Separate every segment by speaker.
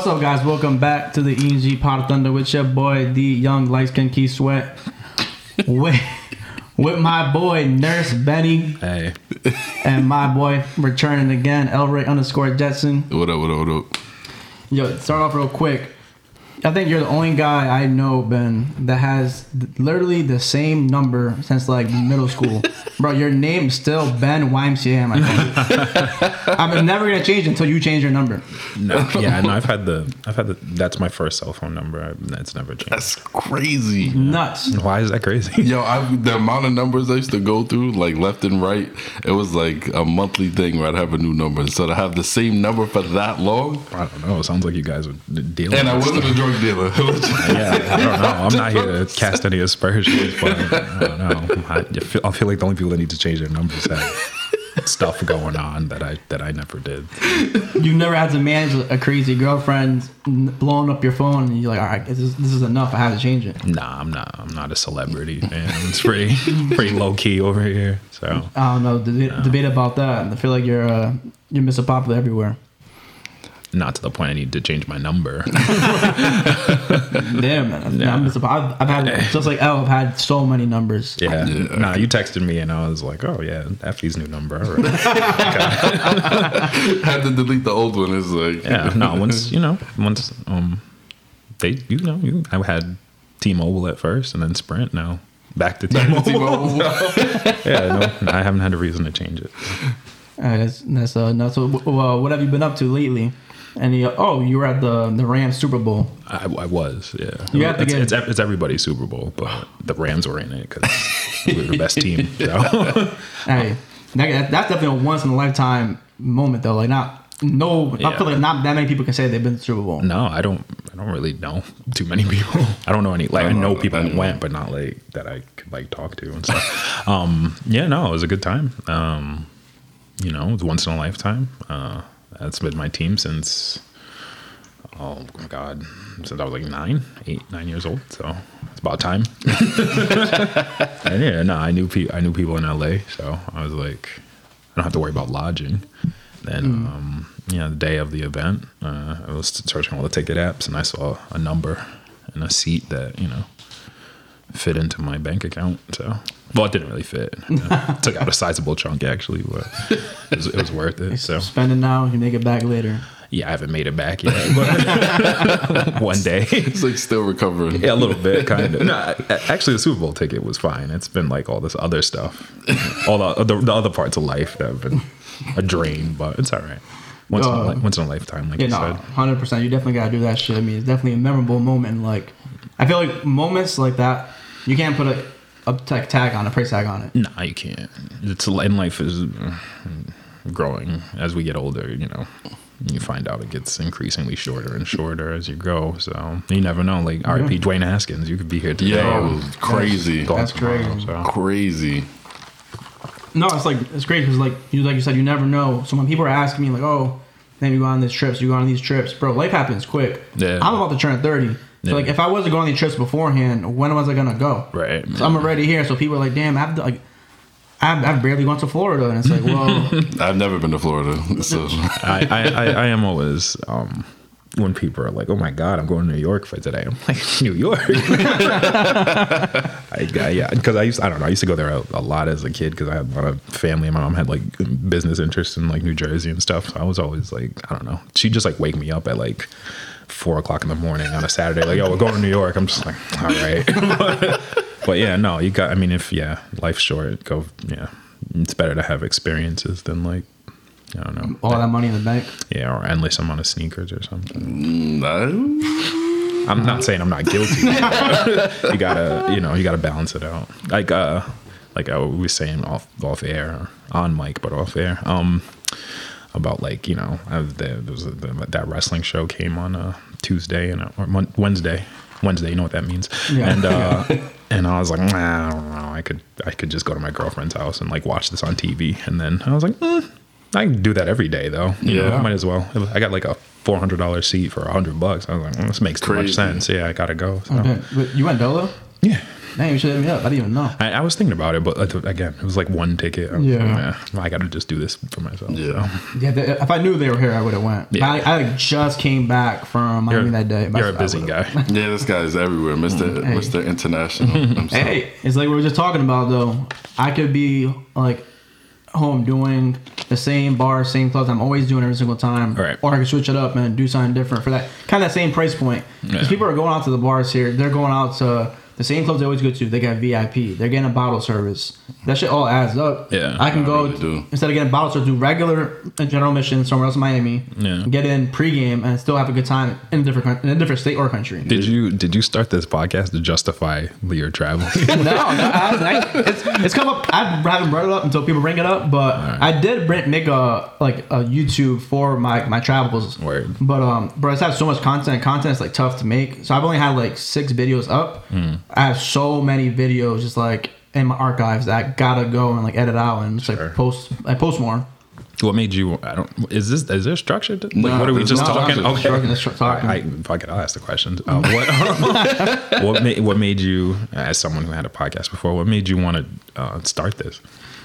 Speaker 1: What's up, guys? Welcome back to the E&G Pod of Thunder with your boy, the young light skin Key Sweat. with, with my boy, NurzBenny,
Speaker 2: Hey,
Speaker 1: and my boy, returning again, Elray underscore Jetson.
Speaker 3: What up, what up, what up?
Speaker 1: Yo, start off real quick. I think you're the only guy I know, Ben, that has literally the same number since like middle school. Bro, your name's still Ben YMCA. My phone. I'm never gonna change until you change your number.
Speaker 2: no, yeah, no, I've had the, I've had the. That's my first cell phone number. I, that's never changed.
Speaker 3: That's crazy.
Speaker 1: Nuts.
Speaker 2: Why is that crazy?
Speaker 3: Yo, I, the amount of numbers I used to go through, like left and right, it was like a monthly thing where I'd have a new number. So to have the same number for that long,
Speaker 2: I don't know. It sounds like you guys were dealing.
Speaker 3: and I wasn't a drug dealer.
Speaker 2: Yeah, I don't know. I'm not here to cast any aspersions, but I don't know. I, I feel, I feel like the only people that need to change their numbers have stuff going on that I that I never did.
Speaker 1: You've never had to manage a crazy girlfriend blowing up your phone, and you're like, all right, this is, this is enough. I have to change it.
Speaker 2: Nah, I'm not. I'm not a celebrity, man. It's pretty pretty low key over here. So
Speaker 1: I don't know. The debate about that. I feel like you're uh, you're Mr. Popular everywhere.
Speaker 2: Not to the point I need to change my number.
Speaker 1: Damn, man.
Speaker 2: Yeah.
Speaker 1: I'm Mr. Pop- I've, I've had just like L. I've had so many numbers.
Speaker 2: Yeah.
Speaker 3: Yeah.
Speaker 2: Nah, you texted me and I was like, oh yeah, Efi's new number. All right.
Speaker 3: had to delete the old one. It's like,
Speaker 2: yeah. No, once you know, once um, they you know you I had T-Mobile at first and then Sprint. Now back to T-Mobile.
Speaker 3: T-Mobile.
Speaker 2: yeah, no, I haven't had a reason to change it.
Speaker 1: All right, that's that's uh, nuts. So, well, what have you been up to lately? And you, oh, you were at the the Rams Super Bowl.
Speaker 2: I, I was, yeah.
Speaker 1: You have to
Speaker 2: it's,
Speaker 1: get-
Speaker 2: it's, it's everybody's Super Bowl, but the Rams were in it because we were the best team. So.
Speaker 1: Hey, that, that's definitely a once in a lifetime moment, though. Like, not no. I feel like not that many people can say they've been to the Super Bowl.
Speaker 2: No, I don't. I don't really know too many people. I don't know any. Like I know people that went, but not like that I could like talk to and stuff. um, yeah, no, it was a good time. Um, you know, it was once in a lifetime. Uh, that's been my team since. Oh my god, since I was like nine, eight, nine years old. So it's about time. and yeah, no, I knew pe- I knew people in LA, so I was like, I don't have to worry about lodging. Then, um, yeah, the day of the event, uh, I was searching all the ticket apps, and I saw a number and a seat that you know fit into my bank account. So, well, it didn't really fit. Uh, took out a sizable chunk actually, but it was, it was worth it. So,
Speaker 1: Spend it now, you make it back later.
Speaker 2: yeah, I haven't made it back yet, but one day.
Speaker 3: it's like still recovering.
Speaker 2: Yeah, a little bit, kind of. No, actually, the Super Bowl ticket was fine. It's been like all this other stuff, all the the, the other parts of life that have been a drain, but it's all right. Once, in, a,
Speaker 1: Uh,
Speaker 2: li- once in a lifetime, like
Speaker 1: Yeah,
Speaker 2: you
Speaker 1: no,
Speaker 2: said.
Speaker 1: hundred percent. You definitely gotta do that shit. I mean, it's definitely a memorable moment. Like, I feel like moments like that, you can't put a, a tag tag on a price tag on it.
Speaker 2: Nah, you can't. It's and life is growing as we get older. You know, you find out it gets increasingly shorter and shorter as you go. So you never know. Like R.I.P. Dwayne Haskins, you could be here today.
Speaker 3: Yo,
Speaker 2: and
Speaker 3: crazy.
Speaker 2: gone
Speaker 1: That's
Speaker 2: tomorrow,
Speaker 1: crazy.
Speaker 2: so.
Speaker 3: Crazy.
Speaker 1: No, it's like it's great because like you like you said, you never know. So when people are asking me like, "Oh, then you go on these trips, you go on these trips, bro," life happens quick.
Speaker 2: Yeah.
Speaker 1: I'm about to turn thirty. So like, if I wasn't going on these trips beforehand, when was I gonna go?
Speaker 2: Right.
Speaker 1: So I'm already here. So people are like, "Damn, I've like, I've, I've barely gone to Florida," and it's like, well,
Speaker 3: I've never been to Florida. So
Speaker 2: I, I, I, I am always um, when people are like, "Oh my God, I'm going to New York for today." I'm like, "New York." I, I yeah, because I used I don't know I used to go there a, a lot as a kid because I had a lot of family. My mom had like business interests in like New Jersey and stuff. So I was always like, I don't know. She'd just like wake me up at like four o'clock in the morning on a Saturday, like, "Yo, we're going to New York." I'm just like, "All right." but yeah, no, you got. I mean, if yeah, life's short. Go. Yeah, it's better to have experiences than like. I don't know.
Speaker 1: all that money in the bank.
Speaker 2: Yeah, or endless amount of sneakers or something.
Speaker 3: no.
Speaker 2: I'm not saying I'm not guilty. you gotta, you know, you gotta balance it out. Like, uh, like I was saying off off air, on mic, but off air. Um, about like you know, I there was a, that wrestling show came on uh, Tuesday and uh, or Mon- Wednesday. Wednesday, you know what that means.
Speaker 1: Yeah.
Speaker 2: And uh, and I was like, nah, I don't know. I could I could just go to my girlfriend's house and like watch this on TV. And then I was like, mm, I can do that every day though. You know,
Speaker 3: Yeah.
Speaker 2: might as well. I got like a four hundred dollar seat for a hundred bucks. I was like, mm, this makes too much sense. Yeah, I gotta go. So.
Speaker 1: Okay. But you went dolo?
Speaker 2: Yeah,
Speaker 1: Dang, you should hit me up. I didn't even know.
Speaker 2: I, I was thinking about it, but again, it was like one ticket. I was
Speaker 1: Yeah.
Speaker 2: like, I got to just do this for myself.
Speaker 3: Yeah.
Speaker 2: So.
Speaker 1: Yeah, they, if I knew they were here, I would have went.
Speaker 2: Yeah.
Speaker 1: I, I just came back from Miami
Speaker 2: You're,
Speaker 1: that day. but
Speaker 2: you're a
Speaker 1: I
Speaker 2: busy
Speaker 1: would've-
Speaker 2: guy.
Speaker 3: Yeah, this guy is everywhere, Mister mm-hmm.
Speaker 1: Hey.
Speaker 3: Mister International.
Speaker 1: Hey, it's like we were just talking about though. I could be like home doing the same bar, same clubs I'm always doing every single time,
Speaker 2: Right.
Speaker 1: or I could switch it up and do something different for that kind of that same price point. Because
Speaker 2: Yeah.
Speaker 1: people are going out to the bars here, they're going out to the same clubs they always go to. They got VIP, they're getting a bottle service. That shit all adds up.
Speaker 2: Yeah,
Speaker 1: I can
Speaker 3: I
Speaker 1: go
Speaker 3: really do.
Speaker 1: instead of getting bottle service, do regular uh, general mission somewhere else in Miami.
Speaker 2: Yeah.
Speaker 1: Get in pregame and still have a good time in a different in a different state or country.
Speaker 2: Did you did you start this podcast to justify your travel?
Speaker 1: no, no I, I, it's, it's come up. I haven't brought it up until people bring it up, but I did make a like a YouTube for my my travels.
Speaker 2: Word.
Speaker 1: But um, but I just have so much content. Content's like tough to make, so I've only had like six videos up. I have so many videos just like in my archives that I gotta go and like edit out and just
Speaker 2: Sure.
Speaker 1: like post. I post more.
Speaker 2: What made you? I don't. Is this is there structure? To, like,
Speaker 3: No,
Speaker 2: what are we just talking?
Speaker 3: structure.
Speaker 2: Okay.
Speaker 1: Structure, that's talking.
Speaker 2: I, I, fuck it, I'll ask the questions. Uh, what what made what made you, as someone who had a podcast before, what made you want to uh, start this?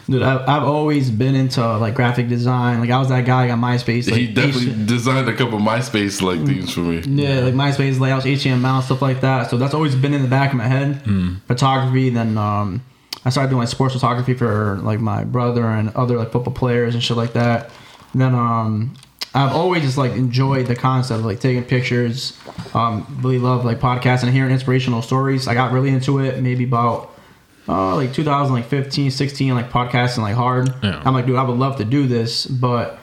Speaker 1: Dude, I've, I've always been into like graphic design. Like I was that guy on MySpace. Like,
Speaker 3: he definitely
Speaker 1: H-
Speaker 3: designed a couple MySpace like things for me.
Speaker 1: Yeah, like MySpace layouts, HTML, stuff like that. So that's always been in the back of my head. Photography. Then um, I started doing like sports photography for like my brother and other like football players and shit like that. And then um, I've always just like enjoyed the concept of like taking pictures. Um, really love like podcasts and hearing inspirational stories. I got really into it maybe about uh, like 2015, 16, like podcasting like hard.
Speaker 2: Yeah.
Speaker 1: I'm like, dude, I would love to do this, but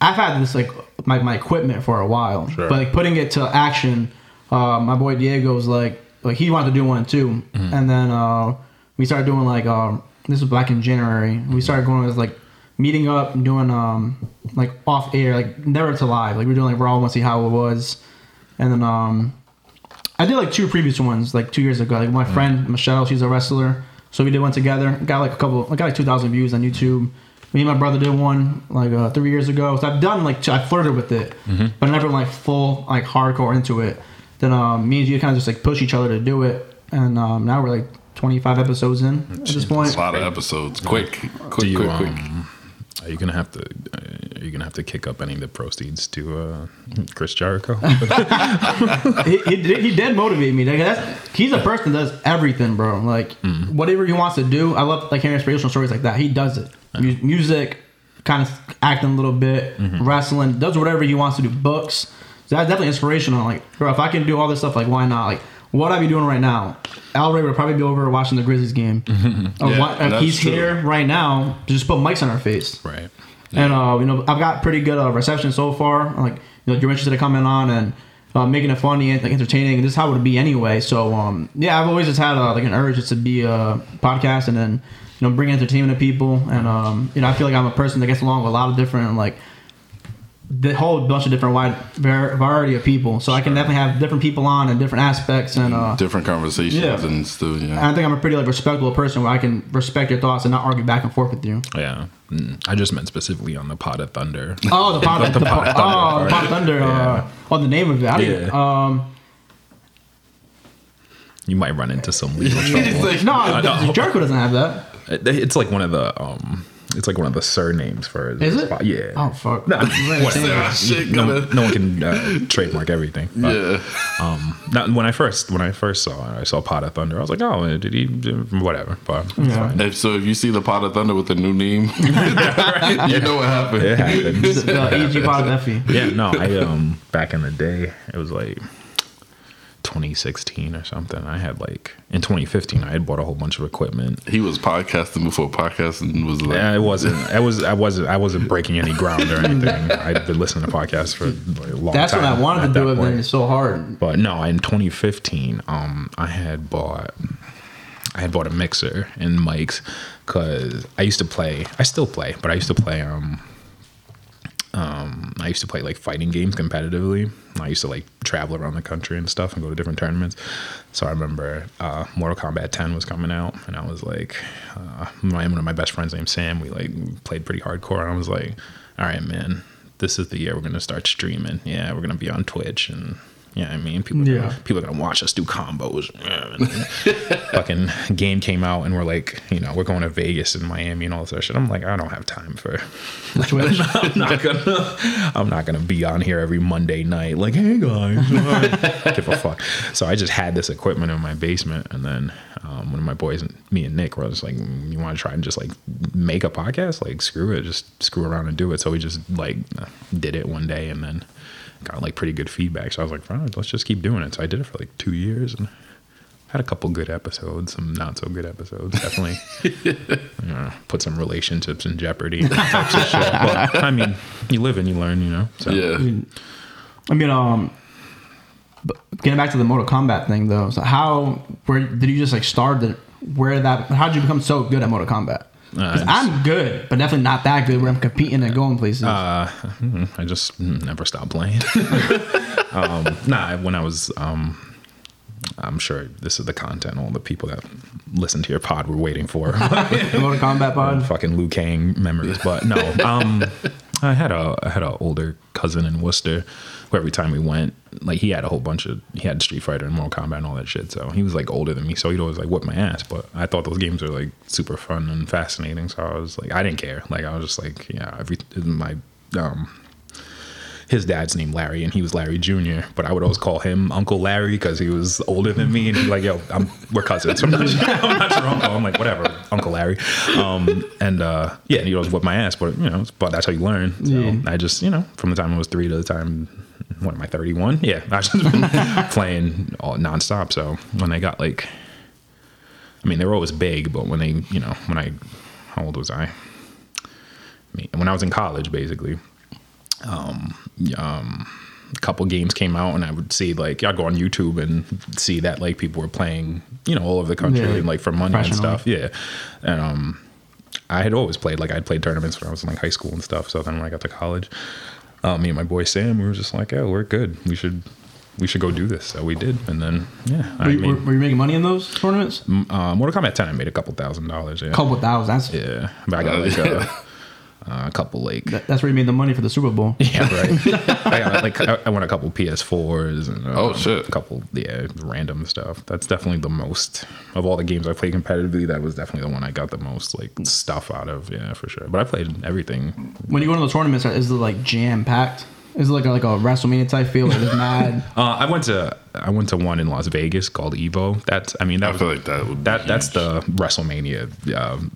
Speaker 1: I've had this like my, my equipment for a while,
Speaker 2: Sure.
Speaker 1: but like putting it to action. Uh, my boy Diego's like like he wanted to do one too,
Speaker 2: Mm-hmm.
Speaker 1: and then uh, we started doing like um, this was back in January. We started going with like meeting up and doing um like off air like never to live like we are doing like raw want to see how it was, and then um I did like two previous ones like two years ago. Like my friend Michelle, she's a wrestler, so we did one together. Got like a couple, I got like two thousand views on YouTube. Me and my brother did one like uh, three years ago. So I've done like I flirted with it, but I never like full like hardcore into it. Then um, me and you kind of just like push each other to do it, and um, now we're like twenty five episodes in at this point.
Speaker 3: It's a lot of episodes. Quick, quick,
Speaker 2: Do you
Speaker 3: quick, quick.
Speaker 2: um, are you gonna have to uh, are you gonna have to kick up any of the proceeds to uh, Chris Jericho?
Speaker 1: he, he, did, he did motivate me. That's, he's a person that does everything, bro. Like whatever he wants to do, I love like hearing inspirational stories like that. He does it. Mu- music, kind of acting a little bit, wrestling, does whatever he wants to do. Books. So that's definitely inspirational. Like, bro, if I can do all this stuff, like why not? Like, what I be doing right now? Elray would probably be over watching the Grizzlies game.
Speaker 3: Yeah,
Speaker 1: what- if he's
Speaker 3: true.
Speaker 1: here right now, just put mics on our face.
Speaker 2: right.
Speaker 1: And uh, you know, I've got pretty good uh, reception so far. Like, you know, you're interested in coming on and uh, making it funny and like entertaining. And this is how it would be anyway. So, um, yeah, I've always just had uh, like an urge just to be a podcast and then you know bring entertainment to people. And um, you know, I feel like I'm a person that gets along with a lot of different like the whole bunch of different wide variety of people. So I can definitely have different people on and different aspects and. Uh,
Speaker 3: Different conversations
Speaker 1: Yeah.
Speaker 3: and still,
Speaker 1: and. I think I'm a pretty like respectable person where I can respect your thoughts and not argue back and forth with you.
Speaker 2: Yeah. Mm, I just meant specifically on the Pod of Thunder.
Speaker 1: Oh, the pot,
Speaker 2: The
Speaker 1: the,
Speaker 2: Pot
Speaker 1: pot,
Speaker 2: of Thunder
Speaker 1: oh, the pot of thunder.
Speaker 2: Yeah.
Speaker 1: Uh, oh, the name of it. I don't even,
Speaker 2: Yeah.
Speaker 1: um,
Speaker 2: You might run into some legal
Speaker 3: He's
Speaker 2: trouble.
Speaker 3: like,
Speaker 1: no,
Speaker 2: no.
Speaker 1: Jericho doesn't have that.
Speaker 2: It- It's like one of the um, it's like one of the surnames for his
Speaker 1: Is it?
Speaker 2: spot. Yeah.
Speaker 1: Oh fuck.
Speaker 2: No, what-
Speaker 1: change it.
Speaker 3: Shit,
Speaker 2: no, no one can uh, trademark everything. But,
Speaker 3: yeah.
Speaker 2: Um, not, when I first when I first saw it, I saw Pod of Thunder. I was like, oh, did he? Whatever. But
Speaker 1: Yeah.
Speaker 2: fine.
Speaker 3: If so, if you see the pot of thunder with a new name, you know what happened.
Speaker 2: It happens.
Speaker 1: The uh, AG pot Efi.
Speaker 2: yeah. No, I um back in the day, it was like 2016 or something. I had like in 2015, I had bought a whole bunch of equipment.
Speaker 3: He was podcasting before podcasting was like.
Speaker 2: Yeah, it wasn't. I was. I wasn't. I wasn't breaking any ground or anything. I'd been listening to podcasts for like, a long
Speaker 1: That's
Speaker 2: time.
Speaker 1: That's what I wanted to do it,
Speaker 2: point.
Speaker 1: but it's so hard.
Speaker 2: But no, in 2015, um, I had bought, I had bought a mixer and mics because I used to play. I still play, but I used to play. Um, um, I used to play like fighting games competitively. I used to like travel around the country and stuff and go to different tournaments. So I remember uh, Mortal Kombat 10 was coming out, and I was like, uh, my one of my best friends named Sam. We like played pretty hardcore. And I was like, all right, man, this is the year we're gonna start streaming. Yeah, we're gonna be on Twitch and Yeah, I mean, people,
Speaker 1: Yeah.
Speaker 2: people are gonna watch us do combos. Fucking game came out, and we're like, you know, we're going to Vegas and Miami and all this other shit. I'm like, I don't have time for.
Speaker 1: Twitch.
Speaker 2: I'm not gonna. I'm not gonna be on here every Monday night. Like, hey guys, give a fuck. So I just had this equipment in my basement, and then um, one of my boys, me and Nick, were just like, "Mm, you want to try and just like make a podcast? Like, screw it, just screw around and do it. So we just like did it one day, and then got like pretty good feedback. So I was like, fine, let's just keep doing it. So I did it for like two years, and had a couple good episodes, some not so good episodes. Definitely, you know, put some relationships in jeopardy. Types of shit. But I mean, you live and you learn, you know. So
Speaker 3: Yeah.
Speaker 1: I mean, um, but getting back to the Mortal Kombat thing though, so how where did you just like start the where that how did you become so good at Mortal Kombat?
Speaker 2: Uh,
Speaker 1: I'm good, but definitely not that good where I'm competing and going places.
Speaker 2: Uh, mm, I just never stopped playing. um, nah, when I was, um, I'm sure this is the content all the people that listen to your pod were waiting for.
Speaker 1: Mortal Kombat pod.
Speaker 2: fucking Liu Kang memories. But no, um, I had a I had an older cousin in Worcester who every time we went, like he had a whole bunch of he had Street Fighter and Mortal Kombat and all that shit. So he was like older than me, so he'd always like whip my ass. But I thought those games were like super fun and fascinating. So I was like, I didn't care. Like I was just like, yeah, every my um his dad's name Larry, and he was Larry Jr. But I would always call him Uncle Larry because he was older than me, and he's like, "Yo, I'm, we're cousins. I'm not, I'm not your uncle." I'm like, "Whatever, Uncle Larry." Um, and uh, yeah, and he always whip my ass, but you know, but that's how you learn. So
Speaker 1: Yeah.
Speaker 2: I just, you know, from the time I was three to the time, what am I, 31? Yeah, I just been playing all nonstop. So when I got like, I mean, they were always big, but when they, you know, when I, how old was I? I mean, when I was in college, basically um, a couple games came out and I would see like I'd go on YouTube and see that like people were playing, you know, all over the country
Speaker 1: Yeah,
Speaker 2: and like for money and stuff. Yeah. And um I had always played like I'd played tournaments when I was in like high school and stuff. So then when I got to college, uh, me and my boy Sam, we were just like, Yeah, we're good. We should we should go do this. So we did. And then yeah. I
Speaker 1: Were, you-
Speaker 2: made
Speaker 1: were, were you making money in those tournaments?
Speaker 2: uh, Mortal Kombat 10 I made a couple thousand dollars. Yeah.
Speaker 1: couple thousand. That's
Speaker 2: Yeah. But I got like a, a couple like
Speaker 1: that- that's where you made the money for the Super Bowl.
Speaker 2: Yeah, right. I got like I, I won a couple PS4s and uh,
Speaker 3: Oh, shit.
Speaker 2: a couple yeah random stuff. That's definitely the most of all the games I played competitively. That was definitely the one I got the most like stuff out of. Yeah, for sure. But I played everything.
Speaker 1: When you go to those tournaments, is it like jam packed? Is it like a, like a WrestleMania type feel? Like it's mad.
Speaker 2: Uh, I went to I went to one in Las Vegas called Evo. That's I mean that
Speaker 3: I
Speaker 2: was,
Speaker 3: feel like that would be
Speaker 2: that that's the WrestleMania um,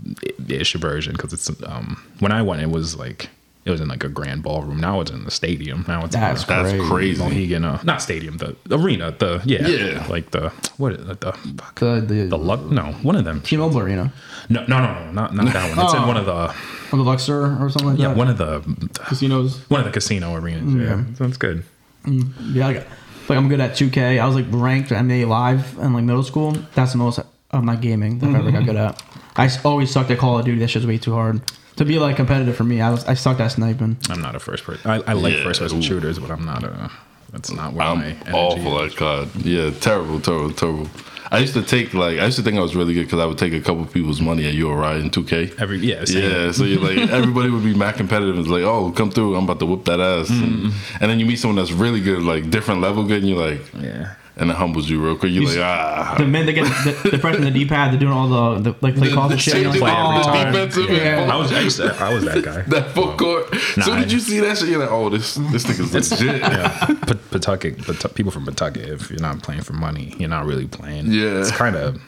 Speaker 2: ish version because it's um when I went it was like it was in like a grand ballroom. Now it's in the stadium. Now it's
Speaker 1: That's
Speaker 2: in
Speaker 3: That's
Speaker 1: Crazy.
Speaker 3: crazy.
Speaker 2: Mohegan, uh, not stadium, the arena, the yeah,
Speaker 3: Yeah.
Speaker 2: like the what is it, the fuck,
Speaker 1: The the,
Speaker 2: the luck? No, one of them.
Speaker 1: T-Mobile Arena
Speaker 2: No, no, no, no, not not that one. It's in
Speaker 1: Oh.
Speaker 2: one of the
Speaker 1: or the Luxor or something like
Speaker 2: yeah,
Speaker 1: that.
Speaker 2: one of the
Speaker 1: casinos.
Speaker 2: one of the casino arenas. Yeah, mm-hmm. so it's good.
Speaker 1: Mm, yeah, like, like I'm good at 2K. I was like ranked at NBA Live in like middle school. That's the most um, of my gaming that I've ever got mm-hmm. good at. I always sucked at Call of Duty. That shit's way too hard to be like competitive for me. I was I sucked at sniping.
Speaker 2: I'm not a first person. I, I like
Speaker 3: Yeah,
Speaker 2: first person
Speaker 3: ooh.
Speaker 2: shooters, but I'm not a. That's not where
Speaker 3: I'm
Speaker 2: my energy
Speaker 3: awful at COD. Yeah, terrible, terrible, terrible. I used to take like I used to think I was really good because I would take a couple people's money at URI in 2K.
Speaker 2: Every yeah, same.
Speaker 3: Yeah, so you're like everybody would be mad competitive. And it's like, oh, come through, I'm about to whoop that ass. And, mm-hmm. and then you meet someone that's really good, like different level good, and you're like,
Speaker 2: yeah.
Speaker 3: And it humbles you real quick. You're like, ah,
Speaker 1: The minute they get the, the pressing the D-pad, they're doing all the, the like play calls and shit. You're like,
Speaker 2: Play every
Speaker 1: oh,
Speaker 2: time.
Speaker 3: defensive.
Speaker 1: Yeah.
Speaker 2: I was I, to, I was that guy.
Speaker 3: that full court.
Speaker 2: Nah,
Speaker 3: so did you see that shit? You're like, oh, this this nigga's legit.
Speaker 2: yeah, P- Pawtucket, Pawtu- people from Pawtucket. If you're not playing for money, you're not really playing.
Speaker 3: Yeah.
Speaker 2: it's kind of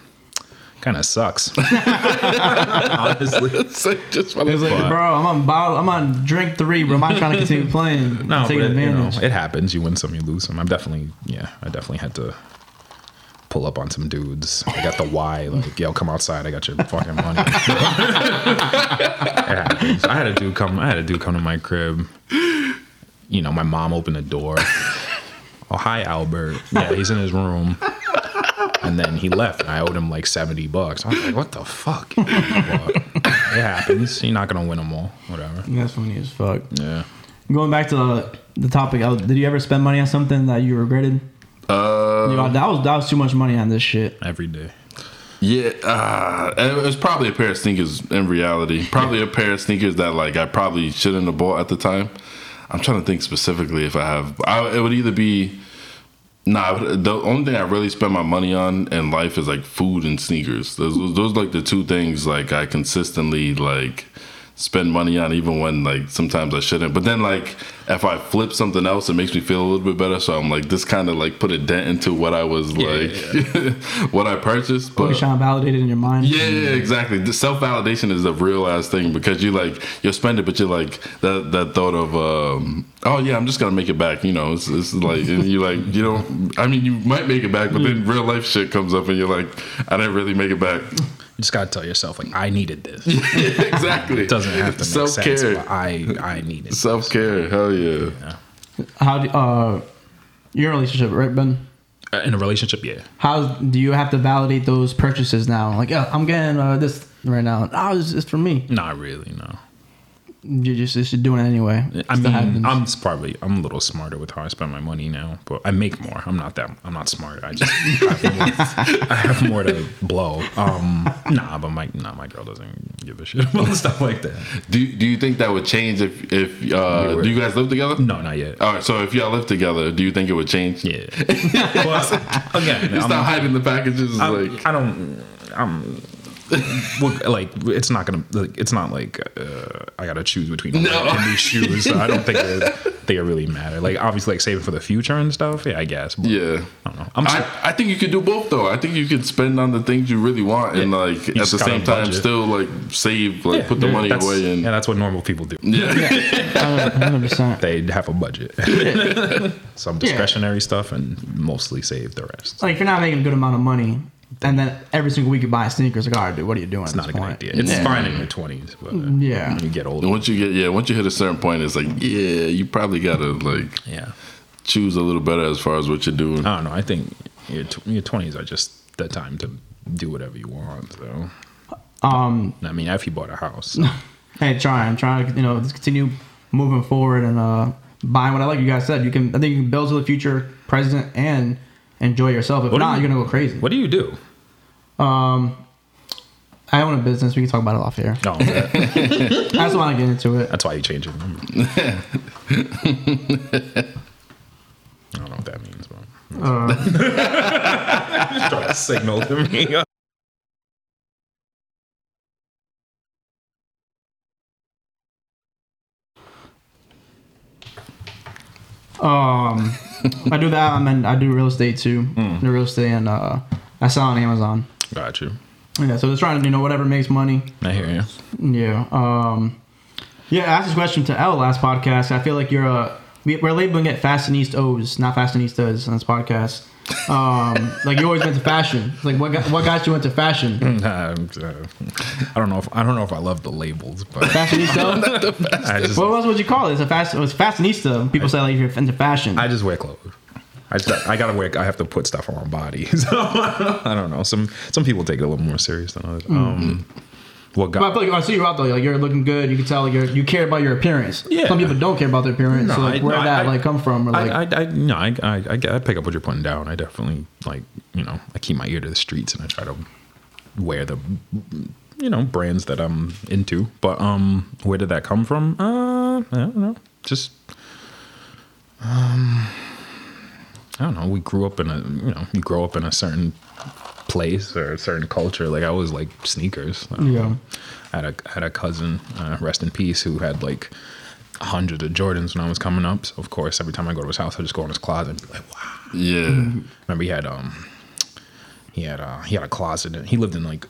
Speaker 2: kind of sucks. Honestly,
Speaker 3: It's like just
Speaker 1: It was like,
Speaker 2: But-
Speaker 1: bro, I'm on bottle, I'm on drink three, bro. I'm not trying to continue playing.
Speaker 2: no,
Speaker 1: taking
Speaker 2: but, you know, it happens. You win some, you lose some. I'm definitely, yeah, I definitely had to pull up on some dudes. I got the Y, like, yo, come outside. I got your fucking money. it happens. I had a dude come. I had a dude come to my crib. You know, my mom opened the door. Oh, hi, Albert. Yeah, he's in his room. And then he left, and I owed him like seventy bucks. I was like, "What the fuck?" But it happens. You're not gonna win them all. Whatever.
Speaker 1: That's funny as fuck.
Speaker 2: Yeah.
Speaker 1: Going back to the, the topic, uh, did you ever spend money on something that you regretted?
Speaker 3: Uh,
Speaker 1: You know, that was that was too much money on this shit.
Speaker 2: Every day.
Speaker 3: Yeah, uh, it was probably a pair of sneakers in reality. Probably a pair of sneakers that like I probably shouldn't have bought at the time. I'm trying to think specifically if I have. I, it would either be Nah, the only thing I really spend my money on in life is like food and sneakers. Those those are like the two things like I consistently like spend money on even when like sometimes I shouldn't. But then like if I flip something else it makes me feel a little bit better. So I'm like this kind of like put a dent into what I was like what I purchased.
Speaker 1: But you're
Speaker 3: But
Speaker 1: trying to validate it in your mind.
Speaker 3: yeah, yeah, exactly. The self validation is a real ass thing because you like you'll spend it, but you're like that that thought of um, oh yeah, I'm just gonna make it back. You know, it's, it's like and you like you don't. I mean, you might make it back, but then real life shit comes up and you're like, I didn't really make it back.
Speaker 2: You just gotta tell yourself like I needed this.
Speaker 3: exactly.
Speaker 2: It doesn't have to make
Speaker 3: self
Speaker 2: sense,
Speaker 3: care.
Speaker 2: but I I needed.
Speaker 3: Self care. Hell yeah.
Speaker 1: How do uh your relationship, right, Ben?
Speaker 2: Uh, In a relationship, yeah.
Speaker 1: How do you have to validate those purchases now? Like, yeah, I'm getting uh, this right now. Oh, it's, it's for me.
Speaker 2: Not really, no.
Speaker 1: You just you're doing it anyway.
Speaker 2: I
Speaker 1: Still
Speaker 2: mean,
Speaker 1: happens.
Speaker 2: I'm probably I'm a little smarter with how I spend my money now, but I make more. I'm not that. I'm not smart. I just have more, I have more to blow. Um, nah, but my nah, my girl doesn't give a shit about stuff like that.
Speaker 3: Do Do you think that would change if if uh,
Speaker 2: were-
Speaker 3: do you guys live together?
Speaker 2: No, not yet.
Speaker 3: All right. So if y'all live together, do you think it would change?
Speaker 2: Yeah. well, again,
Speaker 3: It's
Speaker 2: I'm-
Speaker 3: not hiding the packages.
Speaker 2: I'm-
Speaker 3: like
Speaker 2: I don't. I'm. Well, like it's not gonna. Like, it's not like uh, I gotta choose between
Speaker 3: No.
Speaker 2: no. and these shoes. So I don't think they they really matter. Like obviously, like saving for the future and stuff. Yeah, I guess. But
Speaker 3: yeah.
Speaker 2: I don't know. I'm.
Speaker 3: I, I think you could do both though. I think you could spend on the things you really want and
Speaker 2: Yeah.
Speaker 3: like
Speaker 2: You
Speaker 3: at the same time
Speaker 2: budget.
Speaker 3: still like save, like
Speaker 2: yeah,
Speaker 3: put the money away and
Speaker 2: yeah, that's what normal people do.
Speaker 3: yeah.
Speaker 1: hundred percent.
Speaker 2: They have a budget, some discretionary stuff, and mostly save the rest.
Speaker 1: Like if you're not making a good amount of money, and then every single week you buy sneakers, like, all right, dude, what are you doing?
Speaker 2: It's not a good idea. It's fine in your twenties, but
Speaker 1: Yeah.
Speaker 2: when you get older,
Speaker 3: once you get yeah, once you hit a certain point, it's like yeah, you probably gotta like
Speaker 2: yeah.
Speaker 3: choose a little better as far as what you're doing.
Speaker 2: I don't know. I think your your twenties are just the time to do whatever you want. So,
Speaker 1: Um,
Speaker 2: I mean, if you bought a house, so-
Speaker 1: hey, trying, I'm trying to you know just continue moving forward and uh buying what I like. You guys said you can. I think you can build to the future, present, and enjoy yourself. If
Speaker 2: What
Speaker 1: not,
Speaker 2: you-
Speaker 1: are gonna go crazy.
Speaker 2: what do you do?
Speaker 1: Um, I own a business. We can talk about it off here.
Speaker 2: No,
Speaker 1: I just want to get into it.
Speaker 2: that's why you change your number. I don't know what that means, but
Speaker 1: Uh,
Speaker 2: just try to signal to me.
Speaker 1: um, I do that. I mean, I do real estate too.
Speaker 2: Hmm.
Speaker 1: The real estate and uh, I sell on Amazon.
Speaker 2: Got you.
Speaker 1: Yeah, so just trying to you know whatever makes money.
Speaker 2: I hear you.
Speaker 1: Yeah. Um, yeah, I asked this question to L last podcast. I feel like you're a we- we're labeling it fashionistas, not fashionistas on this podcast. Um, like you always went to fashion. Like what got, what got you into fashion?
Speaker 2: Um, uh, I don't know if I don't know if I love the labels, but
Speaker 1: Fashionista.
Speaker 2: I just
Speaker 1: what else would you call it? It's a fashion. It's fashionista. People say like you're into fashion.
Speaker 2: I just wear clothes. I just I gotta wear. I have to put stuff on my body. So I don't know. Some some people take it a little more serious than others. Um, what
Speaker 1: but I feel like I see you out though. like you're looking good. You can tell like you're, you care about your appearance.
Speaker 2: Yeah.
Speaker 1: Some people don't care about their appearance. so like
Speaker 2: I-
Speaker 1: where
Speaker 2: no,
Speaker 1: that
Speaker 2: I-
Speaker 1: like come from? Or like
Speaker 2: I, I, no, I, I, I pick up what you're putting down. I definitely like, you know, I keep my ear to the streets and I try to wear the, you know, brands that I'm into. But um, where did that come from? Uh, I don't know. Just, um, I don't know. We grew up in a, you know, you grow up in a certain place or a certain culture. Like I was like sneakers. Um,
Speaker 1: Yeah.
Speaker 2: I had a I had a cousin, uh, rest in peace, who had like hundreds of Jordans when I was coming up. So of course, every time I go to his house, I just go in his closet and be like, wow.
Speaker 3: Yeah.
Speaker 2: Remember he had um he had uh he had a closet and he lived in like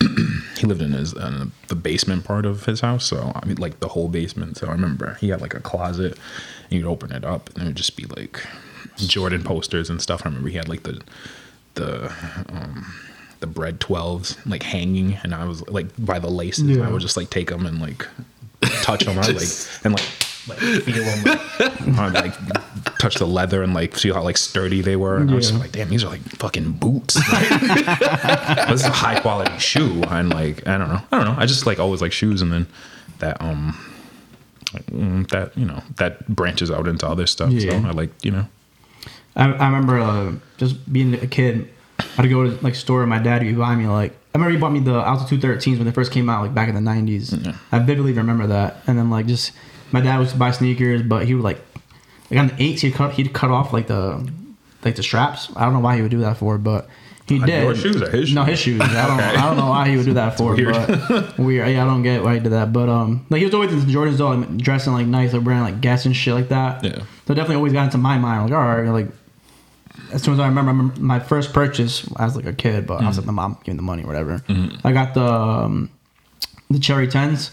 Speaker 2: he lived in his in the basement part of his house. So I mean like the whole basement. So I remember he had like a closet and you'd open it up and it would just be like Jordan posters and stuff. I remember he had like the the um the bread 12s like hanging and I was like by the laces
Speaker 1: Yeah.
Speaker 2: I would just like take them and like touch them I like and like like feel them like, like touch the leather and like see how like sturdy they were and I was
Speaker 1: Yeah.
Speaker 2: like damn these are like fucking boots Like, this is a high quality shoe and like I don't know I don't know I just like always like shoes and then that um mm, that you know that branches out into other stuff
Speaker 1: Yeah.
Speaker 2: so I like you know
Speaker 1: I, I remember uh, just being a kid. I'd go to like store and my dad would buy me like I remember he bought me the Altitude 13s when they first came out like back in the 90s. I vividly remember that. And then like just my dad was to buy sneakers, but he would like like on the eights he'd cut he'd cut off like the like the straps. I don't know why he would do that for, but he
Speaker 2: Like
Speaker 1: did.
Speaker 2: your shoes or his shoes?
Speaker 1: No,
Speaker 2: shoes?
Speaker 1: his shoes. I don't. I don't know why he would do that for,
Speaker 2: weird.
Speaker 1: but weird. Yeah, I don't get why he did that. But um, like he was always in Jordans though, like, dressing like nice, like wearing like Guess and shit like that.
Speaker 2: Yeah.
Speaker 1: So definitely always got into my mind. Like, all right, like as soon as I remember, I remember my first purchase I was like a kid, but I was like my mom gave me the money or whatever. I got the um, the cherry 10s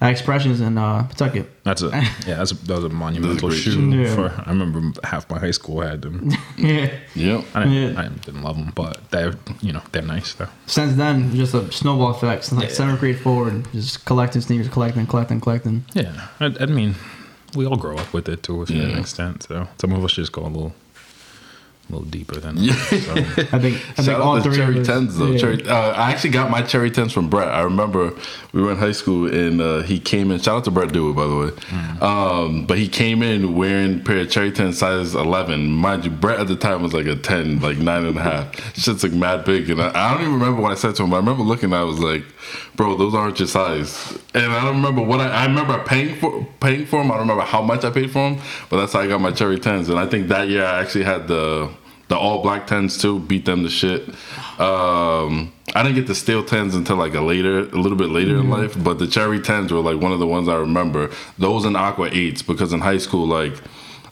Speaker 1: at Expressions in uh, Pawtucket.
Speaker 2: That's a yeah. That's a, that was a monumental
Speaker 3: great
Speaker 2: shoe.
Speaker 1: shoe. Yeah.
Speaker 2: For I remember half my high school had them.
Speaker 1: yeah.
Speaker 3: Yep.
Speaker 2: I didn't,
Speaker 1: Yeah.
Speaker 2: I didn't love them, but they're you know they're nice though.
Speaker 1: Since then, just a snowball effect. Since like
Speaker 2: Yeah.
Speaker 1: seventh grade forward, just collecting sneakers, collecting, collecting, collecting.
Speaker 2: Yeah, I, I mean, we all grow up with it to a certain
Speaker 3: Yeah.
Speaker 2: extent. So some of us just go a little, a little deeper than
Speaker 3: Yeah.
Speaker 2: So.
Speaker 1: I think I think
Speaker 3: Shout
Speaker 1: all
Speaker 3: out to
Speaker 1: three
Speaker 3: Cherry Tens though.
Speaker 1: yeah.
Speaker 3: Cherry, uh, I actually got my Cherry Tens from Brett. I remember we were in high school and uh, he came in. Shout out to Brett Dewey, by the way.
Speaker 1: Mm.
Speaker 3: Um, but he came in wearing a pair of Cherry Tens size eleven. Mind you, Brett at the time was like a ten, like nine and a half. Shit's like mad big, and I, I don't even remember what I said to him. But I remember looking. At it I was like, "Bro, those aren't your size." And I don't remember what I. I remember paying for paying for them. I don't remember how much I paid for them, but that's how I got my Cherry Tens. And I think that year I actually had the the all black tens too. Beat them to shit. Um, I didn't get the steel tens until like a later, a little bit later in life. But the cherry tens were like one of the ones I remember. Those and aqua eights because in high school, like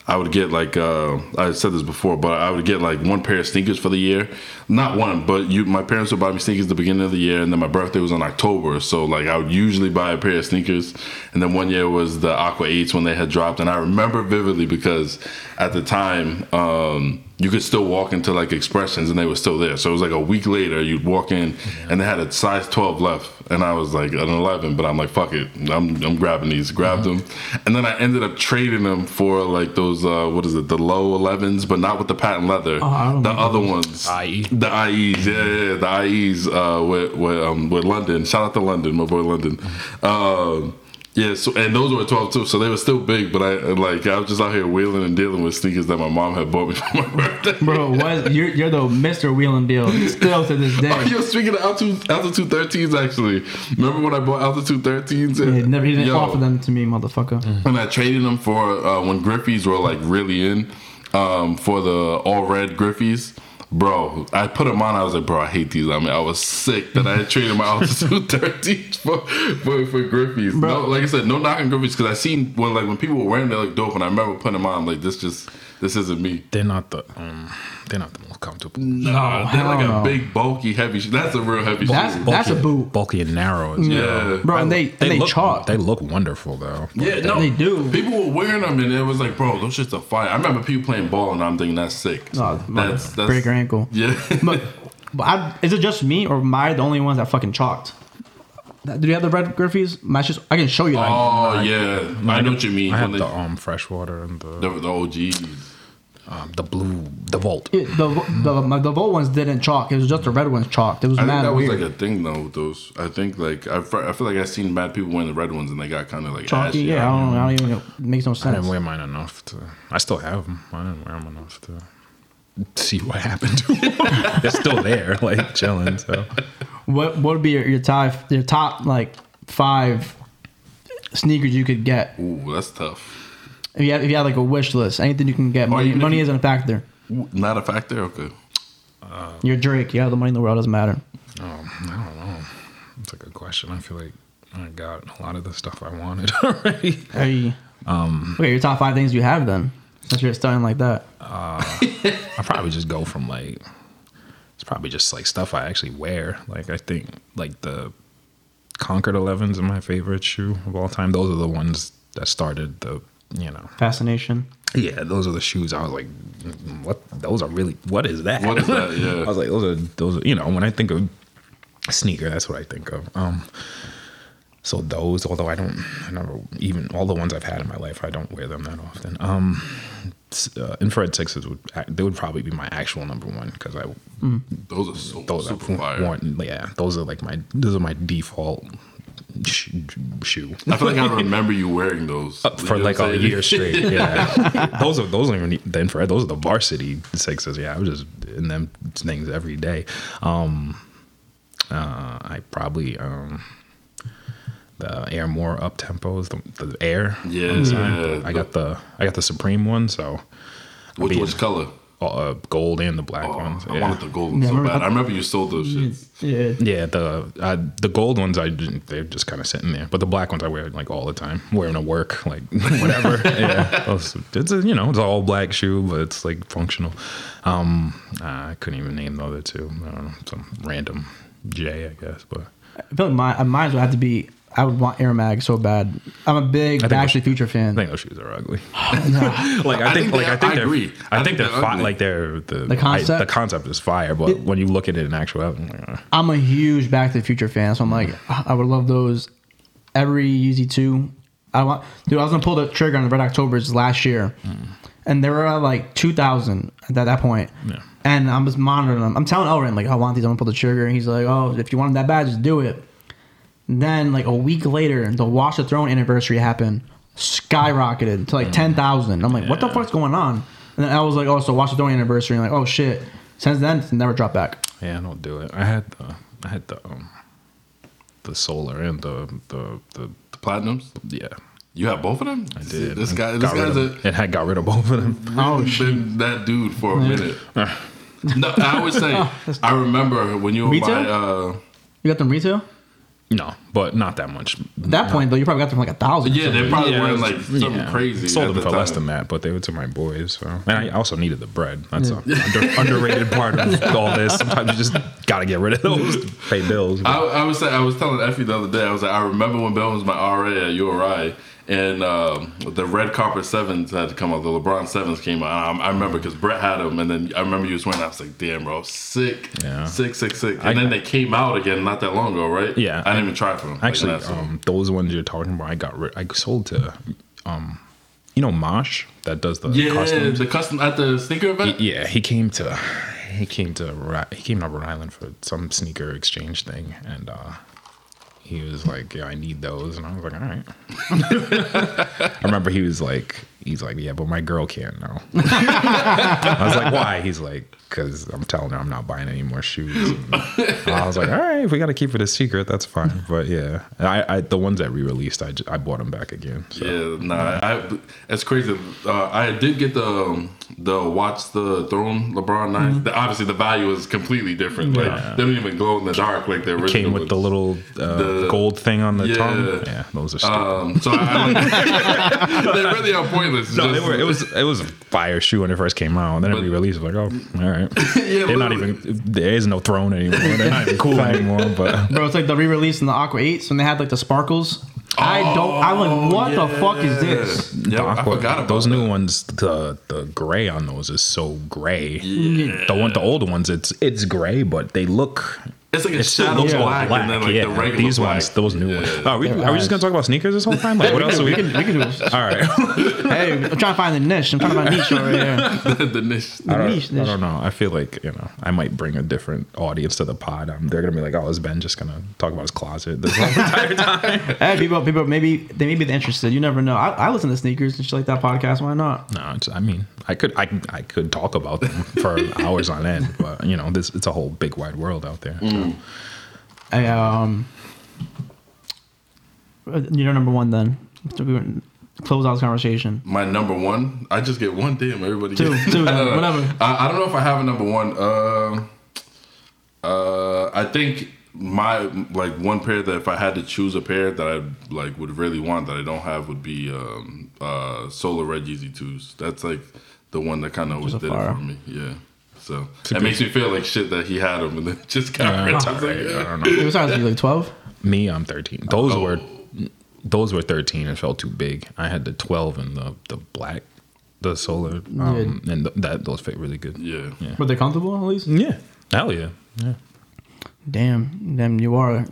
Speaker 3: I would get like uh, I said this before, but I would get like one pair of sneakers for the year. Not one, but you. My parents would buy me sneakers the beginning of the year, and then my birthday was in October, so like I would usually buy a pair of sneakers. And then one year was the Aqua Eights when they had dropped, and I remember vividly because at the time. Um, you could still walk into like expressions and they were still there. So it was like a week later, you'd walk in and they had a size 12 left. And I was like an 11, but I'm like, fuck it. I'm, I'm grabbing these. Grabbed them. And then I ended up trading them for like those, uh, what is it, the low 11s, but not with the patent leather.
Speaker 1: I don't
Speaker 3: the
Speaker 1: know
Speaker 3: other ones.
Speaker 2: IE.
Speaker 3: The IEs, yeah, yeah, yeah, the IEs uh, with, with, um, with London. Shout out to London, my boy London. Um, yeah, so and those were twelve too, so they were still big. But I like I was just out here wheeling and dealing with sneakers that my mom had bought me for my birthday.
Speaker 1: Bro, what you're you're the Mister Wheel and Deal still to this
Speaker 3: Oh,
Speaker 1: day.
Speaker 3: yo, speaking of altitude, altitude 13s, actually, remember when I bought altitude 13s?
Speaker 1: He never he didn't
Speaker 3: Yo,
Speaker 1: offer them to me, motherfucker.
Speaker 3: And I traded them for uh, when Griffeys were like really in um, for the all red Griffeys. Bro, I put them on. I was like, bro, I hate these. I mean, I was sick that I had traded my altitude 13s for for, for Griffeys.
Speaker 1: Bro.
Speaker 3: No, like I said, no knocking Griffeys because I seen when like when people were wearing, they look dope, and I remember putting them on. Like, this just this isn't me.
Speaker 2: They're not the um, they're not the most comfortable.
Speaker 3: Nah, they're
Speaker 1: hell
Speaker 3: like a
Speaker 1: no.
Speaker 3: big, bulky, heavy. shoe. That's a real heavy
Speaker 1: That's-
Speaker 3: shoe.
Speaker 1: that's a boot.
Speaker 2: bulky and narrow. As
Speaker 3: Yeah.
Speaker 2: well.
Speaker 1: Bro, and they and they,
Speaker 2: look
Speaker 1: chalk.
Speaker 2: They look wonderful though.
Speaker 3: Yeah, no,
Speaker 1: They do.
Speaker 3: People were wearing them, and it was like, bro, those shits are fire. I remember people playing ball, and I'm thinking that's sick.
Speaker 1: Oh,
Speaker 3: that's that's
Speaker 1: break your ankle.
Speaker 3: Yeah,
Speaker 1: But, but I, is it just me or am I the only ones that fucking chalked? Do you have the red Griffeys? My just I can show you. Like,
Speaker 3: oh yeah, I know what you mean.
Speaker 2: I have
Speaker 3: When
Speaker 2: the
Speaker 3: they-
Speaker 2: um freshwater and the
Speaker 3: the, the OGs.
Speaker 2: Um, the blue the Volt.
Speaker 1: it, the the the Volt ones didn't chalk. It was just the red ones chalked. It was
Speaker 3: I think
Speaker 1: mad
Speaker 3: that was
Speaker 1: weird.
Speaker 3: like a thing though. With those, I think like I, I feel like I've seen bad people wearing the red ones, and they got kind of like
Speaker 1: Chalky,
Speaker 3: ashy.
Speaker 1: yeah. I don't, I don't even. It makes no
Speaker 2: I
Speaker 1: sense.
Speaker 2: didn't wear mine enough to. I still have them. I didn't wear them enough to see what happened to them. They're still there, like chilling. So
Speaker 1: What what would be your, your top your top like five sneakers you could get
Speaker 3: Ooh, that's tough.
Speaker 1: If you have, if you had like a wish list? Anything you can get. Money,
Speaker 3: even if
Speaker 1: money
Speaker 3: you-
Speaker 1: isn't a factor.
Speaker 3: Not a factor. Okay.
Speaker 1: You're Drake. You have the money in the world. Doesn't matter.
Speaker 2: um, I don't know. It's a good question. I feel like I got a lot of the stuff I wanted already.
Speaker 1: Hey. Um. Okay, your top five things you have then. Since you're starting like that.
Speaker 2: I probably just go from like it's probably just like stuff I actually wear. Like I think like the Concord 11s are my favorite shoe of all time. Those are the ones that started the you know
Speaker 1: Fascination.
Speaker 2: yeah those are the shoes I was like "Mm, what those are really what is that
Speaker 3: What is that? Yeah.
Speaker 2: I was like those are those are you know when I think of sneaker that's what I think of um so those although I don't I never even all the ones I've had in my life I don't wear them that often um uh, infrared sixes would ac- they would probably be my actual number one because I
Speaker 3: Those are so
Speaker 2: those
Speaker 3: super
Speaker 2: are
Speaker 3: fire.
Speaker 2: worn, yeah those are like my those are my default sh- shoe
Speaker 3: I feel like I remember you wearing those
Speaker 2: Uh, for like a year straight. Yeah, those are those aren't even the infrared. Those are the varsity sixes. Yeah, I was just in them things every day. Um, uh, I probably um, the Air More up tempos, the, the Air.
Speaker 3: Yeah,
Speaker 2: on the side.
Speaker 3: yeah.
Speaker 2: I got the I got the Supreme one. So
Speaker 3: Which which color?
Speaker 2: Uh, gold and the black ones.
Speaker 3: I
Speaker 2: Yeah.
Speaker 3: wanted the golden
Speaker 1: Yeah,
Speaker 3: so
Speaker 1: remember-
Speaker 3: bad. I remember you sold those shits.
Speaker 1: Yeah.
Speaker 2: Yeah, the uh, the gold ones I didn't, they're just kind of sitting there, but the black ones I wear like all the time, wearing to work, like whatever. yeah, those- it's a you know it's an all black shoe, but it's like functional. Um, I couldn't even name the other two. I don't know, some random J, I guess, but
Speaker 1: I feel like mine, uh, mine would have to be. I would want Air Mag so bad. I'm a big
Speaker 2: I think
Speaker 1: Back to the
Speaker 2: those-
Speaker 1: Future
Speaker 2: I
Speaker 1: fan.
Speaker 2: think those shoes are ugly.
Speaker 1: Nah.
Speaker 2: like I
Speaker 3: I
Speaker 2: think,
Speaker 3: think
Speaker 2: like I think
Speaker 3: I
Speaker 2: they're,
Speaker 3: agree.
Speaker 2: I,
Speaker 3: I
Speaker 2: think
Speaker 3: think
Speaker 2: they're
Speaker 3: they're
Speaker 2: fi- like they're the
Speaker 1: The concept?
Speaker 2: I, the concept is fire, but
Speaker 1: It-
Speaker 2: when you look at it in actuality, I'm uh,
Speaker 1: I'm a huge Back to the Future fan, so I'm like, I would love those. Every Yeezy two, I want, dude. I was gonna pull the trigger on the Red Octobers last year, and there were like 2,000 at that, that point.
Speaker 2: Yeah.
Speaker 1: And I'm just monitoring them. I'm telling Elrin like, I want these. I'm gonna pull the trigger, and he's like, Oh, if you want them that bad, just do it. Then like a week later, the Watch the Throne anniversary happened, skyrocketed to like 10,000. I'm like, what the fuck's going on? And then I was like, oh, so Watch the Throne anniversary. And like, oh shit. Since then, it's never dropped back.
Speaker 2: yeah, I don't do it. I had the I had the um, the solar and the the the
Speaker 3: The platinums.
Speaker 2: yeah.
Speaker 3: You have both of them.
Speaker 2: I did.
Speaker 3: This guy. This
Speaker 2: got
Speaker 3: guy's
Speaker 2: of
Speaker 3: a
Speaker 2: them. It had got rid of both of them.
Speaker 1: Oh,
Speaker 3: really
Speaker 1: shit.
Speaker 3: been that dude for a minute. no, I would say I remember when you were
Speaker 1: Retail?
Speaker 3: my uh,
Speaker 1: You got them retail?
Speaker 2: No, but not that much.
Speaker 1: At that point, though, you probably got them for like a thousand.
Speaker 3: yeah, they probably
Speaker 2: Yeah,
Speaker 3: were
Speaker 2: it was-
Speaker 3: like something
Speaker 2: yeah.
Speaker 3: crazy.
Speaker 2: Sold them
Speaker 3: the
Speaker 2: for less than that, but they were to my boys. So, and I also needed the bread. That's a under, underrated part of all this. Sometimes you just gotta get rid of those to pay bills.
Speaker 3: I, I was saying, I was telling Efi the other day. I was like, I remember when Bill was my RA at URI, and um, the red carpet sevens had to come out. The LeBron sevens came out. I, I remember because Brett had them, and then I remember you was wearing. I was like, damn, bro, sick,
Speaker 2: Yeah.
Speaker 3: sick, sick, sick. And
Speaker 2: I-
Speaker 3: then they came out again not that long ago, right?
Speaker 2: Yeah.
Speaker 3: I didn't even try for them.
Speaker 2: Actually,
Speaker 3: like,
Speaker 2: um, those ones you're talking about, I got rid. I sold to, um, you know, Mosh that does the
Speaker 3: yeah,
Speaker 2: customs.
Speaker 3: the custom at the sneaker event.
Speaker 2: Yeah, he came to he came to he came to Rhode Island for some sneaker exchange thing, and uh, he was like, "Yeah, I need those," and I was like, "All right." I remember he was like, "He's like, yeah, but my girl can't know." I was like, "Why?" He's like, "Cause I'm telling her I'm not buying any more shoes." And I was like, "All right, if we got to keep it a secret, that's fine." But yeah, I, I the ones that we released, I, I bought them back again. So.
Speaker 3: Yeah, nah, I, it's crazy. Uh, I did get the um, the watch the throne LeBron 9 The- obviously, the value is completely different. Like
Speaker 2: Yeah.
Speaker 3: they don't even glow in the dark like the original.
Speaker 2: Came with the little uh,
Speaker 3: The-
Speaker 2: gold thing on the
Speaker 3: Yeah.
Speaker 2: tongue. Yeah, those are stupid.
Speaker 3: Um, so I, I, they really are pointless. It's
Speaker 2: No,
Speaker 3: just-
Speaker 2: they were, it was it was a fire shoe when it first came out, and then it
Speaker 3: But-
Speaker 2: re-released. Like, oh, all right.
Speaker 3: Yeah,
Speaker 2: They're not even. There is no throne anymore. They're not even cool anymore. But
Speaker 1: Bro, it's like the re-release in the Aqua 8s when they had like the sparkles. I don't. I'm like, oh, what the fuck is this?
Speaker 3: Yeah, I forgot about
Speaker 2: those
Speaker 3: that.
Speaker 2: new ones. The the gray on those is so gray. Yeah. The one, the older ones, it's it's gray, but they look.
Speaker 3: It's like a
Speaker 2: It still
Speaker 3: shadow
Speaker 2: looks all
Speaker 3: black,
Speaker 2: black.
Speaker 3: and then like
Speaker 2: yeah,
Speaker 3: the regular
Speaker 2: these
Speaker 3: black.
Speaker 2: ones, those new
Speaker 3: Yeah.
Speaker 2: ones. Oh, are we,
Speaker 1: They're
Speaker 2: we just gonna talk about sneakers this whole time? Like, what else?
Speaker 1: We
Speaker 2: we?
Speaker 1: can we can do this.
Speaker 2: All right.
Speaker 1: Hey, I'm trying to find the niche. I'm trying to find niche over here.
Speaker 3: the niche.
Speaker 1: The
Speaker 2: I don't,
Speaker 1: niche,
Speaker 2: I don't know. I feel like you know I might bring a different audience to the pod. Um, they're gonna be like, "Oh, is Ben just gonna talk about his closet this whole entire time?"
Speaker 1: Hey, people, people, maybe they may be interested. You never know. I, I listen to sneakers and shit like that podcast. Why not?
Speaker 2: no, it's, I mean, I could, I, I could talk about them for hours on end, but you know, this it's a whole big wide world out there. So.
Speaker 1: I, um, you're number one then. So we went- Close out this conversation.
Speaker 3: My number one. I just get one. Damn, everybody.
Speaker 1: Two,
Speaker 3: gets-
Speaker 1: two,
Speaker 3: I
Speaker 1: whatever.
Speaker 3: I, I don't know if I have a number one. Uh, uh, I think my like one pair that if I had to choose a pair that I like would really want that I don't have would be um, uh, Solar Red Yeezy twos. That's like the one that kind of always did it for me. Yeah. So it makes me feel like shit that he had them and then just got
Speaker 2: Uh,
Speaker 3: rid
Speaker 2: it's
Speaker 3: of
Speaker 2: all right.
Speaker 3: them.
Speaker 2: I don't know.
Speaker 1: It was honestly like 12.
Speaker 2: Me, I'm 13. Those
Speaker 3: Oh.
Speaker 2: were those were 13 and felt too big. I had the 12 and the the black, the solar, um, and th- that those fit really good.
Speaker 3: Yeah.
Speaker 2: Yeah.
Speaker 1: Were they comfortable at least?
Speaker 2: Yeah. Hell yeah. Yeah.
Speaker 1: Damn, damn, you are. I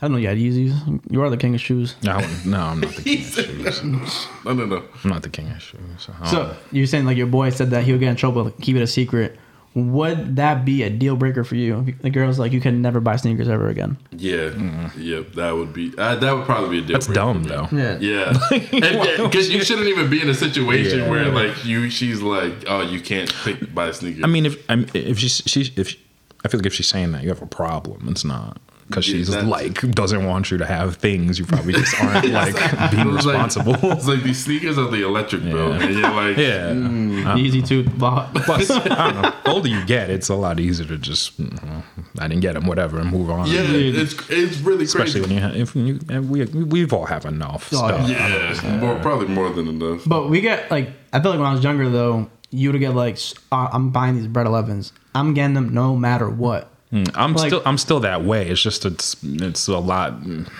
Speaker 1: don't know you had Yeezys. You are the king of shoes.
Speaker 2: No, I- no, I'm not the king of shoes.
Speaker 3: No, no, no.
Speaker 2: I'm not the king of shoes. Um,
Speaker 1: So you're saying like your boy said that he would get in trouble, keep it a secret. Would that be a deal breaker for you? If The girl's like, you can never buy sneakers ever again.
Speaker 3: Yeah. Yep. That would be. Uh, that would probably be a deal.
Speaker 2: that's
Speaker 3: breaker
Speaker 2: dumb though.
Speaker 1: Yeah.
Speaker 3: Yeah, because you shouldn't even be in a situation
Speaker 2: Yeah.
Speaker 3: where like you, she's like, oh, you can't pick buy sneakers.
Speaker 2: I mean, if I'm if she's she's if I feel like if she's saying that, you have a problem. It's not. Because she's
Speaker 3: that's-
Speaker 2: like doesn't want you to have things. You probably just aren't like being
Speaker 3: It's like-
Speaker 2: responsible.
Speaker 3: It's like these sneakers are the electric bill,
Speaker 2: Yeah.
Speaker 3: and you're like,
Speaker 2: yeah. Mm.
Speaker 1: Uh, Easy to buy.
Speaker 2: Plus, I don't know. The older you get, it's a lot easier to just, you know, I didn't get them, whatever, and move on.
Speaker 3: yeah, it's it's really
Speaker 2: Especially
Speaker 3: crazy.
Speaker 2: when you have, if you, and we we've all have enough
Speaker 1: Oh,
Speaker 2: stuff.
Speaker 3: yeah, more, probably more than enough.
Speaker 1: But we get like I feel like when I was younger though, you would get like uh, I'm buying these bread 11s. I'm getting them no matter what.
Speaker 2: I'm
Speaker 1: Like-
Speaker 2: still I'm still that way. It's just it's it's a lot.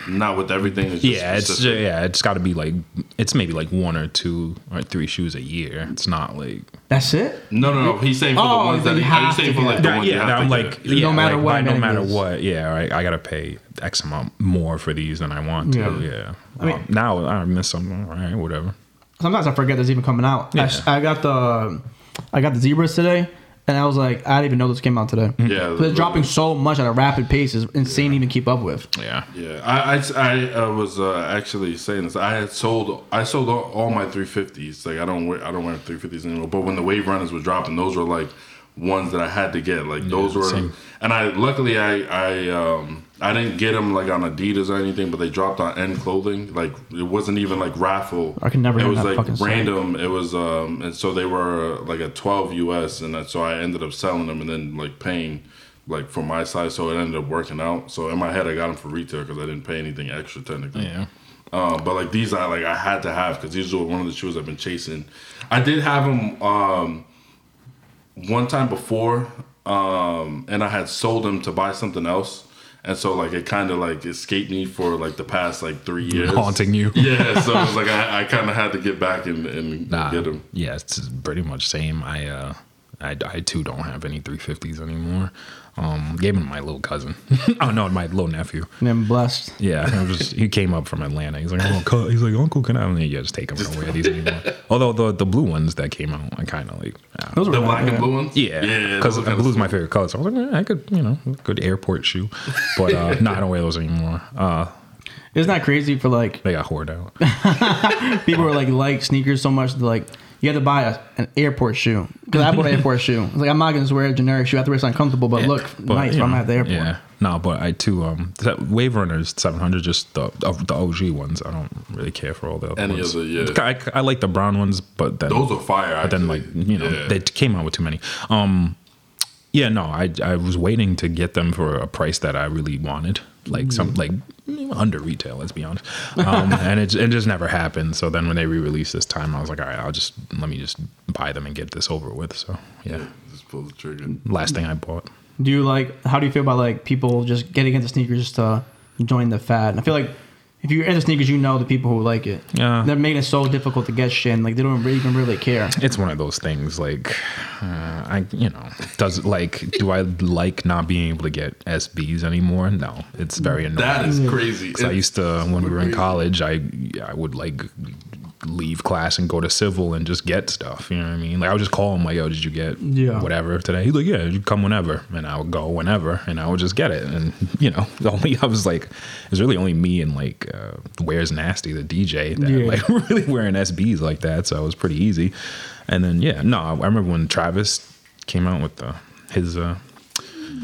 Speaker 3: Not with everything. It's just
Speaker 2: Yeah, it's
Speaker 3: specific.
Speaker 2: yeah, it's got to be like it's maybe like one or two or three shoes a year. It's not like
Speaker 1: That's it.
Speaker 3: No, no, no. He's saying for
Speaker 1: Oh,
Speaker 3: the ones
Speaker 1: that
Speaker 3: that he, are you saying
Speaker 1: to
Speaker 3: for like the
Speaker 2: yeah,
Speaker 3: ones
Speaker 2: yeah.
Speaker 3: have
Speaker 2: I'm like yeah,
Speaker 1: No matter
Speaker 2: like,
Speaker 1: what,
Speaker 2: no matter
Speaker 1: these.
Speaker 2: what. Yeah, I, I gotta pay X amount more for these than I want to.
Speaker 1: Yeah.
Speaker 2: Yeah.
Speaker 1: I mean-
Speaker 2: Um, now I miss something. All right, whatever.
Speaker 1: Sometimes I forget this even coming out. I,
Speaker 2: Yeah.
Speaker 1: s- I got the I got the zebras today, and I was like, I didn't even know this came out today.
Speaker 3: Yeah,
Speaker 1: But it's dropping so much at a rapid pace is insane to even keep up with.
Speaker 2: Yeah.
Speaker 3: Yeah, I I, I uh, was uh, actually saying this. I had sold I sold all, all my 350s. Like I don't wear I don't wear 350s anymore. But when the Wave Runners were dropping, those were like ones that I had to get. Like those were,
Speaker 2: same.
Speaker 3: and I luckily I I um I didn't get them like on Adidas or anything, but they dropped on End Clothing. Like it wasn't even like raffle.
Speaker 1: I can never
Speaker 3: It was like
Speaker 1: fucking site.
Speaker 3: random. It was um and so they were like a 12 US, and that, so I ended up selling them and then like paying. Like for my size, so it ended up working out. So in my head, I got them for retail because I didn't pay anything extra technically.
Speaker 2: Yeah.
Speaker 3: Um, but like these, I like I had to have because these were one of the shoes I've been chasing. I did have them um, one time before, um, and I had sold them to buy something else, and so like it kind of like escaped me for like the past like three years,
Speaker 2: Haunting you.
Speaker 3: Yeah, so it was like I, I kind of had to get back and, and
Speaker 2: Nah,
Speaker 3: get them.
Speaker 2: Yeah, it's pretty much same. I uh I, I too don't have any 350s anymore. Um gave him to my little cousin. oh no, my little nephew.
Speaker 1: And I'm blessed.
Speaker 2: Yeah, it was, he came up from Atlanta. He's like, oh, cu- he's like, Uncle, can I? And yeah, just take them. I don't wear these anymore. Although the the blue ones that came out, I kind of like.
Speaker 1: Those were
Speaker 3: The black
Speaker 1: yeah.
Speaker 3: and blue ones.
Speaker 2: Yeah,
Speaker 3: yeah,
Speaker 2: because
Speaker 3: those were kinda
Speaker 2: blue's my favorite color. So I was like, eh, I could, you know, good airport shoe. But uh, no, I don't wear those anymore. Uh,
Speaker 1: Isn't that crazy for like
Speaker 2: they got hoard out.
Speaker 1: people who are like like sneakers so much that like you have to buy a, an airport shoe because I bought an airport shoe. It's like I'm not gonna just wear a generic shoe. I have to wear something comfortable but look
Speaker 2: But,
Speaker 1: nice
Speaker 2: you
Speaker 1: when I'm
Speaker 2: know,
Speaker 1: at the airport.
Speaker 2: Yeah, no, but I too um that Wave Runners 700 just the of the OG ones. I don't really care for all the other
Speaker 3: Any
Speaker 2: ones.
Speaker 3: other, yeah.
Speaker 2: I, I like the brown ones, but then
Speaker 3: Those are fire.
Speaker 2: but then like you know
Speaker 3: Yeah.
Speaker 2: they came out with too many. Um, yeah, no, I I was waiting to get them for a price that I really wanted, like some like under retail. Let's be honest, um, and it it just never happened. So then when they re-released this time, I was like, all right, I'll just let me just buy them and get this over with. So yeah,
Speaker 3: just pull the trigger.
Speaker 2: last thing I bought.
Speaker 1: Do you like? How do you feel about like people just getting into sneakers just to join the fad? And I feel like if you're into sneakers, you know the people who like it.
Speaker 2: Yeah.
Speaker 1: They're making it so difficult to get shit. And, like they don't even really care.
Speaker 2: it's one of those things like uh, i you know does like do i like not being able to get sbs anymore no it's very annoying
Speaker 3: That is crazy.
Speaker 2: 'Cause i used to when we were in college i i would like leave class and go to civil and just get stuff you know what i mean like i would just call him like yo did you get
Speaker 1: Yeah.
Speaker 2: whatever today he's like yeah you come whenever and i would go whenever and i would just get it and you know the only i was like it's really only me and like uh where's nasty the dj that
Speaker 1: Yeah.
Speaker 2: like really wearing SBs like that, so it was pretty easy. And then yeah, no, I remember when Travis came out with the his uh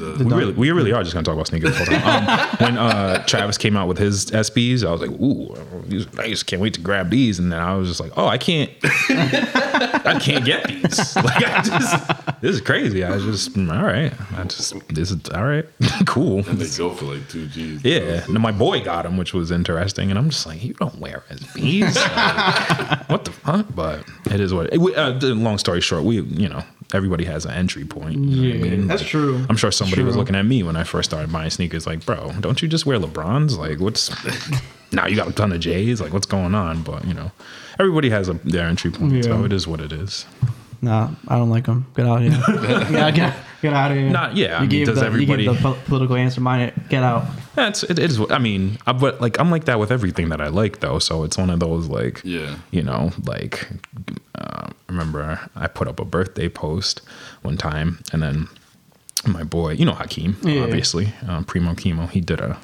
Speaker 2: we really, we really are just gonna talk about sneakers. the whole time. Um, when uh, Travis came out with his SBs, I was like, "Ooh, these are nice! Can't wait to grab these." And then I was just like, "Oh, I can't, I can't get these. Like, I just, this is crazy. I was just, all right, I just, this is all right, cool."
Speaker 3: And they go for like two G's.
Speaker 2: Yeah, and my boy got them, which was interesting, and I'm just like, you don't wear SBs, Like, what the fuck? But it is what. It, uh, long story short, we, you know, everybody has an entry point. you know what I
Speaker 1: Yeah,
Speaker 2: mean?
Speaker 1: that's
Speaker 2: Like,
Speaker 1: true.
Speaker 2: I'm sure somebody was looking at me when I first started buying sneakers, like, bro, don't you just wear LeBrons? Like, what's now you got a ton of J's? Like, what's going on? But you know, everybody has a, their entry point, so
Speaker 1: Yeah.
Speaker 2: it is what it is.
Speaker 1: Nah, I don't like them. Get out of here. yeah, get, get out of here.
Speaker 2: Not- yeah, I
Speaker 1: You
Speaker 2: mean,
Speaker 1: gave
Speaker 2: does
Speaker 1: the,
Speaker 2: everybody-
Speaker 1: You gave the political answer. Mine. Get out.
Speaker 2: That's it, it is. I mean, I, but like I'm like that with everything that I like, though. So it's one of those like,
Speaker 3: Yeah.
Speaker 2: you know, like uh, I remember I put up a birthday post one time, and then my boy, you know Hakeem,
Speaker 1: Yeah.
Speaker 2: obviously, um, Primo Chemo, he did a.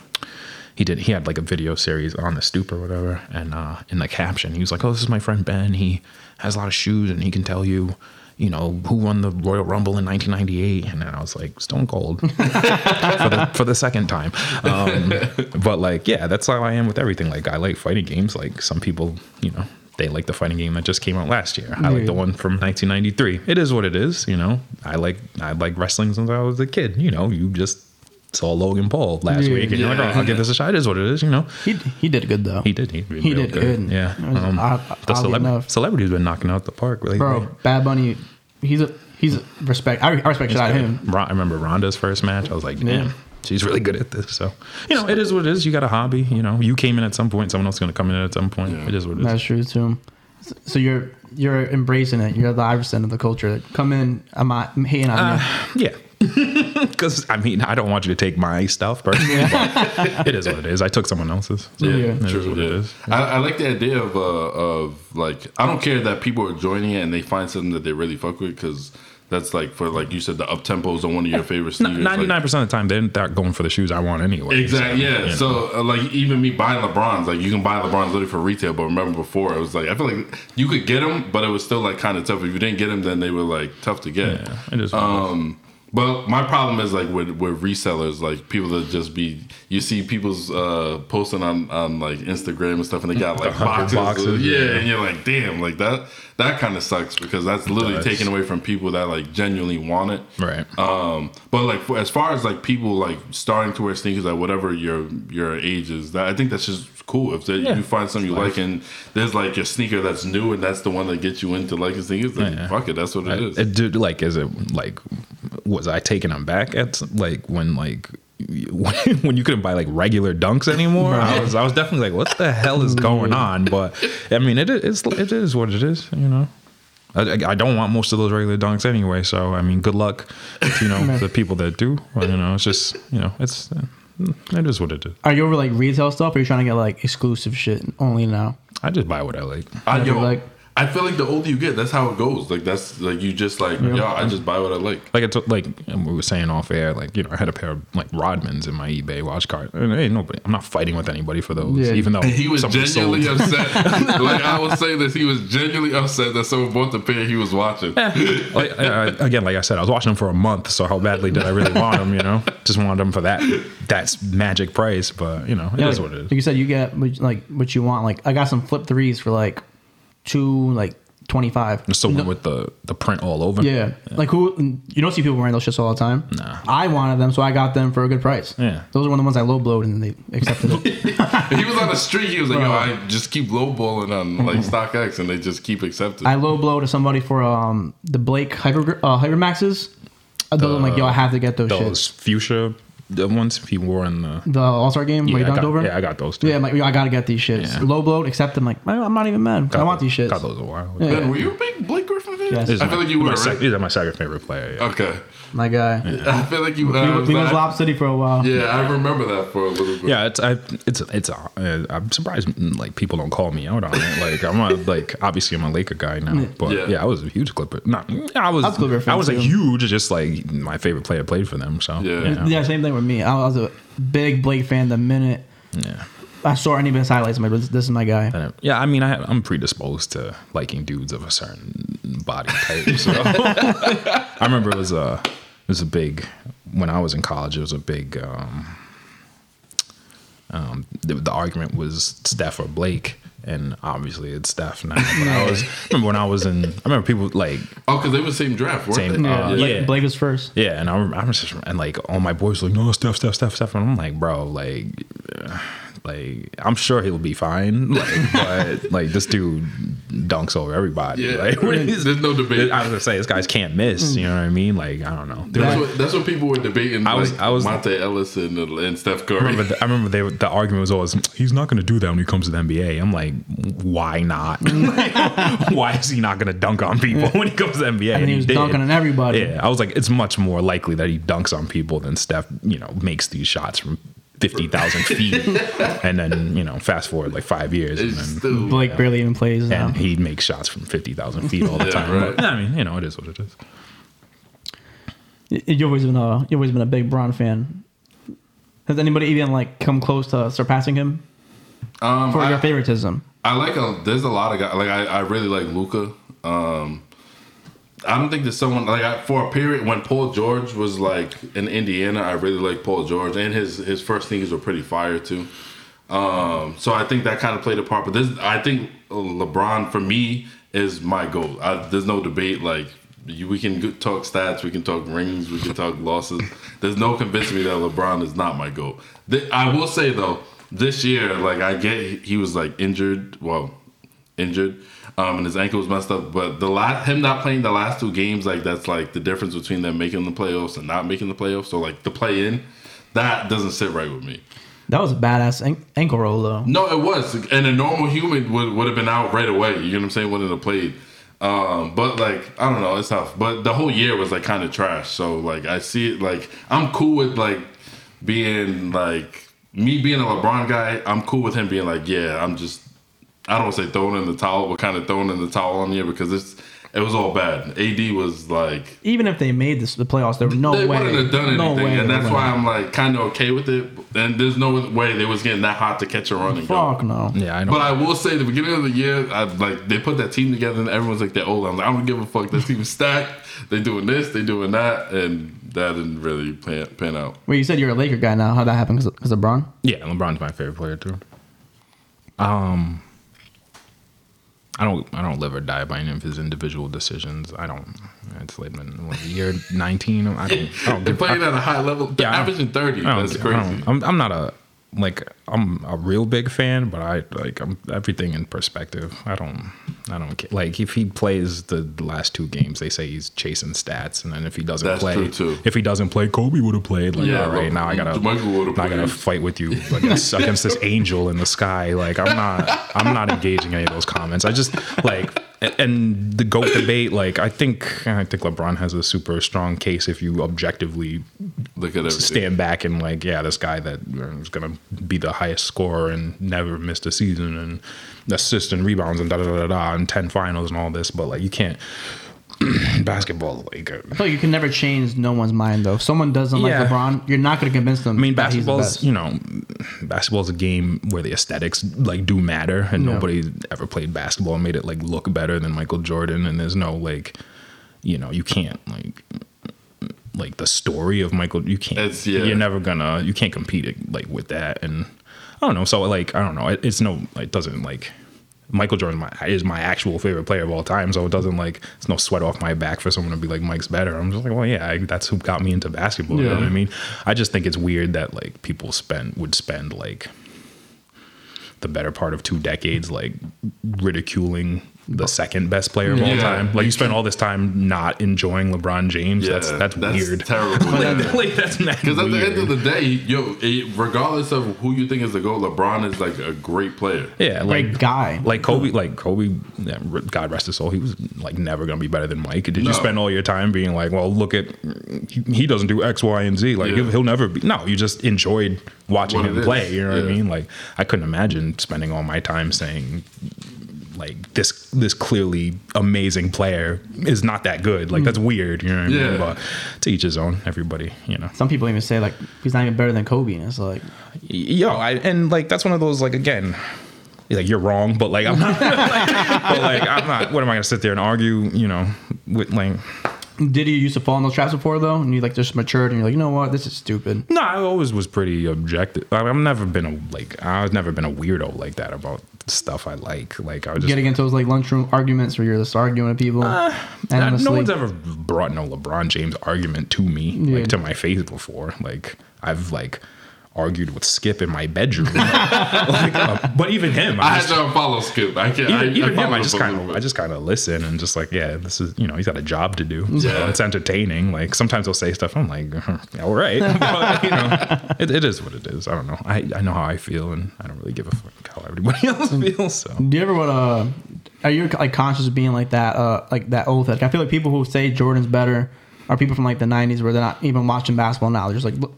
Speaker 2: He did. He had like a video series on the stoop or whatever, and uh, in the caption, he was like, "Oh, this is my friend Ben. He has a lot of shoes, and he can tell you, you know, who won the Royal Rumble in 1998? And I was like, Stone Cold for the for the second time. Um, but like, yeah, that's how I am with everything. Like, I like fighting games. Like some people, you know, they like the fighting game that just came out last year. I like the one from 1993. It is what it is. You know, I like I like wrestling since I was a kid. You know, you just saw Logan Paul last
Speaker 1: Yeah.
Speaker 2: week, and you're like, oh, I'll give this a shot. It is what it is. You know.
Speaker 1: He he did good though.
Speaker 2: He did. He,
Speaker 1: He did good.
Speaker 2: Yeah.
Speaker 1: It was
Speaker 2: Um,
Speaker 1: odd-
Speaker 2: the
Speaker 1: oddly
Speaker 2: celeb- celebrity's been knocking out the park. really.
Speaker 1: Bro, Bad Bunny, he's a he's a respect. I, I respect shit out him.
Speaker 2: I remember Ronda's first match. I was like, damn,
Speaker 1: Yeah.
Speaker 2: she's really good at this. So, you know, it is what it is. You got a hobby. You know, you came in at some point. Someone else is going to come in at some point.
Speaker 3: Yeah.
Speaker 2: It is what it is.
Speaker 1: That's true too. So you're you're embracing it. You're the Iverson of the culture. Come in. I'm not I'm hating on you.
Speaker 2: Yeah. Because, I mean, I don't want you to take my stuff personally, but it is what it is. I took someone else's. So
Speaker 1: Yeah.
Speaker 2: it is
Speaker 3: True,
Speaker 2: what
Speaker 3: yeah.
Speaker 2: it is.
Speaker 3: I, I like the idea of uh, of like I don't care that people are joining it and they find something that they really fuck with because that's like for like you said the up tempos are one of your favorite sneakers.
Speaker 2: 99% of the time, they're not going for the shoes I want anyway.
Speaker 3: Exactly.
Speaker 2: So,
Speaker 3: Yeah.
Speaker 2: you know.
Speaker 3: So uh, like even me buying LeBrons, like you can buy LeBrons literally for retail. But remember before it was like I feel like you could get them, but it was still like kind of tough. If you didn't get them, then they were like tough to get.
Speaker 2: Yeah, it is what it is.
Speaker 3: Um, but my problem is like with with resellers, like people that just be you see people's uh posting on on like Instagram and stuff, and they got like boxes,
Speaker 2: boxes,
Speaker 3: yeah,
Speaker 2: yeah.
Speaker 3: and you're like, damn, like that that kind of sucks because that's literally taken away from people that like genuinely want it.
Speaker 2: Right.
Speaker 3: Um, but like for, as far as like people like starting to wear sneakers at whatever your your age is, that I think that's just cool. If they,
Speaker 2: Yeah.
Speaker 3: you find something you like and there's like your sneaker that's new and that's the one that gets you into liking sneakers, then
Speaker 2: Yeah.
Speaker 3: fuck it, that's what it is.
Speaker 2: It, did like is it like was I taking them back at like when like when, you couldn't buy like regular dunks anymore? I was I was definitely like, what the hell is going mm. on? But I mean, it is it is what it is, you know. I, I don't want most of those regular dunks anyway, so I mean, good luck, to, you know, the people that do. But, you know, it's just you know, it's it is what it is.
Speaker 1: Are you over like retail stuff, or are you trying to get like exclusive shit only now?
Speaker 2: I just buy what I like.
Speaker 3: I, yo,
Speaker 1: like-
Speaker 3: I feel like the older you get, that's how it goes. Like that's like you just like yo, I just buy what I like.
Speaker 2: Like I took, like we were saying off air, like you know, I had a pair of like Rodmans in my eBay watch cart. And ain't nobody. I'm not fighting with anybody for those,
Speaker 1: Yeah.
Speaker 2: even though
Speaker 3: And he was genuinely
Speaker 2: sold-
Speaker 3: upset. like I will say this, he was genuinely upset that someone bought the pair he was watching.
Speaker 2: like, uh, again, like I said, I was watching them for a month, so how badly did I really want them? You know, just wanted them for that that's magic price. But you know, it is
Speaker 1: Yeah, like,
Speaker 2: what it is.
Speaker 1: Like you said, you get like what you want. Like I got some flip threes for like two like twenty five.
Speaker 2: Just the one with the the print all over.
Speaker 1: Yeah. Like who you don't see people wearing those shits all the time.
Speaker 2: Nah.
Speaker 1: I wanted them, so I got them for a good price.
Speaker 2: Yeah.
Speaker 1: Those are one of the ones I low blowed and they accepted it.
Speaker 3: he was on the street. He was like, "Yo, I just keep lowballing on like StockX, and they just keep accepting."
Speaker 1: I low blow to somebody for um the Blake Hyper uh, Hypermaxes. I told them like, yo, I have to get those,
Speaker 2: Those
Speaker 1: shits.
Speaker 2: fuchsia the ones he wore in the.
Speaker 1: The All Star game
Speaker 2: Yeah, I
Speaker 1: dunked
Speaker 2: got,
Speaker 1: over.
Speaker 2: yeah, I got those too.
Speaker 1: Yeah, I'm like, I gotta get these shits.
Speaker 2: Yeah.
Speaker 1: Low blowed, accept them. Like, I'm not even mad.
Speaker 2: Got
Speaker 1: I want
Speaker 2: those-
Speaker 1: these shits.
Speaker 2: Got those a while.
Speaker 1: Yeah.
Speaker 3: Ben, were you a big Blake Griffin fan?
Speaker 1: Yes.
Speaker 3: I feel
Speaker 2: my-
Speaker 3: like you were.
Speaker 2: sec-
Speaker 3: Right?
Speaker 2: He's my second favorite player. Yeah.
Speaker 3: Okay,
Speaker 1: My guy.
Speaker 3: I feel like you.
Speaker 1: We,
Speaker 3: Uh,
Speaker 1: we was
Speaker 3: I-
Speaker 1: Lob City for a while.
Speaker 3: Yeah, I remember that for a little bit.
Speaker 2: Yeah, it's I, it's it's uh, I'm surprised mm, like people don't call me out on it. Like I'm not like obviously I'm a Laker guy now, but
Speaker 3: Yeah.
Speaker 2: yeah, I was a huge Clipper. Not I was
Speaker 1: I was a
Speaker 2: I was a huge just like my favorite player played for them. So
Speaker 3: Yeah.
Speaker 2: yeah,
Speaker 1: Yeah, same thing with me. I was a big Blake fan the minute
Speaker 2: yeah.
Speaker 1: I saw any of his highlights. I'm this, is my guy.
Speaker 2: Uh, yeah, I mean, I, I'm predisposed to liking dudes of a certain body type. So I remember it was a it was a big when I was in college. It was a big. Um, um, the, the argument was Steph or Blake, and obviously it's Steph now. But I was remember when I was in. I remember people like
Speaker 3: Oh, because they were the same draft, weren't
Speaker 2: Same-
Speaker 3: they?
Speaker 2: uh,
Speaker 3: Oh,
Speaker 2: yeah.
Speaker 1: Blake was first.
Speaker 2: yeah, and I, rem- I was just and like all my boys were like no Steph, Steph, Steph, Steph, and I'm like, bro, like, uh, like I'm sure he'll be fine, like, but like this dude dunks over everybody.
Speaker 3: Yeah,
Speaker 2: like, what is-
Speaker 3: there's no debate.
Speaker 2: I was gonna say this guys can't miss. You know what I mean? Like I don't know.
Speaker 3: That's
Speaker 2: like-
Speaker 3: what, that's what people were debating.
Speaker 2: I was-
Speaker 3: like,
Speaker 2: I was-
Speaker 3: Monta Ellis and, and Steph
Speaker 2: I
Speaker 3: Curry.
Speaker 2: remember, the, I remember they, the argument was always he's not going to do that when he comes to the NBA. I'm like, why not? why is he not going to dunk on people when he comes to the NBA?
Speaker 1: And he was
Speaker 2: did.
Speaker 1: dunking on everybody.
Speaker 2: Yeah, I was like, it's much more likely that he dunks on people than Steph, you know, makes these shots from fifty thousand feet, and then you know, fast forward like five years, and then
Speaker 3: still,
Speaker 1: Blake barely even plays now.
Speaker 2: and he makes shots from fifty thousand feet all the
Speaker 3: Yeah,
Speaker 2: time.
Speaker 3: right.
Speaker 2: But, I mean, you know, it is what it is.
Speaker 1: You've always been a you've always been a big Bron fan. Has anybody even like come close to surpassing him
Speaker 3: um,
Speaker 1: for
Speaker 3: I,
Speaker 1: your favoritism?
Speaker 3: I like a. There's a lot of guys. Like I, I really like Luka. Um, I don't think there's someone like I, for a period when Paul George was like in Indiana. I really like Paul George, and his his first sneakers were pretty fire too. Um, so I think that kind of played a part. But this, I think LeBron for me is my goal. I, there's no debate. Like you, we can talk stats, we can talk rings, we can talk losses. There's no convincing me that LeBron is not my goal. Th- I will say though, this year, like I get he was like injured. Well, injured. Um, and his ankle was messed up. But the last him not playing the last two games, like that's like the difference between them making the playoffs and not making the playoffs. So like the play in, that doesn't sit right with me.
Speaker 1: That was a badass an- ankle roll though.
Speaker 3: No, it was. And a normal human would, would have been out right away. You know what I'm saying? Wouldn't have played. Um, but like I don't know, it's tough. But the whole year was like kind of trash. So like I see it like I'm cool with like being like me being a LeBron guy. I'm cool with him being like, yeah, I'm just I don't want to say throwing in the towel, but kind of throwing in the towel on you because it's it was all bad. AD was like
Speaker 1: Even if they made this the playoffs, there was no
Speaker 3: they
Speaker 1: way.
Speaker 3: They wouldn't have done
Speaker 1: no
Speaker 3: anything,
Speaker 1: way
Speaker 3: and that's why. I'm like kind of okay with it. And there's no way they was getting that hot to catch a run and go.
Speaker 1: Fuck no.
Speaker 2: Yeah, I know.
Speaker 3: But I will say, the beginning of the year, I like they put that team together, and everyone's like, "They're old." I'm like, I don't give a fuck. That team's stacked. They doing this, they doing that, and that didn't really pan, pan out.
Speaker 1: Wait, you said you're a Laker guy now. How'd that happen? Because of Bron?
Speaker 2: Yeah, LeBron's my favorite player too. Um, I don't, I don't live or die by any of his individual decisions. I don't. It's like in what, year nineteen. I don't. I don't
Speaker 3: They're
Speaker 2: give,
Speaker 3: playing
Speaker 2: I,
Speaker 3: at a high level,
Speaker 2: Yeah, I-
Speaker 3: averaging thirty. That's
Speaker 2: I
Speaker 3: crazy.
Speaker 2: I'm, I'm not a like I'm a real big fan, but I like I'm everything in perspective. I don't I don't ca- like if he plays the, last two games, they say he's chasing stats, and then if he doesn't
Speaker 3: That's
Speaker 2: play, if he doesn't play, Kobe would have played. Like
Speaker 3: Yeah,
Speaker 2: all right,
Speaker 3: well,
Speaker 2: now I gotta I gotta fight with you against against this angel in the sky. Like I'm not I'm not engaging any of those comments. I just like and the goat debate. Like I think I think LeBron has a super strong case if you objectively
Speaker 3: Look at everything.
Speaker 2: stand back and like, yeah, this guy that uh, is gonna be the highest scorer and never missed a season and assists and rebounds and da da da da da and ten finals and all this, but like you can't basketball like uh,
Speaker 1: I feel like you can never change no one's mind though. If someone doesn't
Speaker 2: Yeah.
Speaker 1: like LeBron, you're not going to convince them.
Speaker 2: I mean,
Speaker 1: that he's the
Speaker 2: basketball's you know, basketball's a game where the aesthetics like do matter, and
Speaker 1: Yeah.
Speaker 2: nobody ever played basketball and made it like look better than Michael Jordan. And there's no like, you know, you can't like like the story of Michael. You can't.
Speaker 3: It's- yeah.
Speaker 2: You're never gonna. You can't compete it, like with that. And I don't know. So like, I don't know. It, it's no. It doesn't like. Michael Jordan my, is my actual favorite player of all time, so it doesn't like it's no sweat off my back for someone to be like Mike's better. I'm just like, well, yeah, I, that's who got me into basketball. You know what I mean? I just think it's weird that like people spend would spend like the better part of two decades like ridiculing the second best player of all
Speaker 3: Yeah.
Speaker 2: time. Like you spend all this time not enjoying LeBron James.
Speaker 3: Yeah,
Speaker 2: that's that's, weird.
Speaker 3: Terrible.
Speaker 2: like, like, that's mad
Speaker 3: Because at the end of the day, yo, it, regardless of who you think is the goat, LeBron is like a great player.
Speaker 2: yeah, like
Speaker 1: Great guy.
Speaker 2: Like Kobe, like Kobe, yeah, God rest his soul. He was like never gonna be better than Mike. Did
Speaker 3: No.
Speaker 2: you spend all your time being like, well, look at he, he doesn't do X, Y, and Z. Like
Speaker 3: Yeah.
Speaker 2: he'll, he'll never be. No, you just enjoyed watching
Speaker 3: What
Speaker 2: him play. You know what I mean? Like I couldn't imagine spending all my time saying. Like this, this clearly amazing player is not that good. Like hmm. that's weird, you know what I mean?
Speaker 3: Yeah.
Speaker 2: But to each his own. Everybody, you know.
Speaker 1: Some people even say like he's not even better than Kobe, and it's like
Speaker 2: yo I, and like that's one of those like again like you're wrong but like i'm not but like i'm not what am i gonna sit there and argue you know with like
Speaker 1: Did you used to fall in those traps before though? And you like just matured and you're like, you know what, this is stupid.
Speaker 2: no i always was pretty objective I mean, i've never been a like i've never been a weirdo like that about stuff i like like i was just
Speaker 1: Getting into those like lunchroom arguments where you're just arguing with people.
Speaker 2: Uh, no one's ever brought no lebron james argument to me
Speaker 1: Yeah.
Speaker 2: like to my face before like i've like argued with skip in my bedroom like, uh, but even him
Speaker 3: I
Speaker 2: just-
Speaker 3: had to follow Skip. I can't.
Speaker 2: even,
Speaker 3: I,
Speaker 2: even
Speaker 3: I
Speaker 2: him, I just kind of. I just kind of listen and just like, yeah, this is, you know, he's got a job to do. So
Speaker 3: Yeah.
Speaker 2: it's entertaining. Like sometimes he'll say stuff. I'm like, all right, but, you know, it, it is what it is. I don't know. I, I know how I feel, and I don't really give a fuck how everybody else feels. So
Speaker 1: Do you ever want to? Are you like conscious of being like that? Uh, like that old head? I feel like people who say Jordan's better are people from like the '90s where they're not even watching basketball now. They're just like, "Look,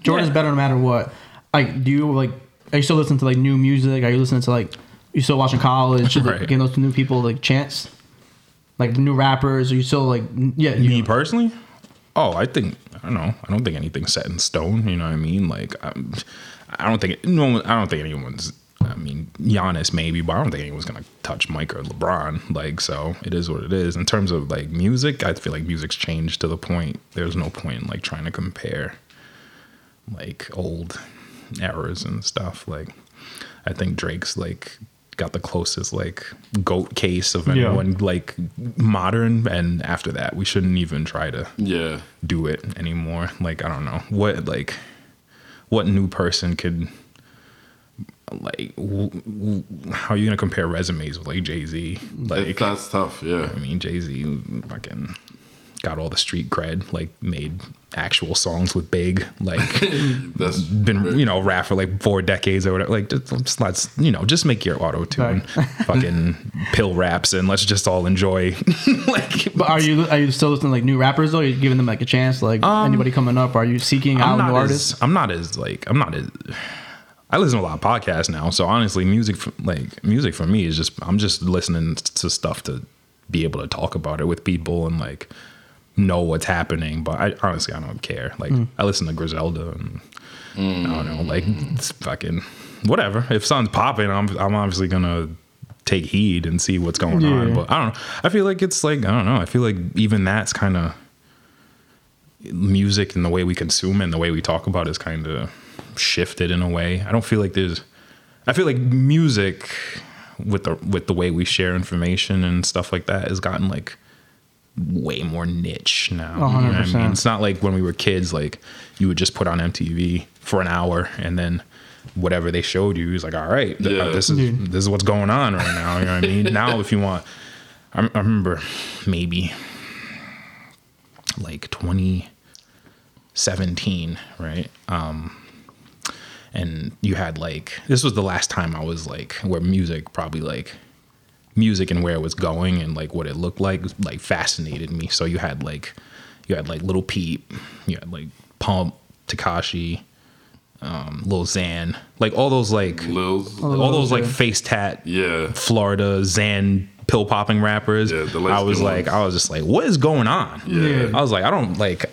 Speaker 1: Jordan's
Speaker 2: Yeah.
Speaker 1: better no matter what. Like, do you like? Are you still listening to like new music? Are you listening to like? You still watching college?
Speaker 2: Right.
Speaker 1: Giving those new people like chance? Like new rappers? Are you still like? Yeah, you,
Speaker 2: me personally, oh, I think I don't know. I don't think anything's set in stone. You know what I mean? Like, I'm, I don't think no. I don't think anyone's. I mean, Giannis maybe, but I don't think anyone's gonna touch Mike or LeBron. Like, so it is what it is. In terms of like music, I feel like music's changed to the point there's no point in like trying to compare like old eras and stuff. Like, I think Drake's like got the closest like goat case of
Speaker 1: Yeah.
Speaker 2: anyone like modern, and after that, we shouldn't even try to
Speaker 3: Yeah.
Speaker 2: do it anymore. Like I don't know what like what new person could like w- w- how are you gonna compare resumes with like Jay Z? Like
Speaker 3: That's tough. Yeah.
Speaker 2: I mean Jay Z fucking got all the street cred, like made actual songs with Big, like
Speaker 3: That's
Speaker 2: been you know rap for like four decades or whatever. Like just, just let's you know just make your auto tune fucking pill raps and let's just all enjoy like
Speaker 1: But are you are you still listening to like new rappers though? Are you giving them like a chance? Like anybody coming up? Are you seeking out
Speaker 2: Um, I'm
Speaker 1: new
Speaker 2: not
Speaker 1: artists?
Speaker 2: as I'm not as like I'm not as I listen to a lot of podcasts now, so honestly, music for, like music for me is just I'm just listening to stuff to be able to talk about it with people and like know what's happening. But I honestly I don't care. Like
Speaker 1: Hmm.
Speaker 2: I listen to Griselda and I don't know, like it's fucking whatever. If something's popping, I'm I'm obviously gonna take heed and see what's going on. But I don't know. I feel like it's like I don't know. I feel like even that's kind of music and the way we consume it and the way we talk about it is kind of shifted in a way. I don't feel like there's I feel like music with the with the way we share information and stuff like that has gotten like way more niche now. You know what I
Speaker 1: 100%.
Speaker 2: mean? It's not like when we were kids like you would just put on MTV for an hour and then whatever they showed you is like all right th-
Speaker 3: Yeah.
Speaker 2: this is this is what's going on right now you know what i mean now if you want I, I remember maybe like 2017 right um and you had like this was the last time i was like where music probably like music and where it was going and like what it looked like like fascinated me so you had like you had like Lil Peep you had like pump Tekashi um lil xan like all those like
Speaker 3: Lil's.
Speaker 2: all those like face tat
Speaker 3: Yeah.
Speaker 2: Florida Xan pill popping rappers.
Speaker 3: Yeah, the
Speaker 2: I was like,
Speaker 3: ones.
Speaker 2: I was just like, what is going on?
Speaker 3: Yeah.
Speaker 2: I was like, I don't like.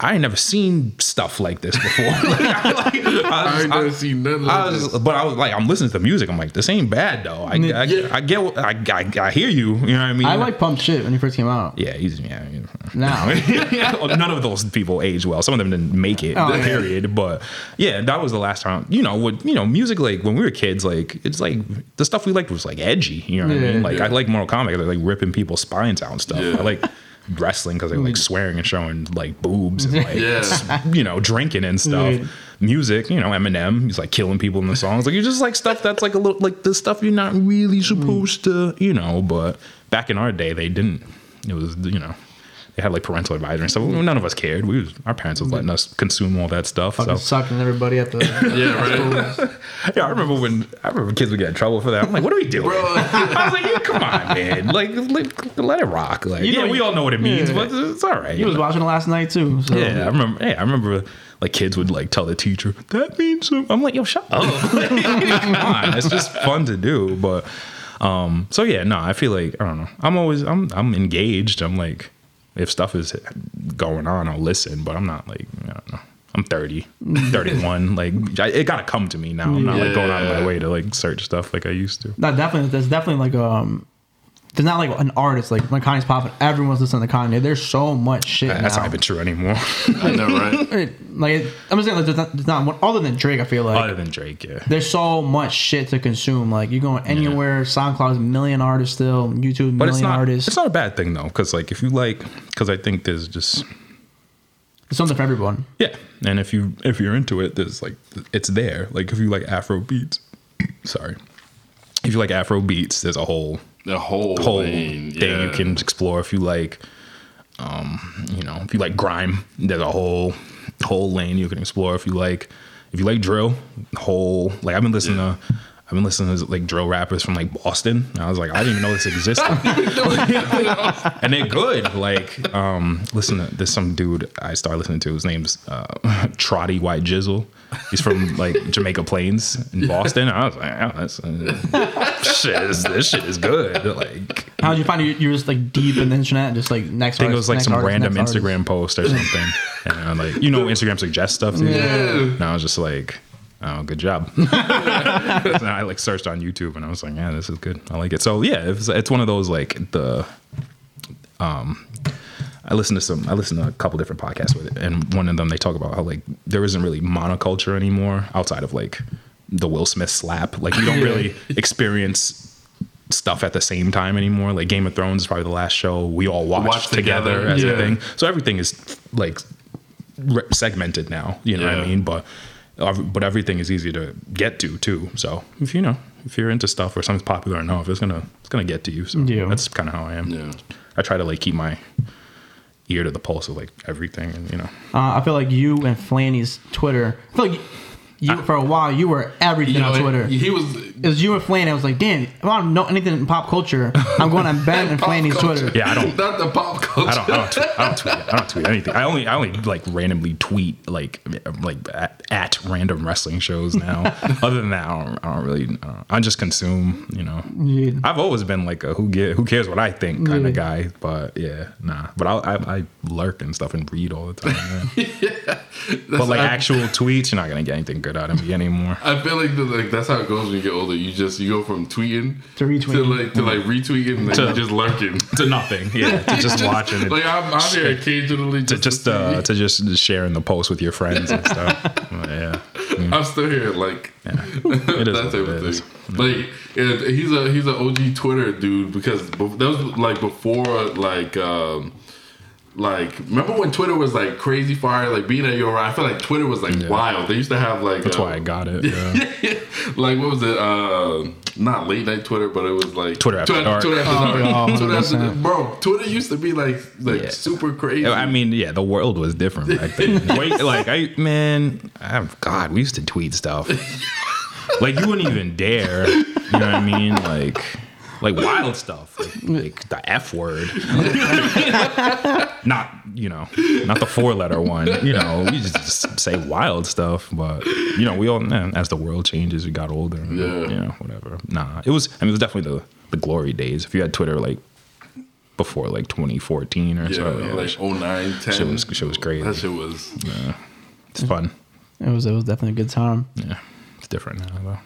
Speaker 2: I ain't never seen stuff like this before. Like, I, like, I was-
Speaker 3: I ain't
Speaker 2: I-
Speaker 3: never seen nothing like
Speaker 2: I was,
Speaker 3: this.
Speaker 2: but I was like, I'm listening to the music. I'm like, this ain't bad though. I, I,
Speaker 3: Yeah.
Speaker 2: I get, what- I, I, I hear you. You know what I mean?
Speaker 1: I like Pump Shit when he first came out.
Speaker 2: Yeah, he's yeah. you.
Speaker 1: Now.
Speaker 2: None of those people age well. Some of them didn't make it.
Speaker 1: Oh, yeah.
Speaker 2: period. But yeah, that was the last time. You know what? You know, music like when we were kids, like it's like the stuff we liked was like edgy. You know what I mean? Like I like Mortal Kombat. They're like ripping people's spines out and stuff.
Speaker 3: Yeah.
Speaker 2: I like wrestling because they're like mm. swearing and showing like boobs and like
Speaker 3: Yeah.
Speaker 2: you know drinking and stuff.
Speaker 1: Yeah.
Speaker 2: Music, you know, Eminem, he's like killing people in the songs. Like you just like stuff that's like a little like the stuff you're not really mm. supposed to, you know. But back in our day, they didn't. It was you know. They had like parental advisory and stuff. None of us cared. We was, our parents was letting us consume all that stuff.
Speaker 1: Fucking
Speaker 2: So
Speaker 1: sucking everybody at the.
Speaker 3: Yeah, right.
Speaker 2: yeah, I remember when I remember kids would get in trouble for that. I'm like, what are we doing? I was like, yeah, come on, man. Like, like, let it rock. Like,
Speaker 1: You know,
Speaker 2: yeah, we all know what it means,
Speaker 1: yeah.
Speaker 2: but it's all right.
Speaker 1: He was watching it last night too. So.
Speaker 2: Yeah, I remember. Yeah, I remember. Like kids would like tell the teacher that means something. I'm like, yo, shut up. Come on, it's just fun to do. But um, so yeah, no, I feel like I don't know. I'm always I'm I'm engaged. I'm like, if stuff is going on, I'll listen. But I'm not like I don't know. I'm 30, 31. like I, it gotta come to me now. I'm not like going out of my way to like search stuff like I used to.
Speaker 1: That definitely, there's definitely like um, there's not like an artist like when Kanye's popping, everyone's listening to Kanye. There's so much shit.
Speaker 2: That's
Speaker 1: now.
Speaker 2: not even true anymore.
Speaker 3: I know, right?
Speaker 1: It- like I'm just saying, like, there's not, there's not one other than Drake. I feel like
Speaker 2: Other than Drake, yeah.
Speaker 1: there's so much shit to consume. Like you're going anywhere, SoundCloud's a million artists still, YouTube
Speaker 2: But it's
Speaker 1: million
Speaker 2: not.
Speaker 1: artists.
Speaker 2: It's not a bad thing though, because like if you like, because I think there's just
Speaker 1: It's something for everyone.
Speaker 2: Yeah, and if you if you're into it, there's like it's there. Like if you like Afro beats, sorry, if you like Afro beats, there's a whole
Speaker 3: The whole,
Speaker 2: whole
Speaker 3: lane.
Speaker 2: thing you can explore. If you like, um, you know, if you like grime, there's a whole whole lane you can explore. If you like, if you like drill, whole like I've been listening
Speaker 3: Yeah.
Speaker 2: to. I've been listening to like drill rappers from like Boston. I was like, I didn't even know this existed. and they're good. Like, um, listen to there's some dude I started listening to. His name's uh, Trotty White Jizzle. He's from like Jamaica Plains in Boston. I was like, oh, that's, uh, shit, is, this shit is good. Like,
Speaker 1: How did you find you, you were just like deep in the internet, just like next?
Speaker 2: I think it was like some
Speaker 1: artist,
Speaker 2: random
Speaker 1: next
Speaker 2: Instagram post or something. and I'm like, you know, Instagram suggests stuff to you.
Speaker 3: Yeah.
Speaker 2: And I was just like, oh, good job. so I like searched on YouTube and I was like, yeah, this is good. I like it. So yeah, it's, it's one of those like the, um, I listen to some, I listen to a couple different podcasts with it. And one of them, they talk about how like there isn't really monoculture anymore outside of like the Will Smith slap. Like you don't really experience stuff at the same time anymore. Like Game of Thrones is probably the last show we all watched
Speaker 3: Watch
Speaker 2: together,
Speaker 3: together,
Speaker 2: as
Speaker 3: yeah.
Speaker 2: a thing. So everything is like re- segmented now. You know what I mean? But but everything is easy to get to too. So if you know if you're into stuff or something's popular enough, it's gonna it's gonna get to you. So
Speaker 1: Yeah.
Speaker 2: that's kind of how I am.
Speaker 3: Yeah.
Speaker 2: I try to like keep my ear to the pulse of like everything, and you know.
Speaker 1: Uh, I feel like you and Flanny's Twitter. I feel like you, for a while you were everything
Speaker 3: You know,
Speaker 1: on Twitter.
Speaker 3: he was
Speaker 1: it was you and Flanny. I was like, damn, if I don't know anything in pop culture, I'm going on Ben and
Speaker 3: Pop
Speaker 1: Flanny's
Speaker 3: culture.
Speaker 1: Twitter.
Speaker 2: Yeah, I don't.
Speaker 3: not the pop culture.
Speaker 2: I don't. I don't. Tweet, I don't tweet. I don't tweet anything. I only. I only like randomly tweet like like at, at random wrestling shows now. Other than that, I don't. I don't really. I, don't, I just consume. You know.
Speaker 1: Yeah.
Speaker 2: I've always been like a who get who cares what I think kind
Speaker 1: Yeah.
Speaker 2: of guy. But yeah, nah. But I, I I lurk and stuff and read all the time. Man. but like
Speaker 3: I-
Speaker 2: actual tweets, you're not gonna get anything good out of me anymore.
Speaker 3: I feel like the, like that's how it goes when you get older. You just you go from tweeting
Speaker 1: To retweeting.
Speaker 3: to like to like retweeting and
Speaker 2: To-
Speaker 3: you're just lurking.
Speaker 2: To nothing. Yeah. To just watching it.
Speaker 3: Like I'm, I'm here occasionally
Speaker 2: to
Speaker 3: just
Speaker 2: just
Speaker 3: to
Speaker 2: uh, to just sharing the post with your friends and stuff. But yeah.
Speaker 3: I'm still here like
Speaker 2: It is
Speaker 3: that type
Speaker 2: it
Speaker 3: of
Speaker 2: is.
Speaker 3: thing. Like and he's a he's an OG Twitter dude because bef- that was like before like um like remember when Twitter was like crazy fire like being at your I feel like Twitter was like
Speaker 2: Yeah.
Speaker 3: wild. They used to have like
Speaker 2: That's
Speaker 3: uh,
Speaker 2: why I got it. Yeah.
Speaker 3: like what was it? Uh, not late night Twitter, but it was like
Speaker 2: Twitter after dark.
Speaker 3: Twitter after
Speaker 1: Oh,
Speaker 3: dark.
Speaker 1: yeah,
Speaker 3: Twitter after
Speaker 1: 100%.
Speaker 3: bro. Twitter used to be like like
Speaker 2: Yeah.
Speaker 3: super crazy.
Speaker 2: I mean, yeah, the world was different back then. Wait, like I man, I'm, God, we used to tweet stuff. Like you wouldn't even dare. You know what I mean? Like like wild stuff. Like, like the F word. not, you know, not the four letter one. You know, we just, just say wild stuff. But you know, we all man, as the world changes, we got older. and,
Speaker 3: Yeah.
Speaker 2: You know, whatever. Nah. It was I mean it was definitely the the glory days. If you had Twitter like before like 2014 or
Speaker 3: yeah,
Speaker 2: so, yeah,
Speaker 3: like 09, 10.
Speaker 2: Shit was- shit was crazy.
Speaker 3: That shit was. Yeah.
Speaker 2: it's fun.
Speaker 1: It was it was definitely a good time.
Speaker 2: Yeah, it's different now though.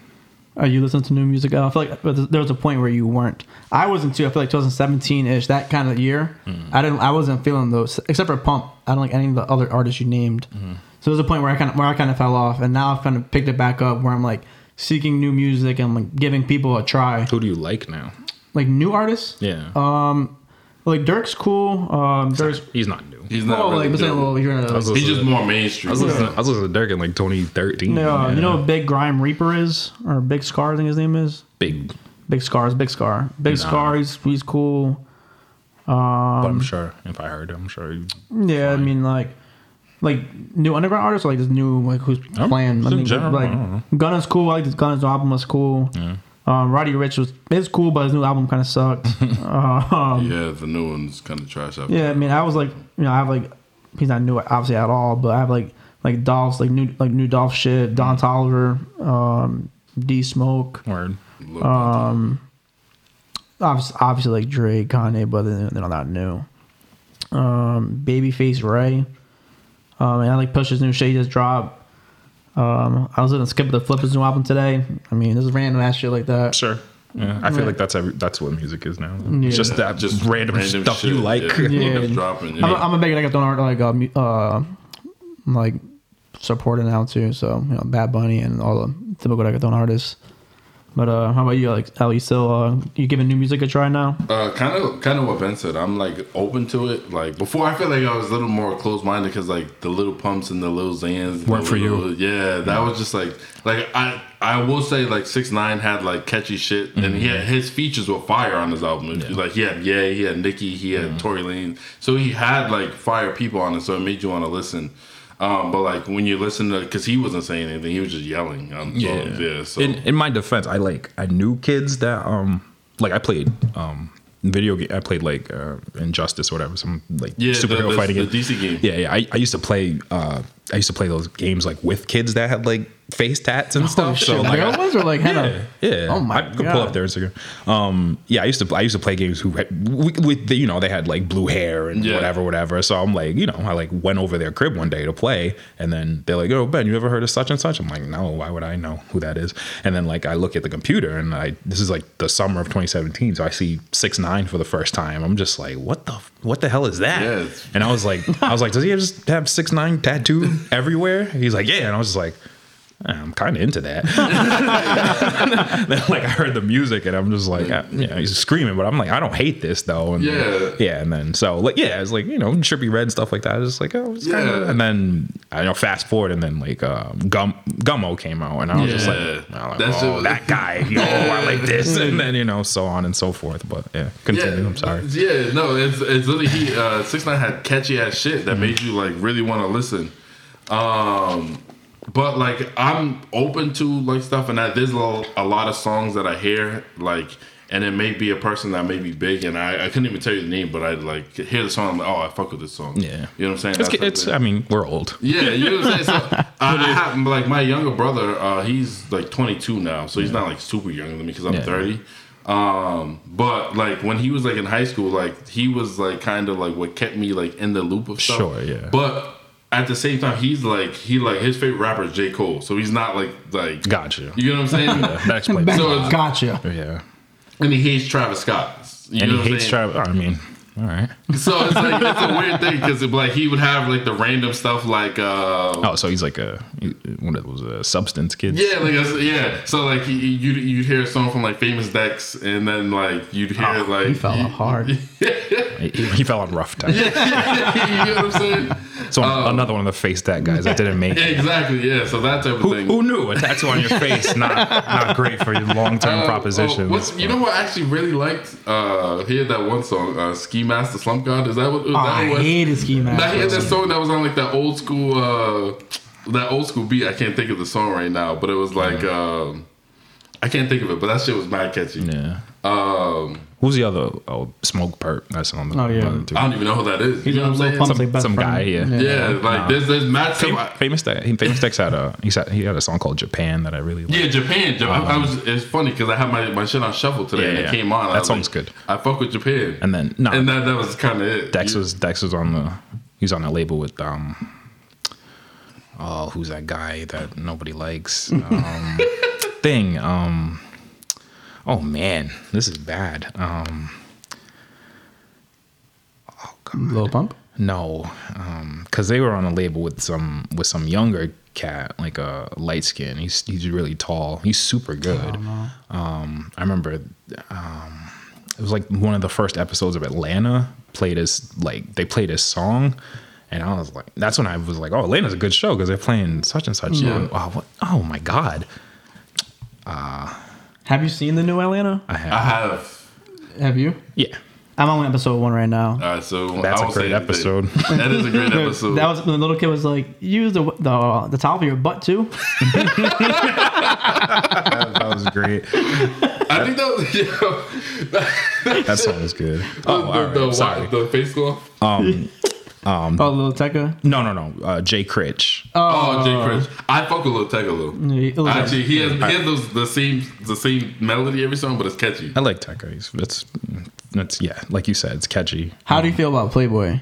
Speaker 1: Are you listening to new music? I feel like there was a point where you weren't. I wasn't too. I feel like 2017 ish, that kind of year. Mm. I didn't. I wasn't feeling those except for Pump. I don't like any of the other artists you named. Mm. So there was a point where I kind of where I kind of fell off, and now I've kind of picked it back up where I'm like seeking new music and like giving people a try.
Speaker 2: Who do you like now?
Speaker 1: Like new artists.
Speaker 2: Yeah, um,
Speaker 1: Like Dirk's cool. Um, Dirk's.
Speaker 2: he's not new.
Speaker 3: He's not.
Speaker 1: Oh,
Speaker 3: really
Speaker 1: like, but saying,
Speaker 3: new.
Speaker 1: well, you're gonna.
Speaker 2: was
Speaker 1: Like,
Speaker 3: He's just more
Speaker 2: I
Speaker 3: mainstream.
Speaker 2: was, listening, I was listening to Dirk in like 2013.
Speaker 1: no,
Speaker 2: yeah.
Speaker 1: you know what Big Grim Reaper is or Big Scarr? I think his name is.
Speaker 2: big,
Speaker 1: Big Scars, Big Scarr, Big
Speaker 2: Nah.
Speaker 1: Scar. He's he's cool.
Speaker 2: but
Speaker 1: Um,
Speaker 2: I'm sure if I heard him, I'm sure. He,
Speaker 1: Yeah, I mean like like new underground artists or like this new like who's
Speaker 2: Oh,
Speaker 1: playing. I
Speaker 2: in
Speaker 1: mean
Speaker 2: general, I don't know.
Speaker 1: like Gunna's cool. I like this Gunna's album was cool. Um, Roddy Ricch was is cool, but his new album kind of sucked. um,
Speaker 3: yeah, the new one's kind of trash. After
Speaker 1: yeah, I mean I was like you know I have like he's not new obviously at all, but I have like like Dolph's like new like new Dolph shit, Don Toliver, um, D Smoke.
Speaker 2: word.
Speaker 3: Um,
Speaker 1: obviously, obviously like Drake, Kanye, but they're, they're not new. Um, Babyface Ray. Um, and I like Push's new shit he just dropped. Um, I was listening to Skippa da Flippa's new album today. I mean, this is random ass shit like that.
Speaker 2: Sure. Yeah, I feel
Speaker 1: Yeah.
Speaker 2: like that's every, that's what music is now.
Speaker 1: Yeah.
Speaker 2: It's just that just random, stuff
Speaker 3: shit,
Speaker 2: you like.
Speaker 3: Yeah,
Speaker 1: Yeah.
Speaker 3: just dropping.
Speaker 1: I'm, a,
Speaker 3: Yeah.
Speaker 1: I'm a big reggaeton art like uh, mu- uh like supporting now too. So you know, Bad Bunny and all the typical reggaeton artists. But uh, how about you, Alex? Are you still uh, you giving new music a try now?
Speaker 3: Uh, kind of, kind of what Ben said. I'm like open to it. Like before, I feel like I was a little more closed minded because like the little pumps and the little Xans
Speaker 2: Weren't for you.
Speaker 3: Yeah, that was just like, like I, I will say like six nine had like catchy shit, and he had his features were fire on his album. If you- Like he had yeah, he had Nicki, he had Tory Lanez, so he had like fire people on it, so it made you want to listen. Um, but like when you listen to, because he wasn't saying anything, he was just yelling. On
Speaker 2: Yeah.
Speaker 3: yeah. So
Speaker 2: In, in my defense, I like I knew kids that um like I played um video game. I played like uh, Injustice or whatever, some like
Speaker 3: yeah, the,
Speaker 2: superhero
Speaker 3: the,
Speaker 2: fighting
Speaker 3: the
Speaker 2: game.
Speaker 3: DC game.
Speaker 2: Yeah, yeah. I, I used to play. Uh, I used to play those games like with kids that had like face tats and stuff. so
Speaker 1: Shit,
Speaker 2: like,
Speaker 1: real
Speaker 2: I-
Speaker 1: ones or like kind
Speaker 2: yeah, yeah.
Speaker 1: Oh my
Speaker 2: I could
Speaker 1: God.
Speaker 2: pull up their Instagram. Um, yeah, I used to I used to play games who had, with with the, you know they had like blue hair and
Speaker 3: Yeah.
Speaker 2: whatever whatever. So I'm like you know I like went over their crib one day to play, and then they're like, "Oh Ben, you ever heard of such and such?" I'm like, "No, why would I know who that is?" And then like I look at the computer and I this is like the summer of 2017, so I see six nine for the first time. I'm just like, "What the what the hell is that?"
Speaker 3: It's-
Speaker 2: And I was like, I was like, "Does he just have six nine tattooed everywhere?" He's like, "Yeah," and I was just like. I'm kind of into that. then, like I heard the music and I'm just like, uh, yeah, he's screaming, but I'm like, I don't hate this though. And
Speaker 3: Yeah.
Speaker 2: yeah. And then so like, yeah, it's like you know, Trippie Redd and stuff like that. It's like, oh, it's kind of. And then I know, fast forward, and then like um, Gum Gummo came out, and I was just like,
Speaker 3: Yeah.
Speaker 2: Was like,
Speaker 3: That shit
Speaker 2: oh, that guy, yo, I like this, and then you know, so on and so forth. But yeah, continue. I'm sorry.
Speaker 3: Yeah, no, it's it's literally he uh six nine had catchy ass shit
Speaker 2: Mm-hmm.
Speaker 3: that made you like really want to listen. Um but like I'm open to like stuff and that there's a, a lot of songs that I hear like and it may be a person that may be big and I, I couldn't even tell you the name but I like hear the song I'm like oh I fuck with this song
Speaker 2: Yeah.
Speaker 3: you know what I'm saying
Speaker 2: It's,
Speaker 3: That's
Speaker 2: it's.
Speaker 3: like-
Speaker 2: I mean, we're old.
Speaker 3: yeah, you know what I'm saying. So I, I have like my younger brother. Uh, he's like 22 now, so he's not like super younger than me because I'm
Speaker 2: Yeah.
Speaker 3: 30. Um, but like when he was like in high school, like he was like kind of like what kept me like in the loop of stuff.
Speaker 2: Sure, yeah.
Speaker 3: But at the same time, he's like he like his favorite rapper is J Cole, so he's not like like
Speaker 2: Gotcha.
Speaker 3: you know what I'm saying.
Speaker 2: That explains.
Speaker 3: So it's-
Speaker 1: gotcha.
Speaker 2: yeah.
Speaker 3: and he hates Travis Scott. You
Speaker 2: And
Speaker 3: know
Speaker 2: he
Speaker 3: what
Speaker 2: hates? Travis. I mean, all right.
Speaker 3: So it's like it's a weird thing because like he would have like the random stuff like uh
Speaker 2: Oh, so he's like a one of those uh, substance kids.
Speaker 3: Yeah, like I said, yeah. So like you you you'd hear a song from like Famous Dex, and then like you'd hear like
Speaker 1: Oh, He fell off hard.
Speaker 2: He, he fell on rough time.
Speaker 3: you know what I'm saying?
Speaker 2: So another one of the face that guys that didn't make it.
Speaker 3: Exactly. Yeah. So that type of
Speaker 2: Who,
Speaker 3: thing.
Speaker 2: who knew a tattoo on your face not not great for your long term
Speaker 3: Uh,
Speaker 2: propositions?
Speaker 3: oh, you know what I actually really liked? Uh, he had that one song, uh, "Ski Mask the Slump God." Is that what?
Speaker 1: Oh,
Speaker 3: that
Speaker 1: I
Speaker 3: was?
Speaker 1: hated ski
Speaker 3: That, he had that song that was on like that old school, uh, that old school beat. I can't think of the song right now, but it was like, um, I can't think of it, but that shit was mad catchy.
Speaker 2: yeah.
Speaker 3: Um,
Speaker 2: Who's the other? Oh, Smokepurpp. That's on the.
Speaker 1: Oh, yeah.
Speaker 2: other two.
Speaker 3: I don't even know who that is.
Speaker 1: He's
Speaker 3: you know what I'm
Speaker 1: little
Speaker 3: saying?
Speaker 2: Some- some
Speaker 1: friend.
Speaker 2: guy, yeah.
Speaker 3: Yeah, like there's there's mad
Speaker 2: Fam-
Speaker 3: stuff.
Speaker 2: famous Dex. he- Famous Dex had a. He said he had a song called Japan that I really like.
Speaker 3: Yeah, Japan. Japan I, I was. It's funny because I had my, my shit on shuffle today,
Speaker 2: Yeah,
Speaker 3: and
Speaker 2: yeah.
Speaker 3: it came on.
Speaker 2: That
Speaker 3: was
Speaker 2: song's
Speaker 3: like,
Speaker 2: good.
Speaker 3: I fuck with Japan,
Speaker 2: And then no,
Speaker 3: and that that was kind of it.
Speaker 2: Dex was Dex was on the. He's on that label with um. Oh, who's that guy that nobody likes? Um, thing. Um. Oh man, this is bad. Um. Oh god.
Speaker 1: Lil Pump.
Speaker 2: No, because they were on a label with some with some younger cat, like a light skin. He's he's really tall. He's super good. Um, I remember um, it was like one of the first episodes of Atlanta played his like they played his song. And I was like, that's when I was like, oh, Atlanta's a good show because they're playing such and such.
Speaker 3: Yeah.
Speaker 2: And, oh, what? oh my God.
Speaker 1: Have you seen the new Atlanta?
Speaker 2: I have.
Speaker 3: I have.
Speaker 1: Have you?
Speaker 2: yeah.
Speaker 1: I'm on episode one right now.
Speaker 3: All right, so
Speaker 2: That's
Speaker 3: I
Speaker 2: a
Speaker 3: won't
Speaker 2: great
Speaker 3: anything.
Speaker 2: episode.
Speaker 3: that is a great episode.
Speaker 1: That was the little kid was like, use the the the top of your butt too.
Speaker 2: that, that was great.
Speaker 3: I think that was. You know,
Speaker 2: That song was good.
Speaker 3: the,
Speaker 2: Oh, all right.
Speaker 3: the, the,
Speaker 2: sorry.
Speaker 3: the face glove.
Speaker 1: Oh, Lil Tecca.
Speaker 2: No, no, no. Uh, Jay Critch.
Speaker 3: Oh, Jay Chris. I fuck with Lil Tecca Lil.
Speaker 1: Yeah, it
Speaker 3: Actually, he has he has those the same the same melody every song, but it's catchy.
Speaker 2: I like Tecca. He's it's it's yeah, like you said, it's catchy.
Speaker 1: How do you feel about Playboi?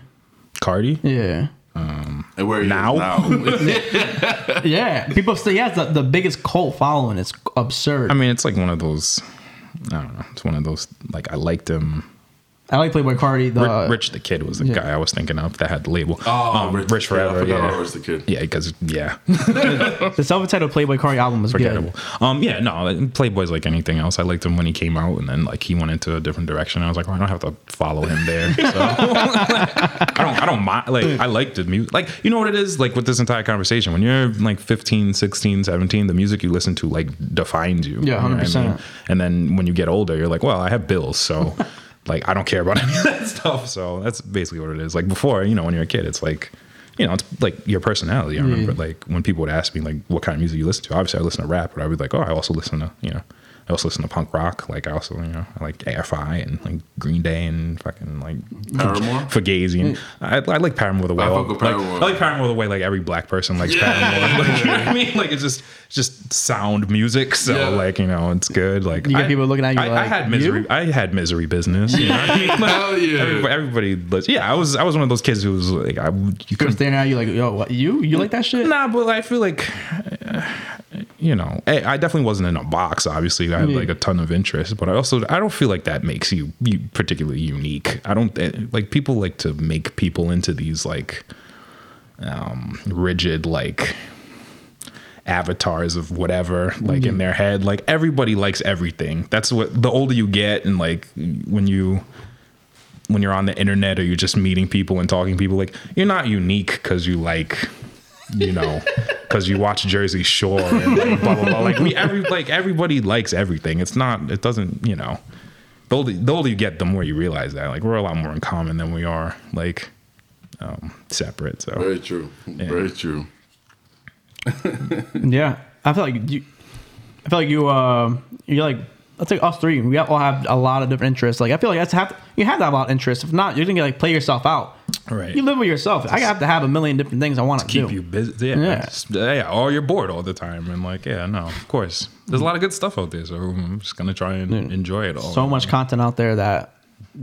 Speaker 2: Carti.
Speaker 1: Yeah,
Speaker 3: And where he
Speaker 2: Now?
Speaker 3: now.
Speaker 1: yeah. People say he has the, the biggest cult following. It's absurd.
Speaker 2: I mean, it's like one of those. I don't know. It's one of those like I liked him.
Speaker 1: I like Playboi Carti. The
Speaker 2: Ri- Rich the Kid was the
Speaker 1: yeah.
Speaker 2: guy I was thinking of that had the label.
Speaker 3: Oh,
Speaker 2: Um,
Speaker 3: Rich,
Speaker 2: Rich, Forever.
Speaker 3: Yeah, I forgot
Speaker 2: Yeah,
Speaker 3: about Rich the Kid.
Speaker 2: yeah, because yeah,
Speaker 1: the self-titled Playboi Carti album was
Speaker 2: forgettable.
Speaker 1: good.
Speaker 2: Um, yeah, no, Playboi's like anything else. I liked him when he came out, and then like he went into a different direction. I was like, well, I don't have to follow him there. So I don't, I don't mind. Like I like the music. Like you know what it is. Like with this entire conversation, when you're like 15, 16, 17, the music you listen to like defines you.
Speaker 1: Yeah,
Speaker 2: You know what I
Speaker 1: 100%.
Speaker 2: mean? And then when you get older, you're like, well, I have bills, so. Like I don't care about any of that stuff, so that's basically what it is. Like before, you know, when you're a kid, it's like, you know, it's like your personality. I remember mm. like when people would ask me like what kind of music you listen to. Obviously, I listen to rap, but I would be like, oh, I also listen to you know I also listen to punk rock. Like I also, you know, I like AFI and like Green Day and fucking like
Speaker 3: Paramore?
Speaker 2: Fugazi. And I, I like Paramore the way.
Speaker 3: I
Speaker 2: all-
Speaker 3: with
Speaker 2: like,
Speaker 3: Paramore.
Speaker 2: I like Paramore the way like every black person likes Paramore. Like, you know what I mean? Like it's just it's just sound music. So
Speaker 3: Yeah.
Speaker 2: like you know it's good. Like
Speaker 1: You get
Speaker 2: I-
Speaker 1: people looking at you
Speaker 2: I, I had misery.
Speaker 1: "You?"
Speaker 2: I had misery business. You know what I mean? Like,
Speaker 3: Hell yeah.
Speaker 2: Everybody, everybody lis- yeah, I was I was one of those kids who was like I you
Speaker 1: People
Speaker 2: couldn't
Speaker 1: staring at you like, yo, what, you? You like that shit?
Speaker 2: Nah, but I feel like, uh, you know, I, I definitely wasn't in a box. Obviously, I had like a ton of interest, but I also I don't feel like that makes you, you particularly unique. I don't eh, like people like to make people into these like um, rigid like avatars of whatever like in their head. Like everybody likes everything. That's what the older you get and like when you when you're on the internet or you're just meeting people and talking to people like you're not unique because you like you know because you watch jersey shore and like, blah blah blah like we every like everybody likes everything it's not it doesn't you know the older, the older you get the more you realize that like we're a lot more in common than we are like um separate so
Speaker 3: Very true. Very true.
Speaker 1: Yeah, I feel like you. I feel like you. Uh, you're like. Let's take us three. We all have a lot of different interests. Like I feel like that's have to, you have to have a lot of interests. If not, you're gonna like play yourself out.
Speaker 2: Right.
Speaker 1: You live with yourself. I have to have a million different things I want to
Speaker 2: keep
Speaker 1: do.
Speaker 2: you busy. Yeah,
Speaker 1: Yeah.
Speaker 2: it's- yeah. Or oh, you're bored all the time, and like, yeah, no, of course. There's a lot of good stuff out there, so I'm just gonna try and enjoy it all.
Speaker 1: so much content out there that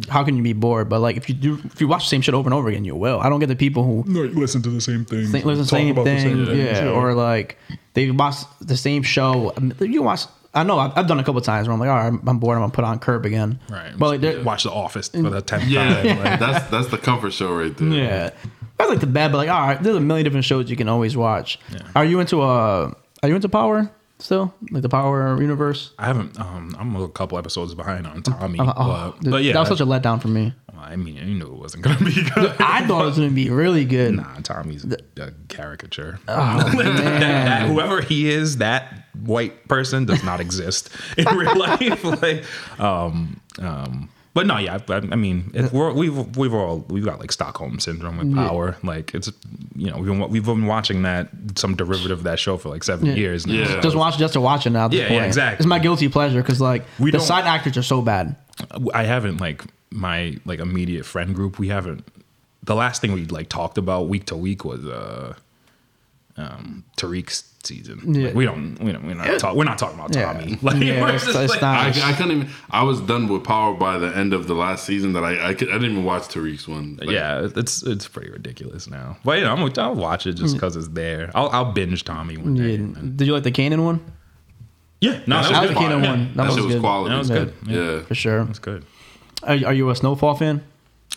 Speaker 1: how can you be bored? But like if you do, if you watch the same shit over and over again, you will. I don't get the people who
Speaker 2: No, you listen to the same thing.
Speaker 1: listen to the same thing, yeah, or like they watch the same show. You watch. I know I've, I've done a couple times where I'm like, all right, I'm, I'm bored. I'm gonna put on Curb again.
Speaker 2: right.
Speaker 1: But like, there-
Speaker 2: watch The Office for the tenth
Speaker 3: Yeah,
Speaker 2: time. Like,
Speaker 3: that's that's the comfort show right there.
Speaker 1: Yeah, that's like the bad, but like, all right, there's a million different shows you can always watch. Are you into uh Are you into Power still? Like the Power universe?
Speaker 2: I haven't. Um, I'm a couple episodes behind on Tommy,
Speaker 1: Uh, oh,
Speaker 2: but, but yeah,
Speaker 1: that was such a letdown for me.
Speaker 2: I mean, you knew it wasn't gonna be good.
Speaker 1: I thought it was gonna be really good.
Speaker 2: Nah, Tommy's a caricature.
Speaker 1: Oh,
Speaker 2: that, that- whoever he is, that white person does not exist in real life. like, um, um, but no, yeah, I, I mean, it, we're, we've we've all we've got like Stockholm syndrome with power. Like, it's you know we've been we've been watching that some derivative of that show for like seven years now.
Speaker 3: Yeah.
Speaker 1: Just watch just to watch it now. At this
Speaker 2: Yeah, yeah, exactly.
Speaker 1: It's my guilty pleasure because like
Speaker 2: We
Speaker 1: the side actors are so bad.
Speaker 2: I haven't like my like immediate friend group. We haven't. The last thing we like talked about week to week was uh, um, Tariq's season.
Speaker 1: Yeah.
Speaker 2: Like, we don't. We don't. We're not, talk, we're not talking about
Speaker 1: Yeah.
Speaker 2: Tommy. Like,
Speaker 1: Yeah, it's- it's
Speaker 2: like-
Speaker 1: not-
Speaker 3: I, I couldn't even. I was done with Power by the end of the last season. That I I, could, I didn't even watch Tariq's one. Like,
Speaker 2: yeah, it's it's pretty ridiculous now. But you know, I'm, I'll watch it just because it's there. I'll, I'll binge Tommy one day.
Speaker 1: Yeah. Did you like the Kanan one?
Speaker 2: Yeah, no,
Speaker 3: That
Speaker 2: that
Speaker 1: was
Speaker 2: was
Speaker 1: the
Speaker 2: good.
Speaker 1: One. That
Speaker 3: That,
Speaker 1: was
Speaker 3: was
Speaker 1: good.
Speaker 3: quality.
Speaker 2: That was good.
Speaker 3: Yeah.
Speaker 1: For sure.
Speaker 2: That's good.
Speaker 1: Are, are you a Snowfall fan?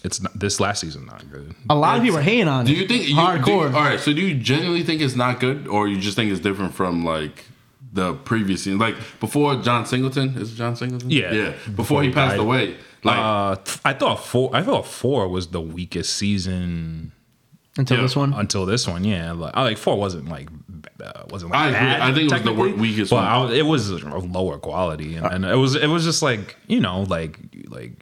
Speaker 2: It's not, this last season not good.
Speaker 1: A lot of people are hating on
Speaker 3: Do
Speaker 1: it.
Speaker 3: you think you,
Speaker 1: hardcore?
Speaker 3: Do you, all right, so do you genuinely think it's not good, or you just think it's different from like the previous season, like before John Singleton? Is it John Singleton?
Speaker 2: Yeah.
Speaker 3: yeah. Before,
Speaker 2: Before
Speaker 3: he
Speaker 2: he
Speaker 3: passed
Speaker 2: died.
Speaker 3: away, like
Speaker 2: Uh, I thought four. I thought four was the weakest season
Speaker 1: Until
Speaker 3: Yeah.
Speaker 1: this one.
Speaker 2: until this one. Yeah, like, I like four wasn't like uh, wasn't like
Speaker 3: I agree.
Speaker 2: bad.
Speaker 3: I think it was the
Speaker 2: technically,
Speaker 3: wor- weakest
Speaker 2: but
Speaker 3: one.
Speaker 2: I was- it was of lower quality, and, and it was it was just like you know like like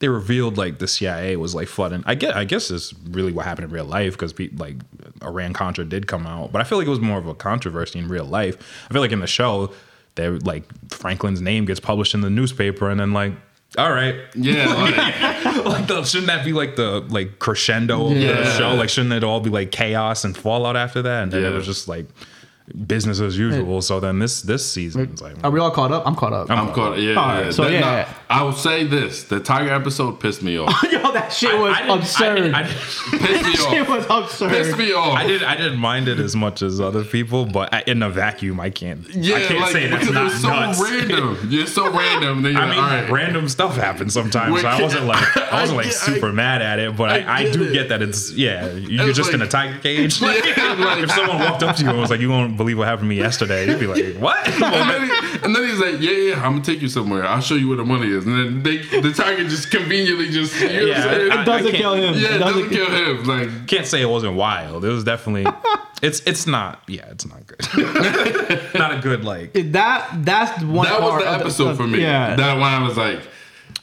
Speaker 2: they revealed like the CIA was like flooding. I get I guess this is really what happened in real life because like Iran Contra did come out, but I feel like it was more of a controversy in real life. I feel like in the show, they like Franklin's name gets published in the newspaper, and then like. All right,
Speaker 3: yeah, like,
Speaker 2: like the, shouldn't that be like the like crescendo of the show? Like shouldn't it all be like chaos and fallout after that? And then it was just like business as usual. So then this this season is like
Speaker 1: Are we all caught up? I'm caught up.
Speaker 3: I'm caught. Yeah,
Speaker 1: All right,
Speaker 3: yeah.
Speaker 1: so
Speaker 3: That-
Speaker 1: yeah.
Speaker 3: nah, I will say this: the Tiger episode pissed me off.
Speaker 1: Yo, that shit was
Speaker 2: I didn't-
Speaker 1: absurd.
Speaker 2: I, didn't-
Speaker 3: pissed me
Speaker 1: it
Speaker 3: off.
Speaker 1: was absurd.
Speaker 3: Pissed me off.
Speaker 2: I did I didn't mind it as much as other people, but in a vacuum, I can't.
Speaker 3: Yeah,
Speaker 2: I can't
Speaker 3: like
Speaker 2: say that's
Speaker 3: because
Speaker 2: not
Speaker 3: it was so
Speaker 2: nuts.
Speaker 3: random. You're so random. Then you're
Speaker 2: I
Speaker 3: like,
Speaker 2: mean,
Speaker 3: all right.
Speaker 2: random stuff happens sometimes.
Speaker 3: Wait,
Speaker 2: so I wasn't like I wasn't like
Speaker 3: I get-
Speaker 2: super mad at it, but I,
Speaker 3: I
Speaker 2: I, do
Speaker 3: it.
Speaker 2: get that it's yeah. You're
Speaker 3: It's
Speaker 2: just in a tiger cage. Like, if someone walked up to you and was like, "You won't believe what happened to me yesterday," you'd be like, "What?"
Speaker 3: and, then he, and then he's like, "Yeah, yeah, I'm gonna take you somewhere. I'll show you where the money is." And then they, the tiger just conveniently just, you know
Speaker 2: Yeah,
Speaker 3: what I'm saying?
Speaker 2: I-
Speaker 1: it doesn't kill him.
Speaker 3: yeah,
Speaker 1: it
Speaker 3: it
Speaker 1: doesn't
Speaker 3: doesn't kill him. Like,
Speaker 2: can't say it wasn't wild. It was definitely. It's it's not. Yeah, it's not good. not a good like.
Speaker 1: That that's one.
Speaker 3: that was
Speaker 1: part
Speaker 3: the episode
Speaker 1: of-
Speaker 3: for me.
Speaker 1: Yeah.
Speaker 3: That one I was like,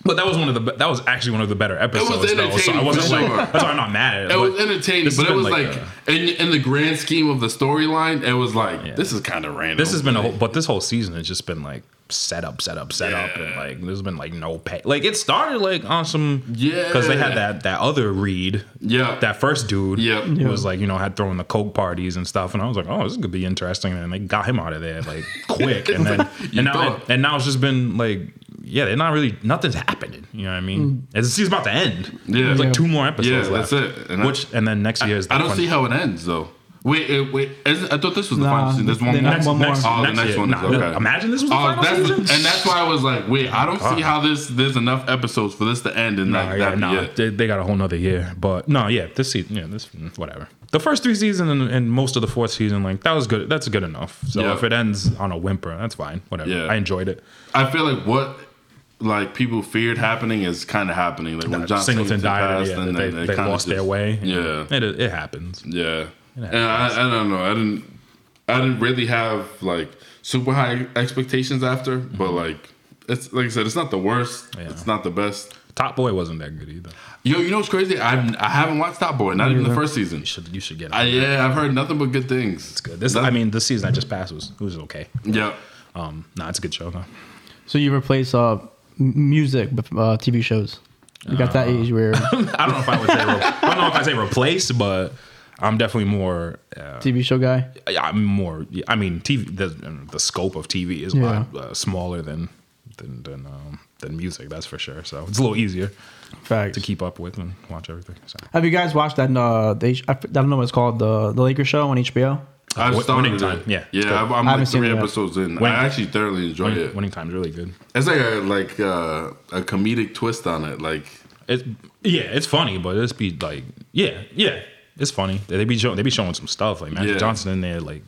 Speaker 2: But that was one of the. That was actually one of the better episodes. though, so I wasn't
Speaker 3: for
Speaker 2: like. That's why I'm not mad at it.
Speaker 3: it was entertaining, but it was like,
Speaker 2: a-
Speaker 3: in, in the grand scheme of the storyline, it was like, this is kind of random.
Speaker 2: this has been a whole. But this whole season has just been like setup, setup, setup, and like there's been like no pay. Like it started like on some
Speaker 3: Yeah.
Speaker 2: because they had that that other Reed,
Speaker 3: Yeah.
Speaker 2: that first dude,
Speaker 3: Yep.
Speaker 2: who was like you know had thrown the coke parties and stuff, and I was like, oh, this could be interesting, and they got him out of there like quick, and then and now and now it's just been like. Yeah, they're not really. Nothing's happening. You know what I mean? And The season's about to end.
Speaker 3: Yeah.
Speaker 2: There's like two more episodes
Speaker 3: Yeah,
Speaker 2: left.
Speaker 3: that's it. And I-
Speaker 2: Which and then next year is. The I
Speaker 3: don't
Speaker 2: fun-
Speaker 3: see how it ends though. Wait, uh, wait. Isn't, I thought this was the
Speaker 1: Nah,
Speaker 3: final season. There's one more.
Speaker 1: next- one more.
Speaker 3: Oh, the next
Speaker 2: year.
Speaker 3: one is
Speaker 2: Nah,
Speaker 3: okay.
Speaker 2: Imagine this was the
Speaker 3: Oh,
Speaker 2: final
Speaker 3: that's
Speaker 2: season.
Speaker 3: and that's why I was like, wait, I don't see how this. There's enough episodes for this to end and
Speaker 2: Nah,
Speaker 3: like
Speaker 2: yeah, nah,
Speaker 3: it.
Speaker 2: they, they got a whole nother year. But no, yeah, this season, yeah, this whatever. The first three seasons and, and most of the fourth season, like that was good. That's good enough. So
Speaker 3: Yeah.
Speaker 2: if it ends on a whimper, that's fine. Whatever.
Speaker 3: Yeah.
Speaker 2: I enjoyed it.
Speaker 3: I feel like what like people feared happening is kind of happening. Like when John
Speaker 2: Singleton died,
Speaker 3: passed,
Speaker 2: yeah,
Speaker 3: and
Speaker 2: they,
Speaker 3: then
Speaker 2: they,
Speaker 3: kinda
Speaker 2: lost their way.
Speaker 3: Yeah,
Speaker 2: it, it happens.
Speaker 3: yeah. And I, I don't know. I didn't. I didn't really have like super high expectations after, but like it's like I said, it's not the worst.
Speaker 2: Mm-hmm. Yeah.
Speaker 3: It's not the best.
Speaker 2: Top Boy wasn't that good either.
Speaker 3: Yo, you know what's crazy? I I haven't watched Top Boy. Not even the first season.
Speaker 2: You should you should get. It.
Speaker 3: I, yeah, I've heard nothing but good things.
Speaker 2: it's good. This
Speaker 3: That-
Speaker 2: I mean, this season I just passed was it was okay.
Speaker 3: yeah.
Speaker 2: Um, nah, it's a good show though.
Speaker 1: So you replace uh, m- music uh, TV shows. You got that age where
Speaker 2: I don't know if I would say re- I don't know if I say replace, but I'm definitely more. Uh,
Speaker 1: TV show guy.
Speaker 2: Yeah, I'm more. I mean, TV. The, the scope of TV is a lot uh, smaller than than than, um, than music. That's for sure. So it's a little easier
Speaker 1: Facts.
Speaker 2: to keep up with and watch everything. So.
Speaker 1: Have you guys watched that? Uh, the H- I f- I don't know what it's called. The the Lakers show on HBO.
Speaker 3: I've
Speaker 2: Win-
Speaker 3: started
Speaker 2: Winning Time,
Speaker 3: it.
Speaker 2: yeah,
Speaker 3: yeah. I'm, I'm
Speaker 1: I
Speaker 3: like three episodes in.
Speaker 2: Winning-
Speaker 3: I actually thoroughly enjoy
Speaker 2: Winning,
Speaker 3: it.
Speaker 2: winning time's really good.
Speaker 3: It's like a like uh, a comedic twist on it. Like
Speaker 2: It's yeah, it's funny, but it's be like yeah, yeah, it's funny. They be showing they be showing some stuff like Magic
Speaker 3: Yeah.
Speaker 2: Johnson in there like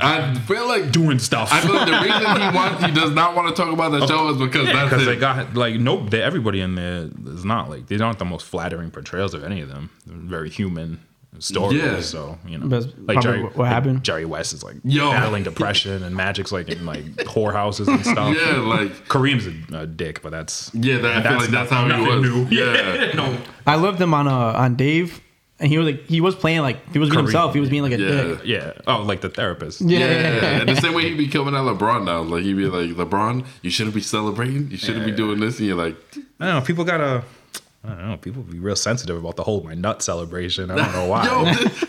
Speaker 3: I feel like
Speaker 2: doing stuff.
Speaker 3: I feel like the reason he wants he does not want to talk about the show is because that's
Speaker 2: because
Speaker 3: it.
Speaker 2: they got like nope. They, everybody in there is not like they aren't the most flattering portrayals of any of them. They're very human stories.
Speaker 3: Yeah.
Speaker 2: So you know,
Speaker 1: That's
Speaker 2: like Jerry,
Speaker 1: what
Speaker 2: like
Speaker 1: happened.
Speaker 2: Jerry West is like
Speaker 3: Yo.
Speaker 2: battling depression, and Magic's like in like whorehouses and stuff.
Speaker 3: yeah, like
Speaker 2: Kareem's a, a dick, but that's
Speaker 3: yeah. That, I feel like that's how he
Speaker 2: nothing
Speaker 3: was.
Speaker 2: new.
Speaker 3: Yeah.
Speaker 2: no,
Speaker 1: I loved him on uh on Dave, and he was like he was playing like he was being
Speaker 2: Kareem.
Speaker 1: himself. He was being like a
Speaker 3: Yeah.
Speaker 1: dick.
Speaker 2: yeah. Oh, like the therapist.
Speaker 1: Yeah,
Speaker 3: Yeah,
Speaker 1: yeah, yeah.
Speaker 3: and the same way he'd be coming at LeBron now. Like he'd be like, LeBron, you shouldn't be celebrating. You shouldn't be doing this. And you're like,
Speaker 2: I don't know. People gotta. I don't know. People be real sensitive about the whole my nut celebration. I don't know why.
Speaker 3: Yo,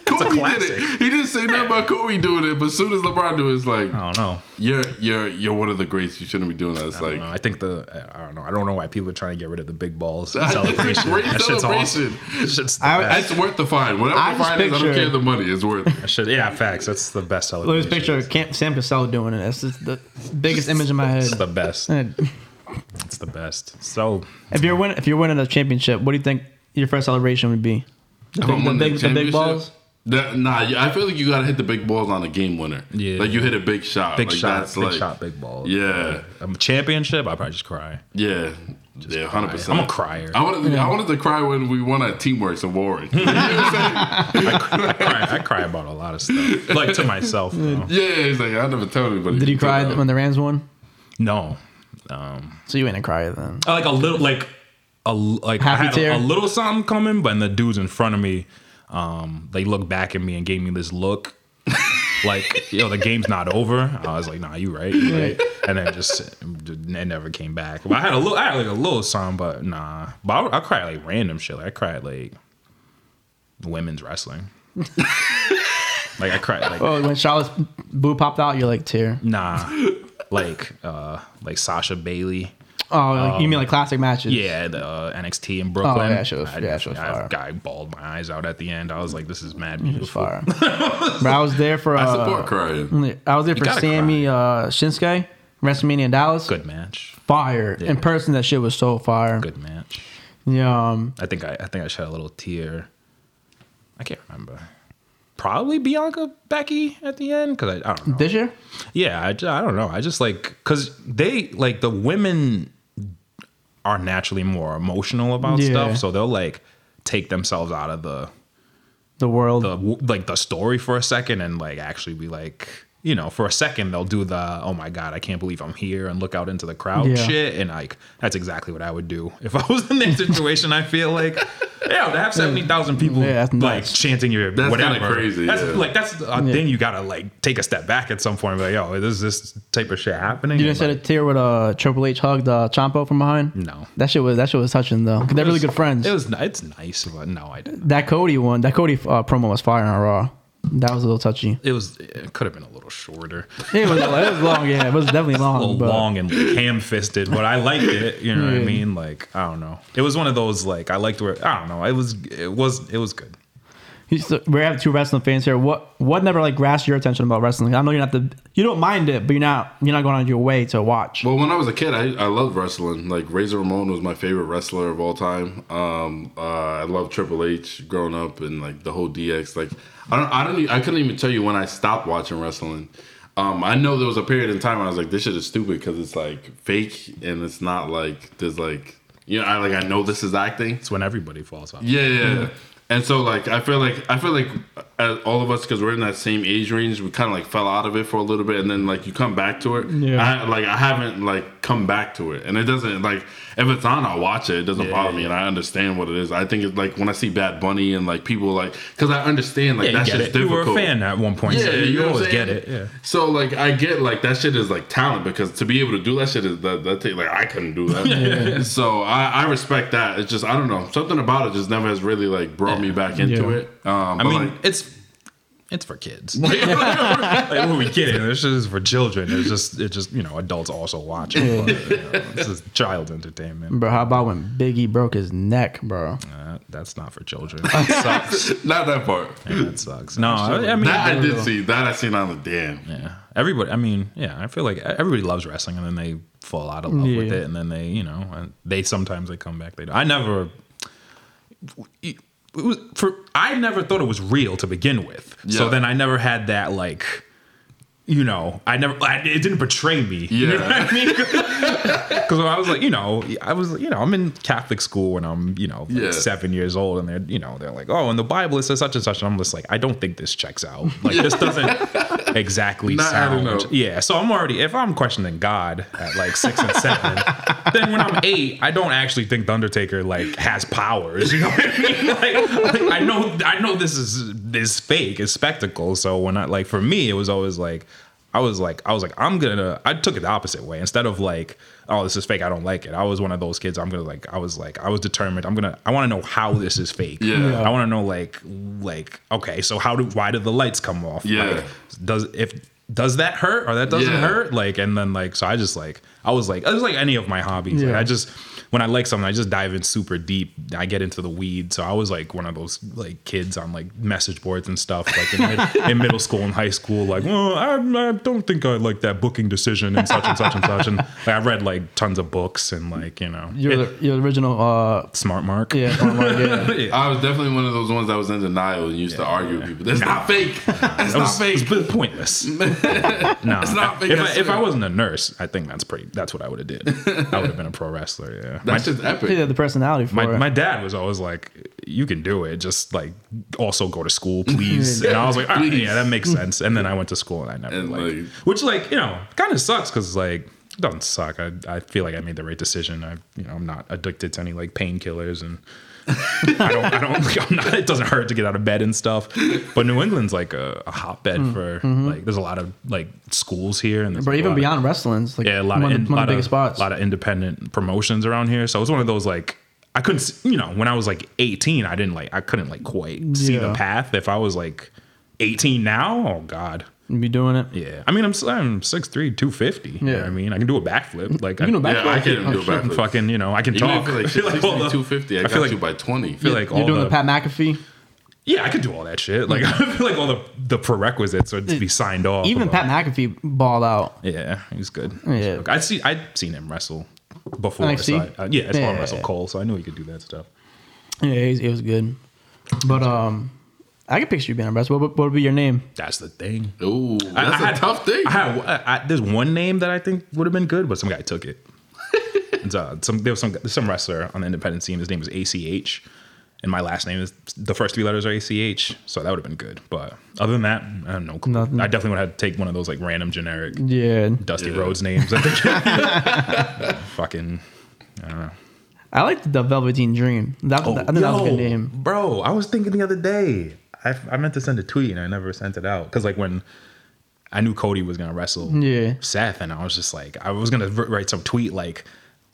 Speaker 3: Kobe did
Speaker 2: classic.
Speaker 3: it. He didn't say nothing about Kobe doing it, but as soon as LeBron do it, it's like,
Speaker 2: I don't know.
Speaker 3: you're you're you're one of the greats. You shouldn't be doing that. It's
Speaker 2: I don't
Speaker 3: like,
Speaker 2: know. I think the I don't know. I don't know why people are trying to get rid of the big balls
Speaker 3: It's a
Speaker 2: celebration.
Speaker 3: great
Speaker 2: that shit's awesome.
Speaker 3: celebration.
Speaker 2: That shit's the
Speaker 1: I-
Speaker 3: it's worth the fine. Whatever
Speaker 1: I
Speaker 3: the
Speaker 1: just
Speaker 3: fine is, I don't
Speaker 1: picture-
Speaker 3: care the money. It's worth. it.
Speaker 2: That shit- yeah, facts. That's the best
Speaker 1: Look at
Speaker 2: celebration.
Speaker 1: this picture of Cam- Sam Cassell doing it. That's just the biggest image in my head.
Speaker 2: It's the best.
Speaker 1: And
Speaker 2: It's the best. So
Speaker 1: if you're winning, if you're winning a championship, what do you think your first celebration would be? The big, the big, the big balls.
Speaker 3: That, nah, I feel like you gotta hit the big balls on a game winner.
Speaker 2: Yeah.
Speaker 3: like you hit a big shot.
Speaker 2: big
Speaker 3: like,
Speaker 2: shot, big
Speaker 3: like,
Speaker 2: shot, big ball.
Speaker 3: Yeah,
Speaker 2: A championship, I probably just cry.
Speaker 3: yeah, yeah, hundred percent.
Speaker 2: I'm a crier.
Speaker 3: I wanted, to, I wanted to cry when we won at Teamworks in Warwick. You know what I'm saying?
Speaker 2: I cry. I cry about a lot of stuff, like to myself. though.
Speaker 3: Yeah, he's like, I never told anybody.
Speaker 1: Did you cry when the Rams won?
Speaker 2: No, um,
Speaker 1: So you ain't a crier then.
Speaker 2: I like a little, like a like
Speaker 1: Happy
Speaker 2: I had
Speaker 1: tear?
Speaker 2: a, a little something coming, but the dudes in front of me, um, they looked back at me and gave me this look. like yo, the game's not over. I was like, nah, you right, you right. And then just it never came back. But I had a little, I had like a little song, but nah. But I, I cried like random shit. Like I cried like women's wrestling. like I cried like
Speaker 1: Oh, when Charlotte's boo popped out, you're like tear.
Speaker 2: nah, like uh like Sasha Bayley.
Speaker 1: Oh, like, you mean like classic matches?
Speaker 2: Yeah, the uh, NXT in Brooklyn.
Speaker 1: Oh, yeah, she was-
Speaker 2: I,
Speaker 1: yeah, she was
Speaker 2: I,
Speaker 1: fire.
Speaker 2: guy bawled my eyes out at the end. I was like, "This is mad
Speaker 1: It was
Speaker 2: beautiful."
Speaker 1: fire. but I was there for. Uh,
Speaker 3: I support crying.
Speaker 1: I was there for
Speaker 2: gotta
Speaker 1: Sami uh, Shinsuke, WrestleMania in Dallas.
Speaker 2: Good match.
Speaker 1: Fire in person. That shit was so fire.
Speaker 2: Good match.
Speaker 1: Yeah. Um,
Speaker 2: I think I, I think I shed a little tear. I can't remember. Probably Bianca Becky at the end because I, I don't know.
Speaker 1: this year.
Speaker 2: Yeah, I, I don't know. I just like because they like the women are naturally more emotional about
Speaker 1: Yeah.
Speaker 2: stuff, so they'll like take themselves out of the
Speaker 1: The world.
Speaker 2: the like the story for a second and like actually be like you know for a second they'll do the oh my god i can't believe i'm here and look out into the crowd
Speaker 1: Yeah.
Speaker 2: shit and like that's exactly what i would do if i was in that situation i feel like Yeah, to have seventy thousand people
Speaker 1: Yeah, that's
Speaker 2: like
Speaker 1: nuts.
Speaker 2: chanting your
Speaker 3: That's
Speaker 2: whatever.
Speaker 3: crazy,
Speaker 2: That's
Speaker 3: yeah.
Speaker 2: like that's a thing you gotta like take a step back at some point. and be Like, yo, is this type of shit happening?
Speaker 1: You didn't say
Speaker 2: Like,
Speaker 1: the tear with uh Triple H hugged uh, Champo from behind.
Speaker 2: No.
Speaker 1: that shit was that shit was touching though. They're really good friends.
Speaker 2: It was it's nice, but no, I didn't.
Speaker 1: that Cody one, that Cody uh, promo was fire on Raw. That was a little touchy.
Speaker 2: It was it could have been a little shorter,
Speaker 1: It was, it was long, yeah. It was definitely
Speaker 2: a
Speaker 1: long.
Speaker 2: little
Speaker 1: but
Speaker 2: long and ham fisted, but I liked it. You know what I mean? Like I don't know. It was one of those like I liked where I don't know. It was it was it was good.
Speaker 1: He's- we have two wrestling fans here. What what never like grasped your attention about wrestling? I know you're not the you don't mind it, but you're not you're not going on your way to watch.
Speaker 3: Well, when I was a kid, I, I loved wrestling. Like Razor Ramon was my favorite wrestler of all time. Um, uh, I loved Triple H growing up and like the whole DX. Like I don't, I don't, I couldn't even tell you when I stopped watching wrestling. Um, I know there was a period in time when I was like, this shit is stupid because it's like fake and it's not like there's like you know, I like I know this is acting.
Speaker 2: It's when everybody falls off.
Speaker 3: Yeah, yeah. yeah. And so like I feel like I feel like uh, all of us because we're in that same age range, we kind of like fell out of it for a little bit, and then like you come back to it.
Speaker 1: Yeah.
Speaker 3: I, like I haven't like come back to it, and it doesn't like if it's on, I'll watch it. It doesn't
Speaker 2: Yeah,
Speaker 3: bother me,
Speaker 2: yeah.
Speaker 3: and I understand what it is. I think it's like when I see Bad Bunny and like people like because I understand like
Speaker 2: Yeah,
Speaker 3: that's just
Speaker 2: it. You were a fan at one point, so
Speaker 3: Yeah,
Speaker 2: you,
Speaker 3: you know
Speaker 2: always get it. Yeah.
Speaker 3: So like I get like that shit is like talent because to be able to do that shit is that that take, like I couldn't do that. So I, I respect that. It's just I don't know something about it just never has really like brought me back into
Speaker 1: Yeah.
Speaker 3: it. Um,
Speaker 2: I mean,
Speaker 3: like,
Speaker 2: it's it's for kids. like, who are we kidding? This is for children. It's just it's just you know adults also watch it. But, you know, this is child entertainment.
Speaker 1: Bro, how about when Biggie broke his neck, bro?
Speaker 2: Uh, that's not for children. That sucks.
Speaker 3: not that part.
Speaker 2: Yeah, that sucks. No, I, I mean
Speaker 3: that I
Speaker 1: I
Speaker 3: did
Speaker 1: know.
Speaker 3: see. That I seen on the damn.
Speaker 2: Yeah, everybody. I mean, yeah, I feel like everybody loves wrestling, and then they fall out of love with it, and then they, you know, and they sometimes they come back. They, don't. I never. It was for. I never thought it was real to begin with. So then I never had that like. You know, I never. I, it didn't betray me. You know
Speaker 3: Yeah.
Speaker 2: what I mean? Because I was like, you know, I was, you know, I'm in Catholic school when I'm, you know, like
Speaker 3: Yeah.
Speaker 2: seven years old, and they're, you know, they're like, oh, in the Bible it says such and such, and I'm just like, I don't think this checks out. Like this doesn't exactly sound. Yeah, so I'm already if I'm questioning God at like six and seven, then when I'm eight, I don't actually think the Undertaker like has powers. You know what I mean? Like, like, I know I know this is this fake, it's spectacle. So when I like for me, it was always like I was like I was like I'm gonna I took it the opposite way. Instead of like, oh this is fake, I don't like it. I was one of those kids, I'm gonna like I was like I was determined, I'm gonna I wanna know how this is fake.
Speaker 3: Yeah.
Speaker 2: I wanna know like like, okay, so how do why did the lights come off?
Speaker 3: Yeah.
Speaker 2: Like, does if does that hurt or that doesn't
Speaker 3: Yeah.
Speaker 2: hurt like and then like so i just like i was like it was like any of my hobbies like i just when i like something i just dive in super deep i get into the weeds so i was like one of those like kids on like message boards and stuff like in, in middle school and high school like well I, I don't think i like that booking decision and such and such and such and like i read like tons of books and like you know
Speaker 1: You're
Speaker 2: it-
Speaker 1: the, original, uh,
Speaker 2: smart mark
Speaker 1: yeah, oh my God.
Speaker 2: Yeah.
Speaker 3: I was definitely one of those ones that was in denial and used to argue with people. That's not fake. That's
Speaker 2: That
Speaker 3: not fake.
Speaker 2: it's been pointless. no,
Speaker 3: It's not fake,
Speaker 2: if,
Speaker 3: I
Speaker 2: I, if. I wasn't a nurse, I think that's pretty. That's what I would have did. I would have been a pro wrestler. Yeah,
Speaker 3: That's
Speaker 2: my,
Speaker 3: just epic.
Speaker 1: Yeah, the personality for
Speaker 2: my,
Speaker 1: it.
Speaker 2: my dad was always like, "You can do it. Just like also go to school, please." and I was like, "All right,
Speaker 3: Please.
Speaker 2: "Yeah, that makes sense." And then I went to school and I never
Speaker 3: And,
Speaker 2: like,
Speaker 3: like-
Speaker 2: which like you know kind of sucks because like it doesn't suck. I I feel like I made the right decision. I you know I'm not addicted to any like painkillers and. I don't. I don't. I'm not, it doesn't hurt to get out of bed and stuff. But New England's like a, a hotbed hmm. for mm-hmm. like. There's a lot of like schools here, and
Speaker 1: but even
Speaker 2: lot of-
Speaker 1: beyond wrestling's like
Speaker 2: yeah, a lot
Speaker 1: one,
Speaker 2: of in,
Speaker 1: one
Speaker 2: lot
Speaker 1: of the biggest spots.
Speaker 2: A lot of independent promotions around here. So it was one of those like I couldn't. You know, when I was like 18, I didn't like. I couldn't like quite see the path. If I was like 18 now, oh god.
Speaker 1: You be doing it.
Speaker 2: Yeah, I mean, I'm s- I'm 6'3", 250. You know
Speaker 1: Yeah.
Speaker 2: I mean, I can do a backflip. Like
Speaker 1: You can do a
Speaker 2: I,
Speaker 1: backflip.
Speaker 3: Yeah, I can't
Speaker 1: Oh,
Speaker 3: do a backflip.
Speaker 2: fucking, you know, I can
Speaker 3: Even
Speaker 2: talk.
Speaker 3: if like
Speaker 2: I feel
Speaker 3: 60, 250, I,
Speaker 2: I
Speaker 3: got
Speaker 2: feel like
Speaker 3: you by 20.
Speaker 2: I feel like
Speaker 1: You're doing
Speaker 2: the,
Speaker 1: the Pat McAfee.
Speaker 2: yeah, I could do all that shit. Like I feel like all the the prerequisites would be signed off.
Speaker 1: Even
Speaker 2: about-
Speaker 1: Pat McAfee balled out.
Speaker 2: Yeah, he's good.
Speaker 1: Yeah.
Speaker 2: I see. I'd seen him wrestle before.
Speaker 1: NXT?
Speaker 2: So I, uh, yeah, I saw him
Speaker 1: Yeah.
Speaker 2: wrestle Cole, so I knew he could do that stuff.
Speaker 1: Yeah, it, it was good. But um, I can picture you being a wrestler. What, what would be your name?
Speaker 2: That's the thing.
Speaker 3: Ooh,
Speaker 2: I-
Speaker 3: that's
Speaker 2: I
Speaker 3: a
Speaker 2: had-
Speaker 3: tough thing.
Speaker 2: I had, I, I, there's one name that I think would have been good, but some guy took it. It's, uh, some there was some there's some wrestler on the independent scene. His name was ACH, and my last name is the first three letters are ACH, so that would have been good. But other than that, I have no clue.
Speaker 1: Nothing.
Speaker 2: I definitely would have to take one of those like random generic
Speaker 1: Yeah,
Speaker 2: Dusty
Speaker 3: Yeah.
Speaker 2: Rhodes names. I think. Fucking, I don't know.
Speaker 1: I liked the Velveteen Dream. That,
Speaker 2: Oh,
Speaker 1: I think that was a good name.
Speaker 2: bro. I was thinking the other day. I, I meant to send a tweet and I never sent it out because like when I knew Cody was gonna wrestle
Speaker 1: Yeah.
Speaker 2: Seth, and I was just like, I was gonna write some tweet like,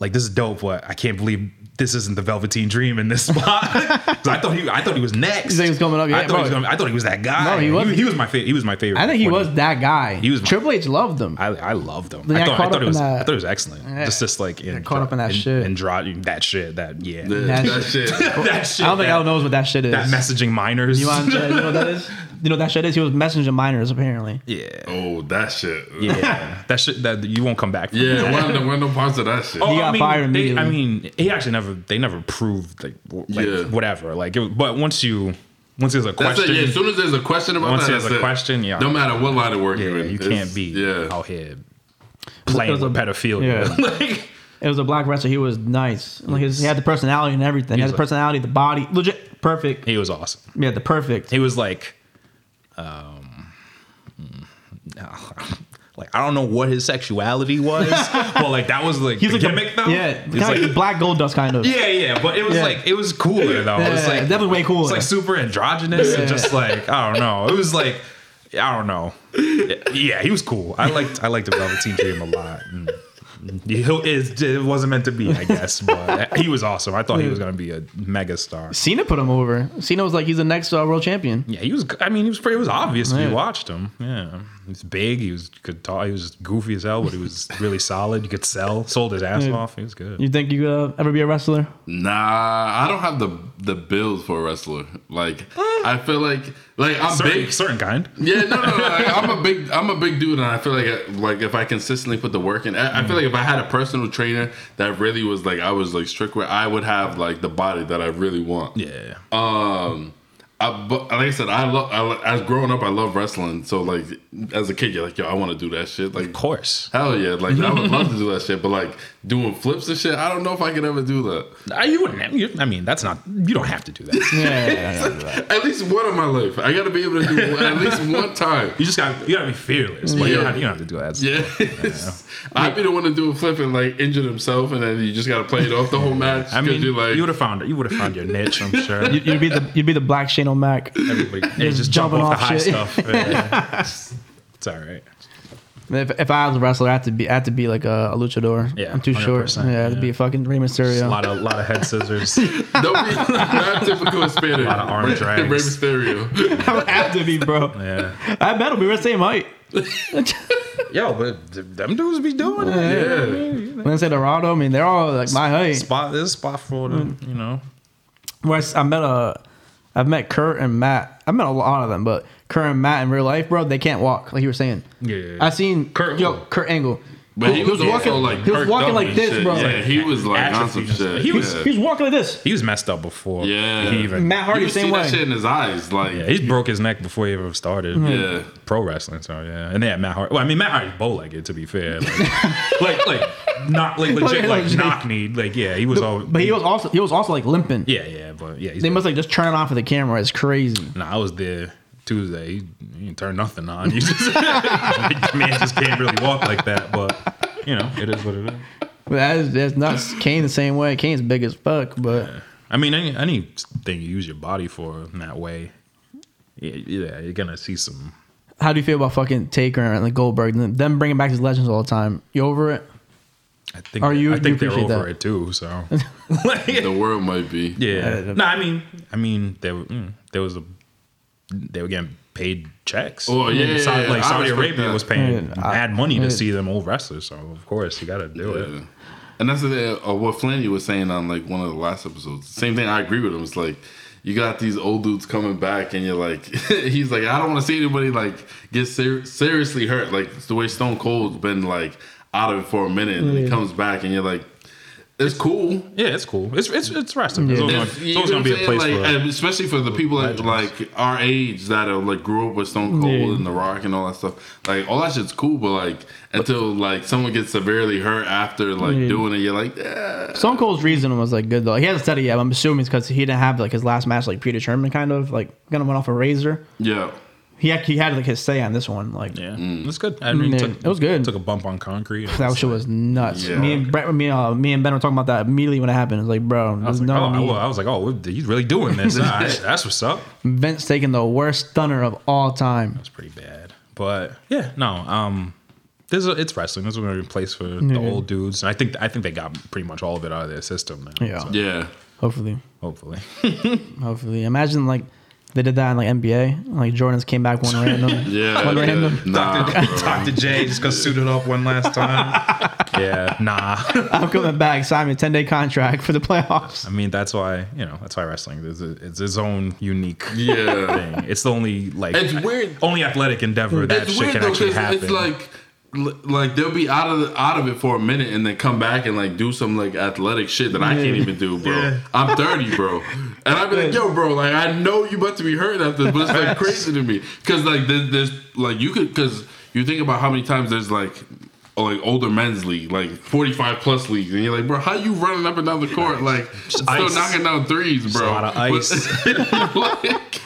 Speaker 2: like this is dope, but I can't believe this isn't the Velveteen Dream in this spot. I thought he, I thought he was next.
Speaker 1: You think he was coming up? Yeah,
Speaker 2: I thought, he was gonna, I thought he was that guy.
Speaker 1: No, he wasn't.
Speaker 2: He, was my favorite. He was my favorite.
Speaker 1: I think he
Speaker 2: when
Speaker 1: was that guy.
Speaker 2: He was my-
Speaker 1: Triple H loved him.
Speaker 2: I, I loved him.
Speaker 1: Then
Speaker 2: I thought, I
Speaker 1: caught
Speaker 2: thought it was.
Speaker 1: that-
Speaker 2: I thought it was excellent.
Speaker 1: Yeah.
Speaker 2: Just, just like in,
Speaker 1: caught up in that shit.
Speaker 2: Andro- that shit. That yeah.
Speaker 3: That,
Speaker 1: That
Speaker 3: that shit.
Speaker 2: that shit.
Speaker 1: I don't think
Speaker 2: that,
Speaker 1: Al knows what that shit is.
Speaker 2: that messaging minors.
Speaker 1: you, want, you know what that is? You know that shit is? He was messaging minors apparently.
Speaker 2: yeah.
Speaker 3: Oh, that shit.
Speaker 2: Yeah. that shit. That you won't come back. From
Speaker 3: Yeah,
Speaker 2: that.
Speaker 3: one of the one of the parts of that shit.
Speaker 2: Oh,
Speaker 1: He got fired
Speaker 2: they, I mean, he actually never. They never proved like, like
Speaker 3: Yeah.
Speaker 2: whatever. Like, it, but once you, once there's a question,
Speaker 3: it. Yeah, as soon as there's a question about
Speaker 2: Once
Speaker 3: that,
Speaker 2: there's a
Speaker 3: it.
Speaker 2: question, yeah.
Speaker 3: No matter what line of work
Speaker 2: yeah,
Speaker 3: you're in,
Speaker 2: you can't be
Speaker 3: Yeah.
Speaker 2: out here playing
Speaker 1: was a-
Speaker 2: with pedophilia.
Speaker 1: yeah.
Speaker 2: like,
Speaker 1: It was a black wrestler. He was nice. Like his, he had the personality and everything. He had the
Speaker 2: like-
Speaker 1: personality, the body, legit perfect.
Speaker 2: he was awesome.
Speaker 1: Yeah, the perfect.
Speaker 2: He was like, um, mm, like I don't know what his sexuality was, but like that was like
Speaker 1: He's
Speaker 2: the
Speaker 1: like
Speaker 2: gimmick
Speaker 1: the,
Speaker 2: though.
Speaker 1: Yeah, kind
Speaker 2: like-
Speaker 1: like black Goldust kind of.
Speaker 2: Yeah, yeah, but it was
Speaker 1: Yeah.
Speaker 2: like it was cooler though. it was
Speaker 1: Yeah,
Speaker 2: like
Speaker 1: definitely way cooler.
Speaker 2: It's like super androgynous and just like I don't know. It was like I don't know. Yeah, he was cool. I liked I liked the Velveteen Dream a lot. And it, it wasn't meant to be, I guess, but he was awesome. I thought he was gonna be a mega star.
Speaker 1: Cena put him over. Cena was like, he's the next uh, world champion.
Speaker 2: Yeah, he was. I mean, he was pretty. It was obvious if you watched him. Yeah, he was big. He was could talk. He was goofy as hell, but he was really solid. You could sell. Sold his ass
Speaker 1: Yeah.
Speaker 2: off. He was good.
Speaker 1: You think you could uh, ever be a wrestler?
Speaker 3: Nah, I don't have the the build for a wrestler. Like, I feel like like I'm
Speaker 2: certain,
Speaker 3: big.
Speaker 2: certain kind.
Speaker 3: Yeah, no, no, no. Like, I'm a big, I'm a big dude, and I feel like, uh, like if I consistently put the work in, I, I feel like if I had a personal trainer that really was like I was like strict with, I would have like the body that I really want.
Speaker 2: Yeah.
Speaker 3: Um, I, but like I said, I love. I, as growing up, I love wrestling. So like, as a kid, you're like, yo, I want to do that shit. Like,
Speaker 2: Of course.
Speaker 3: hell yeah, like I would love to do that shit. But like doing flips and shit, I don't know if I could ever do that.
Speaker 2: I, you wouldn't. You, I mean, that's not. You don't have to do that.
Speaker 1: Yeah, yeah, yeah, yeah.
Speaker 3: At least one in my life, I got to be able to do one, at least one time.
Speaker 2: You just got. You got to be fearless. But you, don't have, you don't have to do that.
Speaker 3: Yeah, I'd be the one to do a flip and like injure himself, and then you just got to play it off the whole match.
Speaker 2: I mean,
Speaker 3: you like,
Speaker 2: you would have found. it. You would have found your niche. I'm sure.
Speaker 1: You- You'd be the you'd be the black Shane O'Mac.
Speaker 2: Everybody, they just jump
Speaker 1: jumping
Speaker 2: off the high
Speaker 1: shit.
Speaker 2: stuff. Yeah. it's all right.
Speaker 1: If, if I was a wrestler, I had to be I had to be like a, a luchador.
Speaker 2: Yeah,
Speaker 1: I'm too short.
Speaker 2: 100%,
Speaker 1: Yeah, to
Speaker 2: yeah.
Speaker 1: be a fucking Rey Mysterio.
Speaker 2: A lot of lot of head scissors.
Speaker 3: don't be not typical Hispanic.
Speaker 2: lot of arm
Speaker 3: Rey-
Speaker 2: drags.
Speaker 3: Rey Mysterio.
Speaker 1: I would have to be, bro.
Speaker 2: Yeah.
Speaker 1: I bet we're the same height.
Speaker 2: Yo, but them dudes be doing it.
Speaker 3: Yeah,
Speaker 1: When I say Dorado, I mean they're all like my height.
Speaker 2: Spot this spot for them,
Speaker 1: Mm.
Speaker 2: you know.
Speaker 1: Where I met a, I've met Kurt and Matt. I've met a lot of them, but Kurt and Matt in real life, bro, they can't walk. Like you were saying.
Speaker 2: Yeah, yeah, yeah.
Speaker 1: I seen
Speaker 3: Kurt
Speaker 1: Yo. Kurt Angle.
Speaker 3: But he, was,
Speaker 1: walking
Speaker 3: like
Speaker 1: He was walking like this, bro.
Speaker 3: Yeah, he was like on some shit.
Speaker 2: He was-
Speaker 1: He was walking like this.
Speaker 2: He was messed up before.
Speaker 3: Yeah.
Speaker 2: He even,
Speaker 1: Matt Hardy,
Speaker 3: could
Speaker 1: same
Speaker 3: see
Speaker 1: way.
Speaker 3: that shit in his eyes, like
Speaker 2: yeah, he broke his neck before he ever started.
Speaker 3: Yeah.
Speaker 2: Pro wrestling, so yeah. And they had Matt Hardy. Well, I mean, Matt Hardy's bow legged, to be fair. Like, like, like not like legit,
Speaker 1: Like,
Speaker 2: like,
Speaker 1: like-
Speaker 2: knock kneed. Like, yeah, he was all.
Speaker 1: But he was also he was also like limping.
Speaker 2: Yeah, yeah, but yeah. He's,
Speaker 1: They must like just turn it off of the camera. It's crazy.
Speaker 2: Nah, I was there Tuesday. He, he didn't turn nothing on. You just, man just can't really walk like that. But you know, it is what it is.
Speaker 1: But that is that's nuts. Kane the same way. Kane's big as fuck, but
Speaker 2: I mean, any anything you use your body for in that way, yeah, yeah you're gonna see some.
Speaker 1: how do you feel about fucking Taker and like Goldberg? and Them bringing back these legends all the time. You over it?
Speaker 2: I think.
Speaker 1: Are you-
Speaker 2: I
Speaker 1: you
Speaker 2: think they're over
Speaker 1: that?
Speaker 2: it too. So, like,
Speaker 3: the world might be.
Speaker 2: yeah. No, I mean, I mean, there mm, there was a they were getting paid checks.
Speaker 3: Oh, yeah, yeah,
Speaker 2: Saudi,
Speaker 3: yeah.
Speaker 2: like Saudi Arabia
Speaker 3: that.
Speaker 2: was paying
Speaker 1: Yeah, I-
Speaker 2: mad money
Speaker 1: yeah.
Speaker 2: to see them old wrestlers. So of course you got to do it.
Speaker 3: And that's the thing, uh, what Flannery was saying on like one of the last episodes. Same thing. I agree with him. It's like you got these old dudes coming back, and you're like, he's like, I don't want to see anybody like get ser- seriously hurt. Like it's the way Stone Cold's been like out of it for a minute, and then he comes back, and you're like, it's cool.
Speaker 2: Yeah, it's cool. It's it's it's wrestling. There's always,
Speaker 3: It's-
Speaker 2: gonna,
Speaker 3: you
Speaker 2: there's always gonna be a place
Speaker 3: saying?
Speaker 2: for it.
Speaker 3: and especially for the people that,
Speaker 2: Legends.
Speaker 3: like our age that are like grew up with Stone Cold
Speaker 1: Yeah.
Speaker 3: and The Rock and all that stuff. Like all that shit's cool, but like until like someone gets severely hurt after like
Speaker 1: Yeah.
Speaker 3: doing it, you're like, yeah.
Speaker 1: Stone Cold's reason was like good though. He hasn't said it yet. But I'm assuming it's because he didn't have like his last match like predetermined, kind of like kind of went off a razor.
Speaker 3: Yeah.
Speaker 1: He he had like his say on this one. Like
Speaker 2: Yeah, it was good. I mean,
Speaker 1: Yeah,
Speaker 2: took,
Speaker 1: it was good.
Speaker 2: Took a bump on concrete. It
Speaker 1: that
Speaker 2: was
Speaker 1: shit was nuts.
Speaker 3: Yeah.
Speaker 1: Me and Brett, me, uh, me and Ben were talking about that immediately when it happened. It's like, bro,
Speaker 2: I
Speaker 1: there's
Speaker 2: was, like,
Speaker 1: no
Speaker 2: oh, I
Speaker 1: need.
Speaker 2: wa- I was like, oh, he's really doing this. Nah, that's what's up.
Speaker 1: Vince taking the worst stunner of all time.
Speaker 2: It's pretty bad, but yeah, no. Um, this is it's wrestling. This is going to be a place for the old dudes, and I think I think they got pretty much all of it out of their system now.
Speaker 1: Yeah.
Speaker 2: so
Speaker 3: Yeah.
Speaker 1: Hopefully,
Speaker 2: hopefully.
Speaker 1: hopefully. Imagine like they did that in like NBA. Like Jordan's came back one random.
Speaker 3: Yeah.
Speaker 1: One
Speaker 3: yeah.
Speaker 1: random.
Speaker 3: Nah, bro.
Speaker 2: Dr. J just got suited up one last time. yeah, nah.
Speaker 1: I'm coming back. Sign me a 10 day contract for the playoffs.
Speaker 2: I mean, that's why you know that's why wrestling is it's its own unique
Speaker 3: Yeah.
Speaker 2: thing. It's the only like
Speaker 3: It's weird.
Speaker 2: only athletic endeavor that
Speaker 3: It's
Speaker 2: shit
Speaker 3: weird
Speaker 2: can
Speaker 3: though
Speaker 2: actually happen.
Speaker 3: it's like l- like they'll be out of the, out of it for a minute and then come back and like do some like athletic shit that I can't even do, bro.
Speaker 2: Yeah.
Speaker 3: I'm 30, bro, and I'd be like, yo, bro, like I know you about to be hurt after this, but it's like crazy to me because like there's, there's like you could because you think about how many times there's like. Like older men's league, like forty five plus leagues, and you're like, bro, how you running up and down the court, like still
Speaker 2: ice.
Speaker 3: knocking down threes, bro?
Speaker 2: a lot of ice.
Speaker 3: like,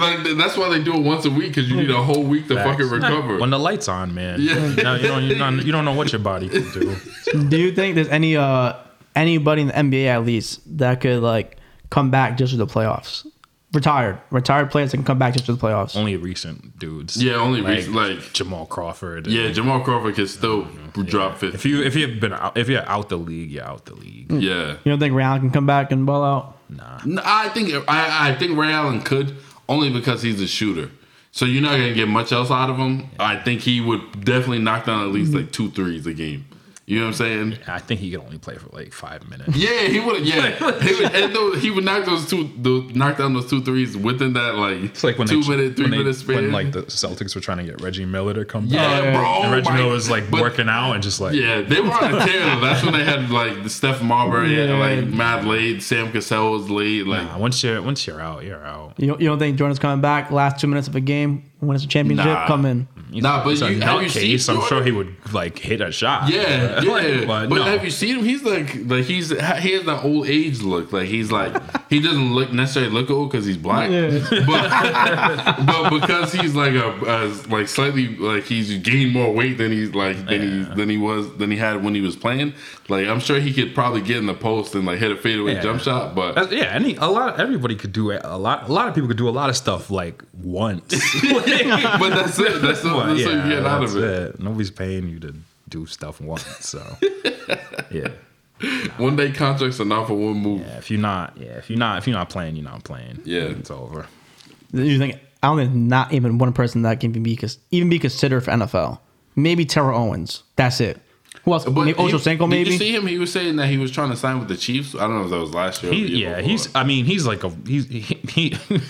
Speaker 3: like that's why they do it once a week because you need a whole week to
Speaker 2: Facts.
Speaker 3: fucking recover.
Speaker 2: when the lights on, man.
Speaker 3: Yeah.
Speaker 2: No, you don't. You don't. You don't know what your body can do.
Speaker 1: Do you think there's any uh anybody in the NBA at least that could like come back just for the playoffs? Retired, retired players that can come back just for the playoffs.
Speaker 2: Only recent dudes.
Speaker 3: Yeah, only
Speaker 2: like,
Speaker 3: recent- like-
Speaker 2: Jamal Crawford.
Speaker 3: Yeah, Jamal Crawford can still drop fifty.
Speaker 2: If you if you've been out, if you're out the league, you're out the league.
Speaker 3: yeah,
Speaker 1: You don't think Ray Allen can come back and ball out?
Speaker 2: Nah.
Speaker 3: No, I think I, I think Ray Allen could only because he's a shooter. So you're not gonna get much else out of him. I think he would definitely knock down at least like two threes a game. You know what I'm saying?
Speaker 2: I think he could only play for like five minutes.
Speaker 3: Yeah, he would. Yeah, he would, and those, he would knock those two, the, knock down those two threes within that like,
Speaker 2: It's like when
Speaker 3: two
Speaker 2: they,
Speaker 3: minute, three
Speaker 2: when
Speaker 3: minute span.
Speaker 2: when like the Celtics were trying to get Reggie Miller to come
Speaker 3: yeah,
Speaker 2: back.
Speaker 3: bro.
Speaker 2: And Reggie
Speaker 3: my-
Speaker 2: Miller was like
Speaker 3: but-
Speaker 2: working out and just like
Speaker 3: Yeah, they were on a tear. though. That's when they had like the Steph Marbury,
Speaker 1: Yeah.
Speaker 3: and like Matt Lade, Sam Cassell was late. Like,
Speaker 2: Nah, once you're once you're out, you're out.
Speaker 1: You don't, you don't think Jordan's coming back last two minutes of a game, when it's a championship,
Speaker 3: Nah.
Speaker 1: come in?
Speaker 3: Nah, but
Speaker 2: He's a
Speaker 3: you- have you
Speaker 2: nutcase.
Speaker 3: seen
Speaker 2: I'm sure he would like hit a shot.
Speaker 3: Yeah, yeah.
Speaker 2: Like,
Speaker 3: but
Speaker 2: but no.
Speaker 3: have you seen him? He's like, like he's he has that old age look. Like he's like he doesn't look necessarily look old because he's black, but but because he's like a, a like slightly like he's gained more weight than he's like than he than he was than he had when he was playing. Like I'm sure he could probably get in the post and like hit a fadeaway
Speaker 2: Yeah.
Speaker 3: jump shot, but
Speaker 2: That's- yeah, any a lot. Everybody could do it. A lot. A lot of people could do a lot of stuff like once.
Speaker 3: but that's it. That's, the,
Speaker 2: But,
Speaker 3: that's what
Speaker 2: yeah,
Speaker 3: you get out
Speaker 2: that's
Speaker 3: of it.
Speaker 2: it. Nobody's paying you to do stuff once. So yeah.
Speaker 3: One day contracts are not for one move.
Speaker 2: Yeah, if you're not, yeah, if you're not, if you're not playing, you're not playing.
Speaker 3: Yeah.
Speaker 2: it's over.
Speaker 1: You think I don't think not even one person that can be cons- even be considered for NFL. Maybe Terrell Owens. That's it. Who else? Maybe Ocho
Speaker 3: he-
Speaker 1: Cinco,
Speaker 3: Did you see him? He was saying that he was trying to sign with the Chiefs. I don't know if that was last year. or the
Speaker 2: He,
Speaker 3: year
Speaker 2: yeah,
Speaker 3: before.
Speaker 2: he's. I mean, he's like a he's he. he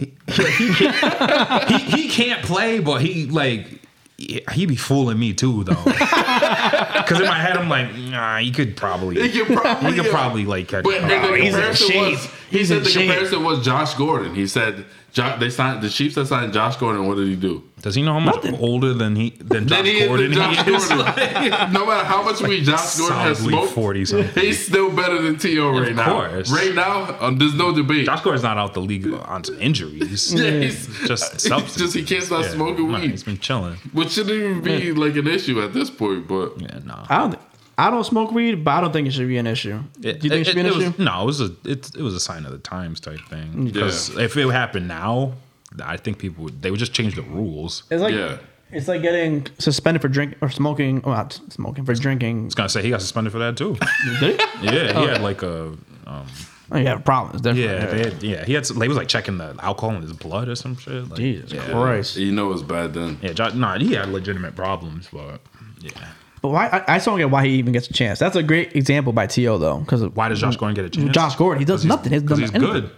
Speaker 2: he, he, he can't play, but he like he be fooling me too though. Because in my head I'm like, nah, he could probably
Speaker 3: He could probably,
Speaker 2: he could
Speaker 3: yeah.
Speaker 2: probably like catch.
Speaker 3: But and the
Speaker 1: he's in
Speaker 3: comparison was he
Speaker 1: He's
Speaker 3: said the
Speaker 1: shape.
Speaker 3: comparison was Josh Gordon. He said Jo- they signed the Chiefs that signed Josh Gordon. What did he do?
Speaker 2: Does he know how much older than he than Josh
Speaker 3: Then he is
Speaker 2: Gordon
Speaker 3: the Josh
Speaker 2: he is?
Speaker 3: Gordon. no matter how much we Josh Gordon has
Speaker 2: Solidly
Speaker 3: smoked,
Speaker 2: forty something.
Speaker 3: he's still better than To right now.
Speaker 2: course.
Speaker 3: Right now, um, there's no debate.
Speaker 2: Josh Gordon's not out the league on some injuries.
Speaker 3: yeah, he's
Speaker 2: Just
Speaker 3: he's
Speaker 2: substance.
Speaker 3: just he can't stop
Speaker 2: Yeah,
Speaker 3: smoking
Speaker 2: nah,
Speaker 3: weed,
Speaker 2: He's been chilling.
Speaker 3: which shouldn't even be like an issue at this point. But
Speaker 2: Yeah, no.
Speaker 1: I don't. I don't smoke weed, but I don't think it should be an issue.
Speaker 2: It,
Speaker 1: Do you think it, should be an
Speaker 2: was-
Speaker 1: issue?
Speaker 2: no, it was a it, it was a sign of the times type thing. Because if it happened now, I think people would they would just change the rules.
Speaker 1: It's like
Speaker 3: yeah,
Speaker 1: it's like getting suspended for drink or smoking. Well, not smoking for drinking.
Speaker 2: I was gonna say he got suspended for that too.
Speaker 1: Did he?
Speaker 2: yeah, he oh. had like a um,
Speaker 1: Oh, you have problems. Different.
Speaker 2: yeah, they had, yeah. He had some- he was like checking the alcohol in his blood or some shit. Like,
Speaker 1: Jesus
Speaker 2: yeah.
Speaker 1: Christ.
Speaker 3: you know it's bad then.
Speaker 2: Yeah, Josh, nah, he had legitimate problems, but yeah.
Speaker 1: But why? I, I still don't get why he even gets a chance. That's a great example by To though, because
Speaker 2: Why does Josh Gordon get a mm-hmm. chance?
Speaker 1: Josh Gordon, he does nothing. He's
Speaker 2: Because he's
Speaker 1: anything.
Speaker 2: good.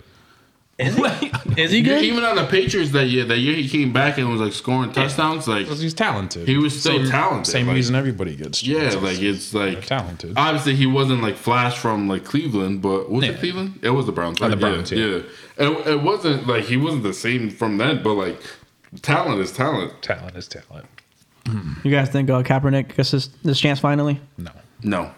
Speaker 1: Is he? Is he good?
Speaker 3: Even on the Patriots that year, that year he came back and was like scoring touchdowns. Like
Speaker 2: Because he's talented.
Speaker 3: He was still
Speaker 2: same,
Speaker 3: talented,
Speaker 2: Same
Speaker 3: like-
Speaker 2: reason everybody gets
Speaker 3: Yeah,
Speaker 2: chances.
Speaker 3: like it's like
Speaker 2: talented.
Speaker 3: Obviously, he wasn't like Flash from like Cleveland, but was it Cleveland? It was the Browns.
Speaker 2: Oh, the
Speaker 3: right?
Speaker 2: Browns,
Speaker 3: yeah.
Speaker 2: yeah.
Speaker 3: yeah. It, it wasn't like he wasn't the same from then, but like talent is talent.
Speaker 2: talent is talent.
Speaker 1: You guys think uh, Kaepernick gets this, this chance finally?
Speaker 2: No.
Speaker 3: No,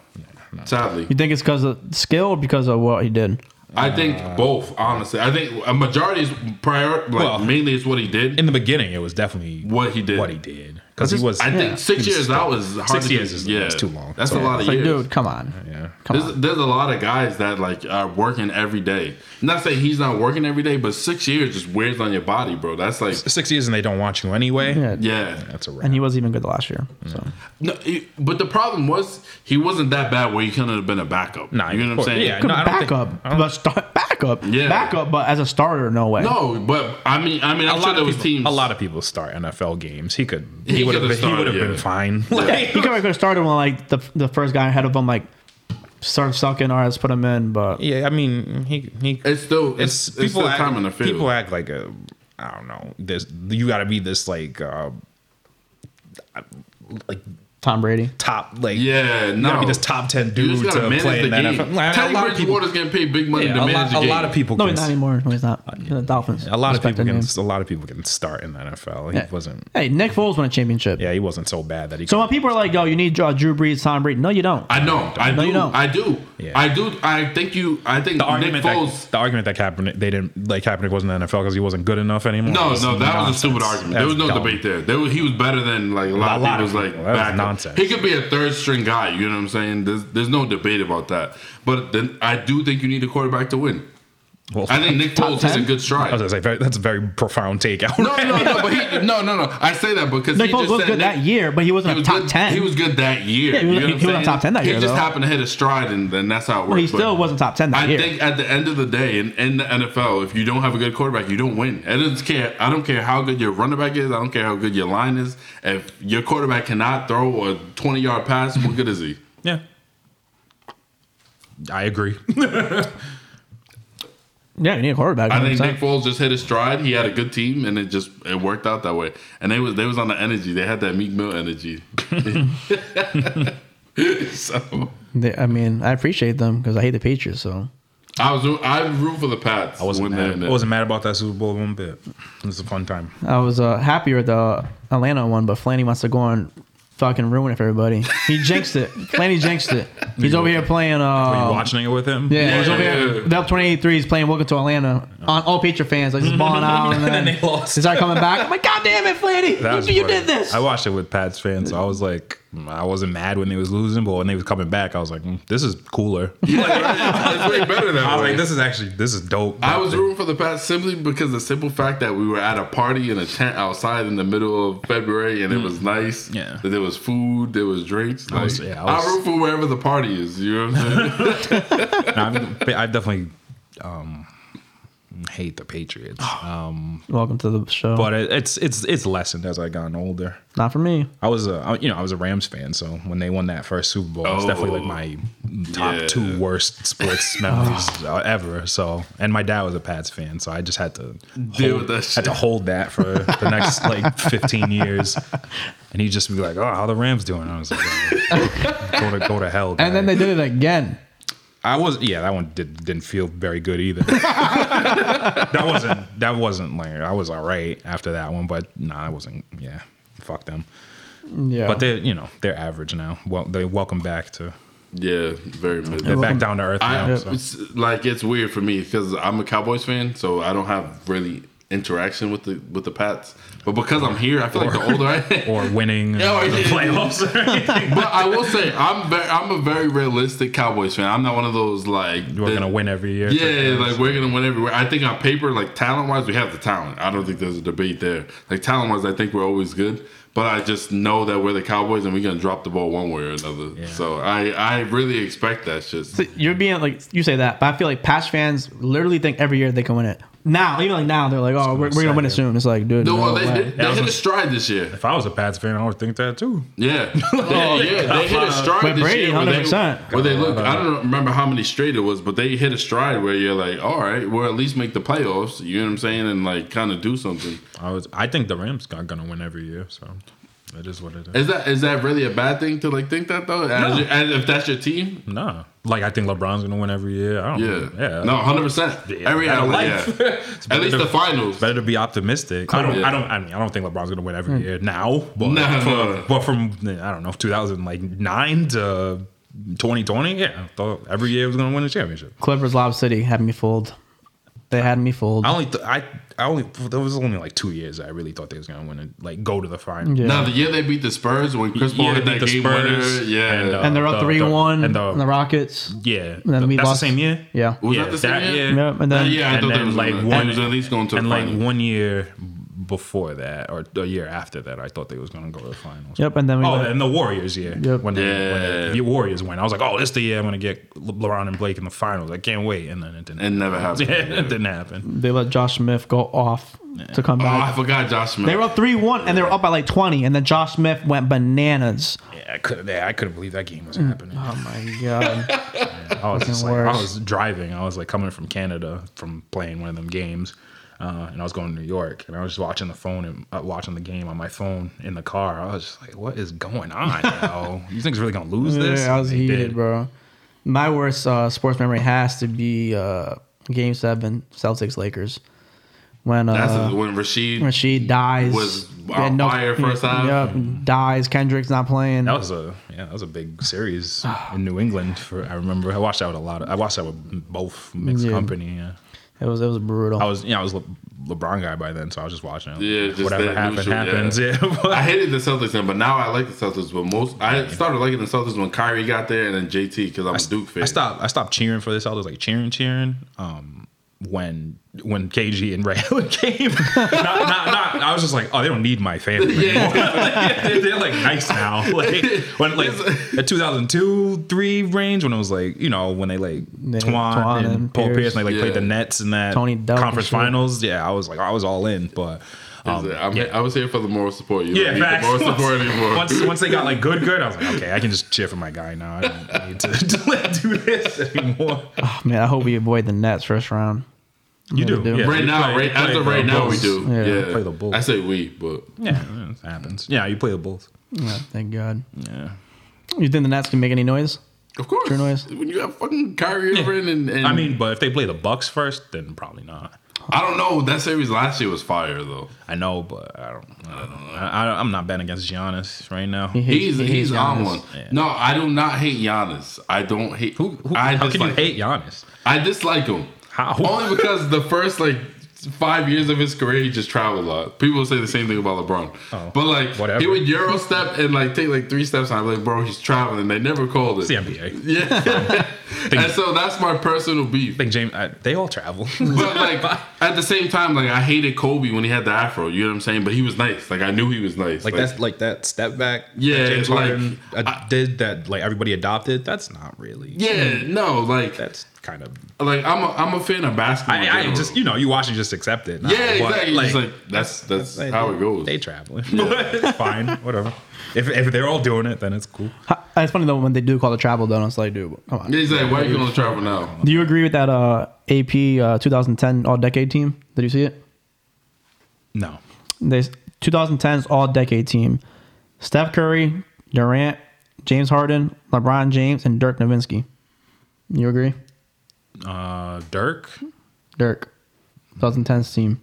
Speaker 2: no.
Speaker 3: sadly,
Speaker 1: You think it's because of skill or because of what he did?
Speaker 3: I think both. Honestly, I think a majority is prior. Like
Speaker 2: Well,
Speaker 3: mainly is what he did.
Speaker 2: In the beginning, it was definitely
Speaker 3: What he did.
Speaker 2: What he did because he was.
Speaker 3: I think six
Speaker 2: He
Speaker 3: years that was hard
Speaker 2: six
Speaker 3: to
Speaker 2: years
Speaker 3: do.
Speaker 2: is-
Speaker 3: yeah,
Speaker 2: is too long.
Speaker 3: That's
Speaker 2: So-
Speaker 3: a lot of
Speaker 1: It's like,
Speaker 3: years.
Speaker 1: dude, come on.
Speaker 2: yeah.
Speaker 1: Come
Speaker 3: There's,
Speaker 1: on.
Speaker 3: there's a lot of guys that like are working every day. Not saying he's not working every day, but six years just wears on your body, bro. That's like,
Speaker 2: Six years and they don't want you anyway.
Speaker 1: Yeah.
Speaker 3: yeah.
Speaker 2: That's a wrap.
Speaker 1: And he wasn't even good last year. So
Speaker 3: No, he- but the problem was he wasn't that bad where he couldn't have been a backup.
Speaker 2: Nah,
Speaker 3: you know
Speaker 2: of
Speaker 3: what I'm saying?
Speaker 2: Yeah, No, I think-
Speaker 1: backup, but start backup,
Speaker 3: Yeah.
Speaker 1: backup, but as a starter, no way.
Speaker 3: No, but I mean, I mean, I'm
Speaker 2: a
Speaker 3: sure
Speaker 2: lot
Speaker 3: there
Speaker 2: of
Speaker 3: was
Speaker 2: people,
Speaker 3: teams.
Speaker 2: a lot of people start NFL games. He could.
Speaker 3: He
Speaker 2: He, would have.
Speaker 3: could've
Speaker 2: Been, he would have
Speaker 3: started,
Speaker 2: been
Speaker 3: yeah.
Speaker 2: fine.
Speaker 1: he could have started when like the the first guy ahead of him like started sucking. All right, let's put him in. But
Speaker 2: yeah, I mean, he he.
Speaker 3: It's still
Speaker 2: it's,
Speaker 3: it's, it's
Speaker 2: people
Speaker 3: still
Speaker 2: act,
Speaker 3: time in the field.
Speaker 2: People act like a. I don't know. This you got to be this like. uh like
Speaker 1: Tom Brady,
Speaker 2: top like
Speaker 3: yeah,
Speaker 2: you
Speaker 3: no.
Speaker 2: gotta be this top ten
Speaker 3: You
Speaker 2: dude
Speaker 3: just
Speaker 2: to play
Speaker 3: the
Speaker 2: in the
Speaker 3: game.
Speaker 2: NFL. Like,
Speaker 3: Teddy
Speaker 2: a lot of people,
Speaker 3: Bridgewater's getting paid big money
Speaker 2: yeah,
Speaker 3: to
Speaker 2: a,
Speaker 3: manage
Speaker 2: lot,
Speaker 3: the
Speaker 2: a lot of people.
Speaker 1: no,
Speaker 2: can
Speaker 1: he's not anymore. No, he's not. The Dolphins.
Speaker 2: A lot of people can.
Speaker 1: name.
Speaker 2: A lot of people can start in the NFL. He
Speaker 1: Yeah.
Speaker 2: wasn't.
Speaker 1: Hey, Nick Foles won a championship.
Speaker 2: Yeah, he wasn't so bad that he.
Speaker 1: So when people are like, "Yo, you need uh, Drew Brees, Tom Brady," no, you don't.
Speaker 3: I know, I
Speaker 1: No,
Speaker 3: do,
Speaker 1: you don't.
Speaker 3: I do,
Speaker 2: Yeah.
Speaker 3: I do. I think you. I think
Speaker 2: the
Speaker 3: Nick
Speaker 2: argument
Speaker 3: Foles.
Speaker 2: that the argument that Kaepernick they didn't like Kaepernick wasn't in the NFL because he wasn't good enough anymore.
Speaker 3: No, no, that was a stupid argument. there was no debate there. there was, he was better than like a lot, of
Speaker 2: of
Speaker 3: people's like
Speaker 2: people. Nonsense.
Speaker 3: He could be a third string guy. You know what I'm saying? There's there's no debate about that. But then I do think you need a quarterback to win.
Speaker 2: Well,
Speaker 3: I think Nick
Speaker 1: Top
Speaker 3: Foles is a good
Speaker 2: I
Speaker 3: stride.
Speaker 2: was gonna say very, that's a very profound take out.
Speaker 3: No, no, no, but he, no, no, no. I say that because
Speaker 1: Nick
Speaker 3: he
Speaker 1: Foles
Speaker 3: just
Speaker 1: was
Speaker 3: said
Speaker 1: good
Speaker 3: Nick-
Speaker 1: that year, but he wasn't
Speaker 3: He
Speaker 1: a
Speaker 3: was
Speaker 1: top
Speaker 3: good,
Speaker 1: ten.
Speaker 3: He was good that year.
Speaker 1: Yeah, he was-
Speaker 3: you know
Speaker 1: he- he was
Speaker 3: saying?
Speaker 1: top 10 that year.
Speaker 3: he just
Speaker 1: though.
Speaker 3: happened to hit a stride, and then that's how it works.
Speaker 1: he still
Speaker 3: But
Speaker 1: wasn't top 10 that
Speaker 3: I
Speaker 1: year.
Speaker 3: I think at the end of the day, in, in the NFL, if you don't have a good quarterback, you don't win. I don't care. I don't care how good your running back is. I don't care how good your line is. If your quarterback cannot throw a 20 yard pass, what good is he?
Speaker 2: Yeah, I agree.
Speaker 1: Yeah, you need a quarterback.
Speaker 3: I think
Speaker 1: 100%.
Speaker 3: Nick Foles just hit his stride. He had a good team, and it just it worked out that way. And they was they was on the energy. They had that Meek Mill energy. so
Speaker 1: They- I mean, I appreciate them because I hate the Patriots. So
Speaker 3: I was I root for the Pats.
Speaker 2: I wasn't mad. I wasn't mad about that Super Bowl one bit. It was a fun time.
Speaker 1: I was uh, happier with the Atlanta one, but Flanny wants to go on fucking ruin it for everybody. He jinxed it. Flanny jinxed it. He's over here playing. Uh,
Speaker 2: Were you watching it with him?
Speaker 1: Yeah, he's over
Speaker 3: Yeah.
Speaker 1: here. The up 23 He's playing Welcome to Atlanta on all Patriot fans. Like, just balling out. And then,
Speaker 2: then they lost.
Speaker 1: They start coming back. I'm like, God damn it, Flanny.
Speaker 2: That
Speaker 1: You, you did this.
Speaker 2: I watched it with Pat's fans, so I was like, I wasn't mad when they was losing, but when they was coming back, I was like, mm, this is cooler.
Speaker 3: Yeah, it's way better that
Speaker 2: I was like, this is actually this is dope.
Speaker 3: I was rooting for the Pats simply because the simple fact that we were at a party in a tent outside in the middle of February and it was nice.
Speaker 2: Mm. Yeah.
Speaker 3: That there was food, there was drinks. Like, I,
Speaker 2: was- yeah, I was-
Speaker 3: root for wherever the party is. You know what I'm saying?
Speaker 2: I, mean, I definitely um, hate the Patriots, um,
Speaker 1: Welcome to the show.
Speaker 2: but it, it's it's it's lessened as I gotten older.
Speaker 1: Not for me.
Speaker 2: I was a you know I was a Rams fan, so when they won that first Super Bowl, it's definitely like my top
Speaker 3: yeah.
Speaker 2: two worst sports memories uh, ever. So, and my dad was a Pats fan, so I just had to
Speaker 3: Deal
Speaker 2: hold,
Speaker 3: with that
Speaker 2: had to hold that for the next like 15 years. And he'd just be like, "Oh, how the Rams doing?" I was like, "Oh, "Go to go to hell."
Speaker 1: And then they did it again.
Speaker 2: I was yeah, that one did, didn't feel very good either. that wasn't that wasn't like I was all right after that one, but nah, I wasn't. Yeah, fuck them.
Speaker 1: Yeah.
Speaker 2: But they, you know, they're average now. Well, they welcome back to
Speaker 3: yeah, very mid.
Speaker 2: they're back down to earth
Speaker 3: I,
Speaker 2: now. So.
Speaker 3: it's like it's weird for me because I'm a Cowboys fan, so I don't have really interaction with the with the Pats. But because I'm here, I feel like the older I
Speaker 2: Or winning oh,
Speaker 3: Yeah, or-
Speaker 2: the playoffs. or anything.
Speaker 3: but I will say I'm very, I'm a very realistic Cowboys fan. I'm not one of those like
Speaker 2: We're
Speaker 3: that-
Speaker 2: gonna win every year.
Speaker 3: Yeah, like we're gonna win everywhere. I think on paper, like talent wise, we have the talent. I don't think there's a debate there. Like talent wise, I think we're always good. But I just know that we're the Cowboys and we're gonna drop the ball one way or another.
Speaker 2: Yeah.
Speaker 3: So I I really expect that shit.
Speaker 1: So you're being like, you say that, but I feel like Pats fans literally think every year they can win it. Now, even like now, they're like, oh, we're, we're going to win it soon. It's like, dude.
Speaker 3: No,
Speaker 1: No,
Speaker 3: well, they,
Speaker 1: way.
Speaker 3: they, they
Speaker 2: I
Speaker 3: hit a stride this year.
Speaker 2: If I was a Pats fan, I would think that too.
Speaker 3: Yeah, yeah, yeah. They hit a stride
Speaker 1: With
Speaker 3: this
Speaker 1: Brady,
Speaker 3: year. where they-
Speaker 1: 100%.
Speaker 3: Where they look, I don't remember how many straight it was, but they hit a stride where you're like, all right, we'll at least make the playoffs. You know what I'm saying? And like kind of do something.
Speaker 2: I was. I think the Rams are gonna win every year. So it is what it is.
Speaker 3: Is that is that really a bad thing to like think that though? As, your- as if that's your team?
Speaker 2: No, like I think LeBron's gonna win every year. I don't.
Speaker 3: Yeah.
Speaker 2: yeah.
Speaker 3: No, hundred percent.
Speaker 2: Yeah,
Speaker 3: Every
Speaker 2: better
Speaker 3: yeah.
Speaker 2: life. It's
Speaker 3: At least
Speaker 2: to-
Speaker 3: the finals.
Speaker 2: Better to be optimistic. I don't.
Speaker 3: Yeah.
Speaker 2: I don't. I mean, I don't think LeBron's gonna win every hmm. year now. But,
Speaker 3: No,
Speaker 2: from,
Speaker 3: no.
Speaker 2: but from I don't know, 2009 to 2020. Yeah, I thought every year was gonna win a championship.
Speaker 1: Clippers Lob City had me fooled. They had me fooled.
Speaker 2: I only th- I I only there was only like two years I really thought they was gonna win it, like go to the final.
Speaker 1: Yeah.
Speaker 3: Now the year they beat the Spurs when Chris Paul
Speaker 2: Yeah,
Speaker 3: hit that
Speaker 2: the
Speaker 3: game
Speaker 2: Spurs
Speaker 3: winner, yeah.
Speaker 2: and, uh,
Speaker 1: and they're up
Speaker 2: the-
Speaker 1: three
Speaker 2: the-
Speaker 1: one
Speaker 2: and
Speaker 1: and
Speaker 2: the-
Speaker 1: the, Rockets.
Speaker 2: Yeah,
Speaker 1: then we
Speaker 2: that's
Speaker 1: lost-
Speaker 2: the same year.
Speaker 1: Yeah.
Speaker 3: was
Speaker 2: yeah,
Speaker 3: that the same
Speaker 2: that
Speaker 3: year?
Speaker 2: year.
Speaker 1: Yep, and then-
Speaker 3: Uh, yeah, I
Speaker 2: and
Speaker 3: thought
Speaker 2: then
Speaker 3: they was
Speaker 2: like
Speaker 3: gonna-
Speaker 2: one
Speaker 3: was at least going to the
Speaker 2: and like one year before that or a year after that, I thought they was gonna go to the finals.
Speaker 1: Yep, and then we
Speaker 2: Oh,
Speaker 1: went-
Speaker 2: and the Warriors year.
Speaker 1: Yep.
Speaker 2: When, they, when
Speaker 3: Yeah.
Speaker 2: they, the Warriors went, I was like, oh, this the year I'm gonna get Le- LeBron and Blake in the finals. I can't wait. And then it didn't.
Speaker 3: It never happened.
Speaker 2: Yeah, it didn't happen.
Speaker 1: they let Josh Smith go off to come
Speaker 3: oh,
Speaker 1: back.
Speaker 3: Oh, I forgot Josh Smith.
Speaker 1: they were up three one and they were up by like twenty, and then Josh Smith went bananas.
Speaker 2: Yeah, I couldn't. Yeah, I couldn't believe that game was mm. happening.
Speaker 1: Oh my god!
Speaker 2: I was just like,
Speaker 1: worse.
Speaker 2: I was driving. I was like coming from Canada from playing one of them games, uh, and I was going to New York, and I was just watching the phone and uh, watching the game on my phone in the car. I was just like, "What is going on? Yo? You think it's really gonna lose this?"
Speaker 1: Yeah, I was
Speaker 2: They
Speaker 1: heated,
Speaker 2: did.
Speaker 1: bro. My worst uh, sports memory has to be uh, Game Seven, Celtics Lakers, when
Speaker 3: That's
Speaker 1: uh,
Speaker 3: when Rasheed.
Speaker 1: Rashid dies.
Speaker 3: Was
Speaker 1: Yeah,
Speaker 3: on fire first half.
Speaker 1: Yep, dies. Kendrick's not playing.
Speaker 2: That was a yeah, that was a big series in New England. For I remember, I watched that with a lot of. I watched that with both mixed
Speaker 1: Yeah.
Speaker 2: company. Yeah.
Speaker 1: It was it was brutal.
Speaker 2: I was, you know, I was Le- LeBron guy by then, so I was just watching. it.
Speaker 3: Yeah, just
Speaker 2: whatever
Speaker 3: that
Speaker 2: happened
Speaker 3: neutral,
Speaker 2: happens. Yeah,
Speaker 3: I hated the Celtics then, but now I like the Celtics. But most, I started liking the Celtics when Kyrie got there and then JT because I'm a Duke fan.
Speaker 2: I stopped. I stopped cheering for this. I was like cheering, cheering. Um, when when KG and Ray Allen came, not, not, not, I was just like, oh, they don't need my family anymore. they're, they're, like nice now. Like when like the 2002 three range when it was like you know when they like
Speaker 1: They-
Speaker 2: Twan,
Speaker 1: Twan
Speaker 2: and,
Speaker 1: and
Speaker 2: Paul
Speaker 1: Pierce.
Speaker 2: Pierce and they like played the Nets in that
Speaker 1: Tony Delk
Speaker 2: conference finals. Yeah, I was like I was all in, but. Um,
Speaker 3: I'm,
Speaker 2: yeah.
Speaker 3: I was here for the moral support. You
Speaker 2: Yeah,
Speaker 3: don't need the moral support anymore.
Speaker 2: Once, once they got like good, good, I was like, okay, I can just cheer for my guy now. I don't need to, to do this anymore.
Speaker 1: Oh, man, I hope we avoid the Nets first round.
Speaker 2: You do,
Speaker 1: do.
Speaker 2: yeah.
Speaker 3: right
Speaker 2: You
Speaker 3: now,
Speaker 2: play-
Speaker 3: right
Speaker 2: play
Speaker 3: as of right now, we do.
Speaker 1: Yeah.
Speaker 3: Yeah,
Speaker 2: Play the Bulls.
Speaker 3: I say we, but
Speaker 2: Yeah, it happens. Yeah, you play the Bulls.
Speaker 1: Yeah, thank God.
Speaker 2: Yeah.
Speaker 1: You think the Nets can make any noise?
Speaker 3: of course,
Speaker 1: True noise.
Speaker 3: when you have fucking Kyrie Irving and, and
Speaker 2: I mean, but if they play the Bucks first, then probably not.
Speaker 3: I don't know. That series last year was fire though.
Speaker 2: I know, but I don't. I don't know. I, I, I'm not betting against Giannis right now.
Speaker 1: He hates-
Speaker 3: He's
Speaker 1: he hates
Speaker 3: he's on one.
Speaker 2: Yeah.
Speaker 3: No, I do not hate Giannis. I don't hate.
Speaker 2: Who? who
Speaker 3: I
Speaker 2: how can you hate Giannis?
Speaker 3: I dislike him.
Speaker 2: How?
Speaker 3: Only because the first like five years of his career, he just traveled a lot. People say the same thing about LeBron.
Speaker 2: Oh,
Speaker 3: but like,
Speaker 2: whatever.
Speaker 3: he would Euro step and like take like three steps. And I'm like, bro, he's traveling. They never called
Speaker 2: It's
Speaker 3: it.
Speaker 2: the NBA.
Speaker 3: Yeah. and so that's my personal beef.
Speaker 2: I think James. I, they all travel.
Speaker 3: But like at the same time, like I hated Kobe when he had the afro. You know what I'm saying? But he was nice. Like I knew he was nice.
Speaker 2: like that's like that step back.
Speaker 3: Yeah,
Speaker 2: that James
Speaker 3: like,
Speaker 2: Harden uh, did that. Like everybody adopted. That's not really.
Speaker 3: yeah. No, like
Speaker 2: That's kind of.
Speaker 3: like I'm a, I'm a fan of basketball.
Speaker 2: I, I just you know you watch and just accept it. now,
Speaker 3: yeah,
Speaker 2: but,
Speaker 3: exactly. Like, like that's that's
Speaker 2: they-
Speaker 3: how it goes.
Speaker 2: They traveling, but it's fine. Whatever. If if they're all doing it, then it's cool.
Speaker 1: It's funny though when they do call it travel though. It's like, dude, come on.
Speaker 3: Yeah, he's like, why are you gonna travel now?
Speaker 1: Do you agree with that uh, AP uh, 2010 All Decade team? Did you see it?
Speaker 2: No.
Speaker 1: They 2010's All Decade team: Steph Curry, Durant, James Harden, LeBron James, and Dirk Nowitzki. You agree?
Speaker 2: Uh, Dirk.
Speaker 1: Dirk, 2010's team.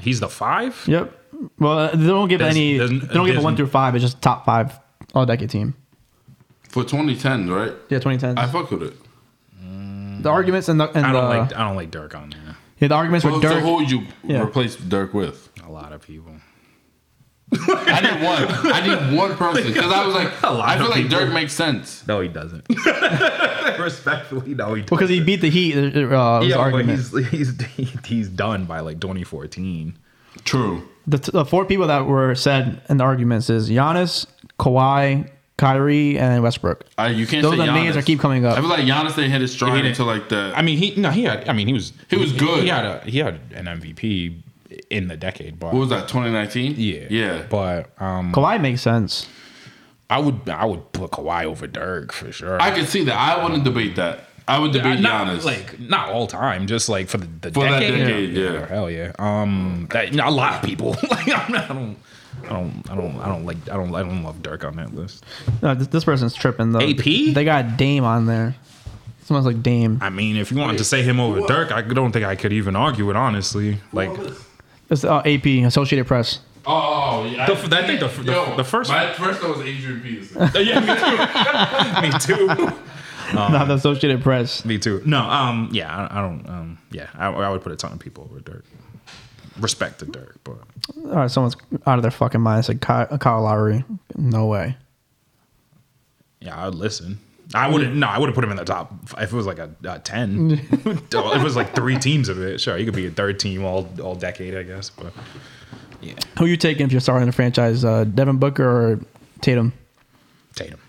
Speaker 2: He's the five.
Speaker 1: Yep. Well, uh, they don't give
Speaker 2: There's-
Speaker 1: any. They don't give a
Speaker 2: there's-
Speaker 1: one through five. It's just top five All Decade team.
Speaker 3: For 2010, right?
Speaker 1: Yeah, 2010.
Speaker 3: I fuck with it.
Speaker 1: the arguments and the and
Speaker 2: I don't
Speaker 1: the,
Speaker 2: like. I don't like Dirk on there.
Speaker 1: yeah, the arguments
Speaker 3: So,
Speaker 1: with
Speaker 3: so
Speaker 1: Dirk.
Speaker 3: who would you
Speaker 1: Yeah.
Speaker 3: replace Dirk with?
Speaker 2: A lot of people.
Speaker 3: I need one. I need one person because I was like, I feel like. Dirk makes sense.
Speaker 2: No, he doesn't. Respectfully, no, he doesn't.
Speaker 1: because he beat the Heat. Uh, uh,
Speaker 2: yeah,
Speaker 1: the
Speaker 2: but
Speaker 1: argument.
Speaker 2: he's he's he's done by like 2014.
Speaker 3: True.
Speaker 1: the, the four people that were said in the arguments is Giannis, Kawhi, Kyrie, and Westbrook.
Speaker 3: I, you can't
Speaker 1: Those
Speaker 3: say
Speaker 1: are names
Speaker 3: Giannis.
Speaker 1: that keep coming up.
Speaker 3: I feel like Giannis didn't hit his stride
Speaker 2: didn't-
Speaker 3: until like the.
Speaker 2: I mean, he no, he had. I mean, he was
Speaker 3: He was good.
Speaker 2: He had a he had an MVP in the decade, but
Speaker 3: what was that? 2019.
Speaker 2: yeah,
Speaker 3: Yeah.
Speaker 2: But um,
Speaker 1: Kawhi makes sense.
Speaker 2: I would I would put Kawhi over Dirk for sure.
Speaker 3: I could see that. I wouldn't debate that. I would debate
Speaker 2: not,
Speaker 3: Giannis.
Speaker 2: like not all time, just like for the, the
Speaker 3: For that
Speaker 2: decade.
Speaker 3: decade, yeah.
Speaker 2: hell yeah. Um, that, you know, a lot of people. like I'm not, I don't, I don't, I don't, I don't like, I don't, I don't love Dirk on that list.
Speaker 1: No, this, this person's tripping though.
Speaker 2: AP?
Speaker 1: They got Dame on there. Someone's like Dame.
Speaker 2: I mean, if you wanted to say him over Dirk, I don't think I could even argue it honestly. Like,
Speaker 1: It's uh, AP Associated Press.
Speaker 3: Oh, yeah.
Speaker 2: The- I think the- the- the first
Speaker 3: My first one was Adrian Peterson.
Speaker 2: yeah, me too. me too.
Speaker 1: Not the Associated Press.
Speaker 2: Me too. No, um, yeah, I, I don't, um, yeah, I, I would put a ton of people over Dirk. Respect to Dirk, but
Speaker 1: All right, someone's out of their fucking mind. It's like Kyle, Kyle Lowry. No way.
Speaker 2: yeah, I'd listen. I wouldn't. No, I would have put him in the top if it was like a, a ten. if it was like three teams of it, sure, he could be a third team all all decade, I guess. But yeah,
Speaker 1: Who you taking if you're starting the franchise? Uh, Devin Booker or Tatum?
Speaker 2: Tatum.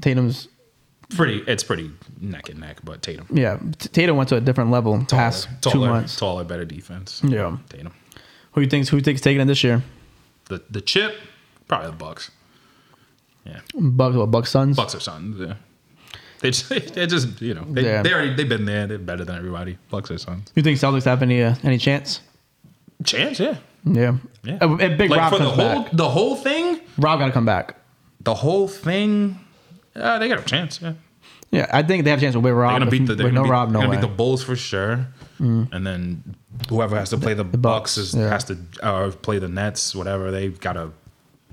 Speaker 1: Tatum's
Speaker 2: Pretty. It's pretty neck and neck, but Tatum.
Speaker 1: yeah. Tatum went to a different level past
Speaker 2: taller,
Speaker 1: two months.
Speaker 2: taller, better defense.
Speaker 1: Yeah.
Speaker 2: Tatum.
Speaker 1: Who you thinks who you thinks taking it this year?
Speaker 2: The the chip, probably the Bucks. Yeah,
Speaker 1: Bucks what Bucks Suns?
Speaker 2: Bucks are Suns. Yeah. They just, they just you know, they,
Speaker 1: Yeah.
Speaker 2: they already they've been there. They're better than everybody. Bucks or Suns.
Speaker 1: You think Celtics have any uh, any chance?
Speaker 2: Chance, yeah,
Speaker 1: Yeah.
Speaker 2: yeah.
Speaker 1: A, a big
Speaker 2: like
Speaker 1: Rob
Speaker 2: for the whole
Speaker 1: back.
Speaker 2: the whole thing,
Speaker 1: Rob got to come back.
Speaker 2: the whole thing. Uh, they got a chance. Yeah,
Speaker 1: Yeah, I think they have a chance with
Speaker 2: they're
Speaker 1: Rob.
Speaker 2: gonna beat the they're
Speaker 1: with
Speaker 2: gonna
Speaker 1: no
Speaker 2: beat,
Speaker 1: Rob, no
Speaker 2: they're gonna
Speaker 1: way. Mm.
Speaker 2: beat the Bulls for sure. And then whoever has to play the, Bucks,
Speaker 1: Bucks,
Speaker 2: is,
Speaker 1: yeah.
Speaker 2: has to uh, play the Nets. Whatever they've gotta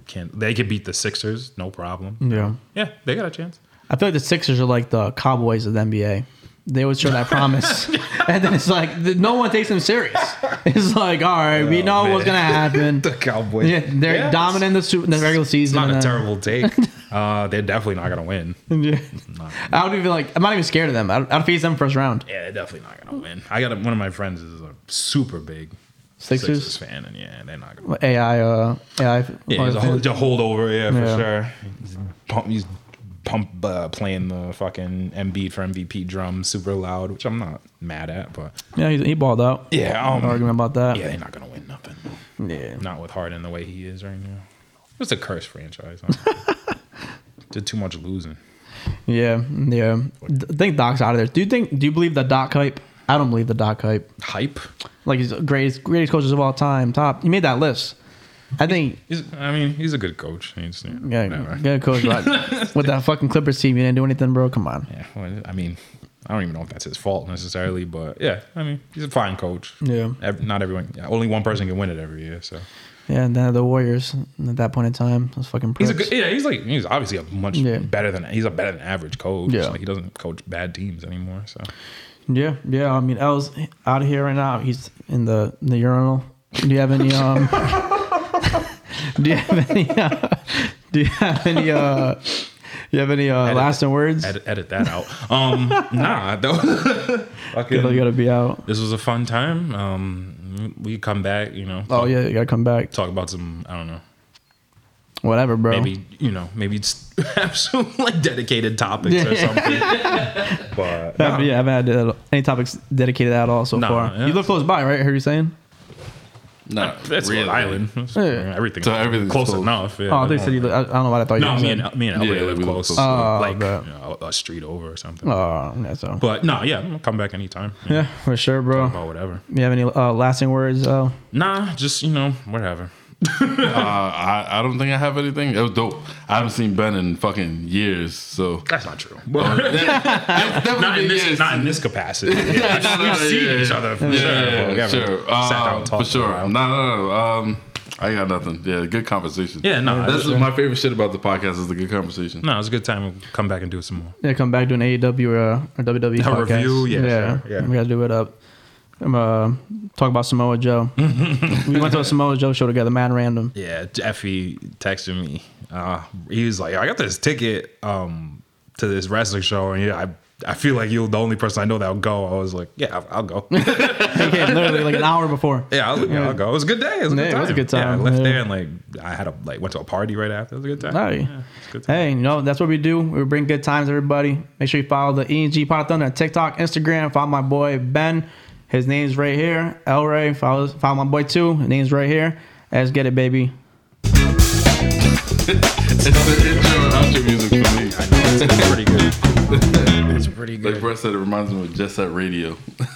Speaker 2: can they could beat the Sixers, no problem.
Speaker 1: yeah.
Speaker 2: Yeah, they got a chance.
Speaker 1: I feel like the Sixers are like the Cowboys of the NBA. They always show that promise, and then it's like no one takes them serious. It's like, all right, we know what's gonna happen.
Speaker 2: The Cowboys.
Speaker 1: Yeah, they're
Speaker 2: Yeah,
Speaker 1: dominant in the, in the regular
Speaker 2: It's
Speaker 1: season.
Speaker 2: not a
Speaker 1: then-
Speaker 2: terrible take. uh, they're definitely not gonna win.
Speaker 1: Yeah. I don't even like. I'm not even scared of them. I'd, I'd face them first round.
Speaker 2: Yeah, they're definitely not gonna win. I got a, one of my friends is a super big
Speaker 1: Sixers,
Speaker 2: Sixers fan, and yeah, they're not gonna.
Speaker 1: AI, uh, AI.
Speaker 2: Yeah, he's a, hold, a holdover, yeah, for
Speaker 1: Yeah.
Speaker 2: sure. He's pump, he's pump uh, playing the fucking Embiid for MVP drum super loud, which I'm not mad at, but
Speaker 1: yeah, he, he balled out.
Speaker 2: yeah, um,
Speaker 1: No argument about that.
Speaker 2: yeah, they're not gonna win nothing.
Speaker 1: Yeah.
Speaker 2: Not with Harden the way he is right now. It's a cursed franchise. Did too much losing.
Speaker 1: Yeah, yeah. I think Doc's out of there. Do you think? Do you believe the Doc hype? I don't believe the Doc hype.
Speaker 2: Hype.
Speaker 1: Like he's the greatest greatest coaches of all time. Top. He made that list. I think.
Speaker 2: He's, I mean, he's a good coach. He's, you know,
Speaker 1: Yeah, good coach. But with that fucking Clippers team, you didn't do anything, bro. Come on.
Speaker 2: Yeah, well, I mean, I don't even know if that's his fault necessarily, but yeah, I mean, he's a fine coach.
Speaker 1: Yeah.
Speaker 2: Ev- not everyone, yeah, only one person can win it every year. So
Speaker 1: Yeah, and then the Warriors at that point in time, was fucking
Speaker 2: he's a good, yeah, he's like he's obviously a much
Speaker 1: Yeah.
Speaker 2: better than he's a better than average coach.
Speaker 1: Yeah.
Speaker 2: like he doesn't coach bad teams anymore. So
Speaker 1: Yeah, yeah. I mean, L's out of here right now. He's in the in the urinal. Do you have any um? do you have any? Uh, do you have any? Uh, do you have any uh,
Speaker 2: Edit-
Speaker 1: lasting words?
Speaker 2: edit, edit that out. Um, nah, was, fucking-
Speaker 1: You gotta be out.
Speaker 2: this was a fun time. Um, we come back, you know.
Speaker 1: Oh yeah, you gotta come back.
Speaker 2: talk about some I don't know.
Speaker 1: Whatever, bro.
Speaker 2: Maybe you know, maybe it's have some like dedicated topics or something. but
Speaker 1: Yeah, yeah, I haven't had uh, any topics dedicated at all so
Speaker 2: Nah,
Speaker 1: far.
Speaker 2: yeah.
Speaker 1: You live close by, right? I heard you saying.
Speaker 3: No,
Speaker 2: That's
Speaker 3: really.
Speaker 2: Rhode Island.
Speaker 1: Yeah.
Speaker 2: Everything.
Speaker 3: So everything's
Speaker 2: close,
Speaker 3: close.
Speaker 2: enough. Yeah,
Speaker 1: Oh, they said you. Li- I, I don't know what I thought you.
Speaker 2: No,
Speaker 1: were
Speaker 2: me
Speaker 1: saying.
Speaker 2: and me and LA
Speaker 3: Yeah,
Speaker 2: live close.
Speaker 3: close.
Speaker 1: Oh,
Speaker 2: like
Speaker 1: bet.
Speaker 2: you know, a street over or something.
Speaker 1: Oh, yeah, so.
Speaker 2: But no, yeah, I'm gonna come back anytime.
Speaker 1: Yeah, for sure, bro.
Speaker 2: About whatever.
Speaker 1: You have any uh, lasting words? Uh,
Speaker 2: Nah, just you know, whatever.
Speaker 3: Uh, I, I don't think I have anything. It was dope. I haven't seen Ben in fucking years, so
Speaker 2: That's not true.
Speaker 3: Definitely
Speaker 2: not in
Speaker 3: been
Speaker 2: this,
Speaker 3: years.
Speaker 2: not in this capacity.
Speaker 3: Yeah,
Speaker 2: We've
Speaker 3: no, no,
Speaker 2: seen
Speaker 3: yeah,
Speaker 2: each other for
Speaker 3: Yeah,
Speaker 2: sure.
Speaker 3: yeah,
Speaker 2: but we
Speaker 3: yeah,
Speaker 2: haven't
Speaker 3: sure.
Speaker 2: Sat down
Speaker 3: Um, for sure.
Speaker 2: for a while.
Speaker 3: No, no, no. Um, I got nothing. Yeah, good conversation.
Speaker 2: Yeah, no,
Speaker 3: that's
Speaker 2: that's-
Speaker 3: my favorite shit about the podcast is the good conversation.
Speaker 2: No, it's a good time. We'll come back and do some more.
Speaker 1: yeah, come back doing AEW or, uh, or WWE
Speaker 2: A
Speaker 1: podcast.
Speaker 2: review? Yeah,
Speaker 1: yeah,
Speaker 2: sure, yeah.
Speaker 1: We gotta do it up. Uh, talk about Samoa Joe. we went to a Samoa Joe show together, man. Random.
Speaker 2: Yeah, Jeffy texted me. Uh, he was like, "I got this ticket um, to this wrestling show, and yeah, I I feel like you're the only person I know that'll go." I was like, "Yeah, I'll, I'll go."
Speaker 1: Came literally like an hour before.
Speaker 2: yeah, I was like, yeah, I'll go. It was a good day. It was a
Speaker 1: Yeah,
Speaker 2: good
Speaker 1: it
Speaker 2: time.
Speaker 1: was a good
Speaker 2: Yeah, I left
Speaker 1: yeah.
Speaker 2: there and like I had a like went to a party right after. It was a good time.
Speaker 1: Hey.
Speaker 2: Yeah, good time.
Speaker 1: Hey, you know, that's what we do. We bring good times, everybody. Make sure you follow the E&G Pod Thunder on TikTok, Instagram. Follow my boy Ben. His name's right here. Elray. Follow, follow my boy too. His name's right here. Let's get it, baby.
Speaker 3: It's the intro and outro music for me.
Speaker 2: It's pretty good. It's pretty
Speaker 3: Like
Speaker 2: good.
Speaker 3: Brett said, it reminds me of Jet Set Radio.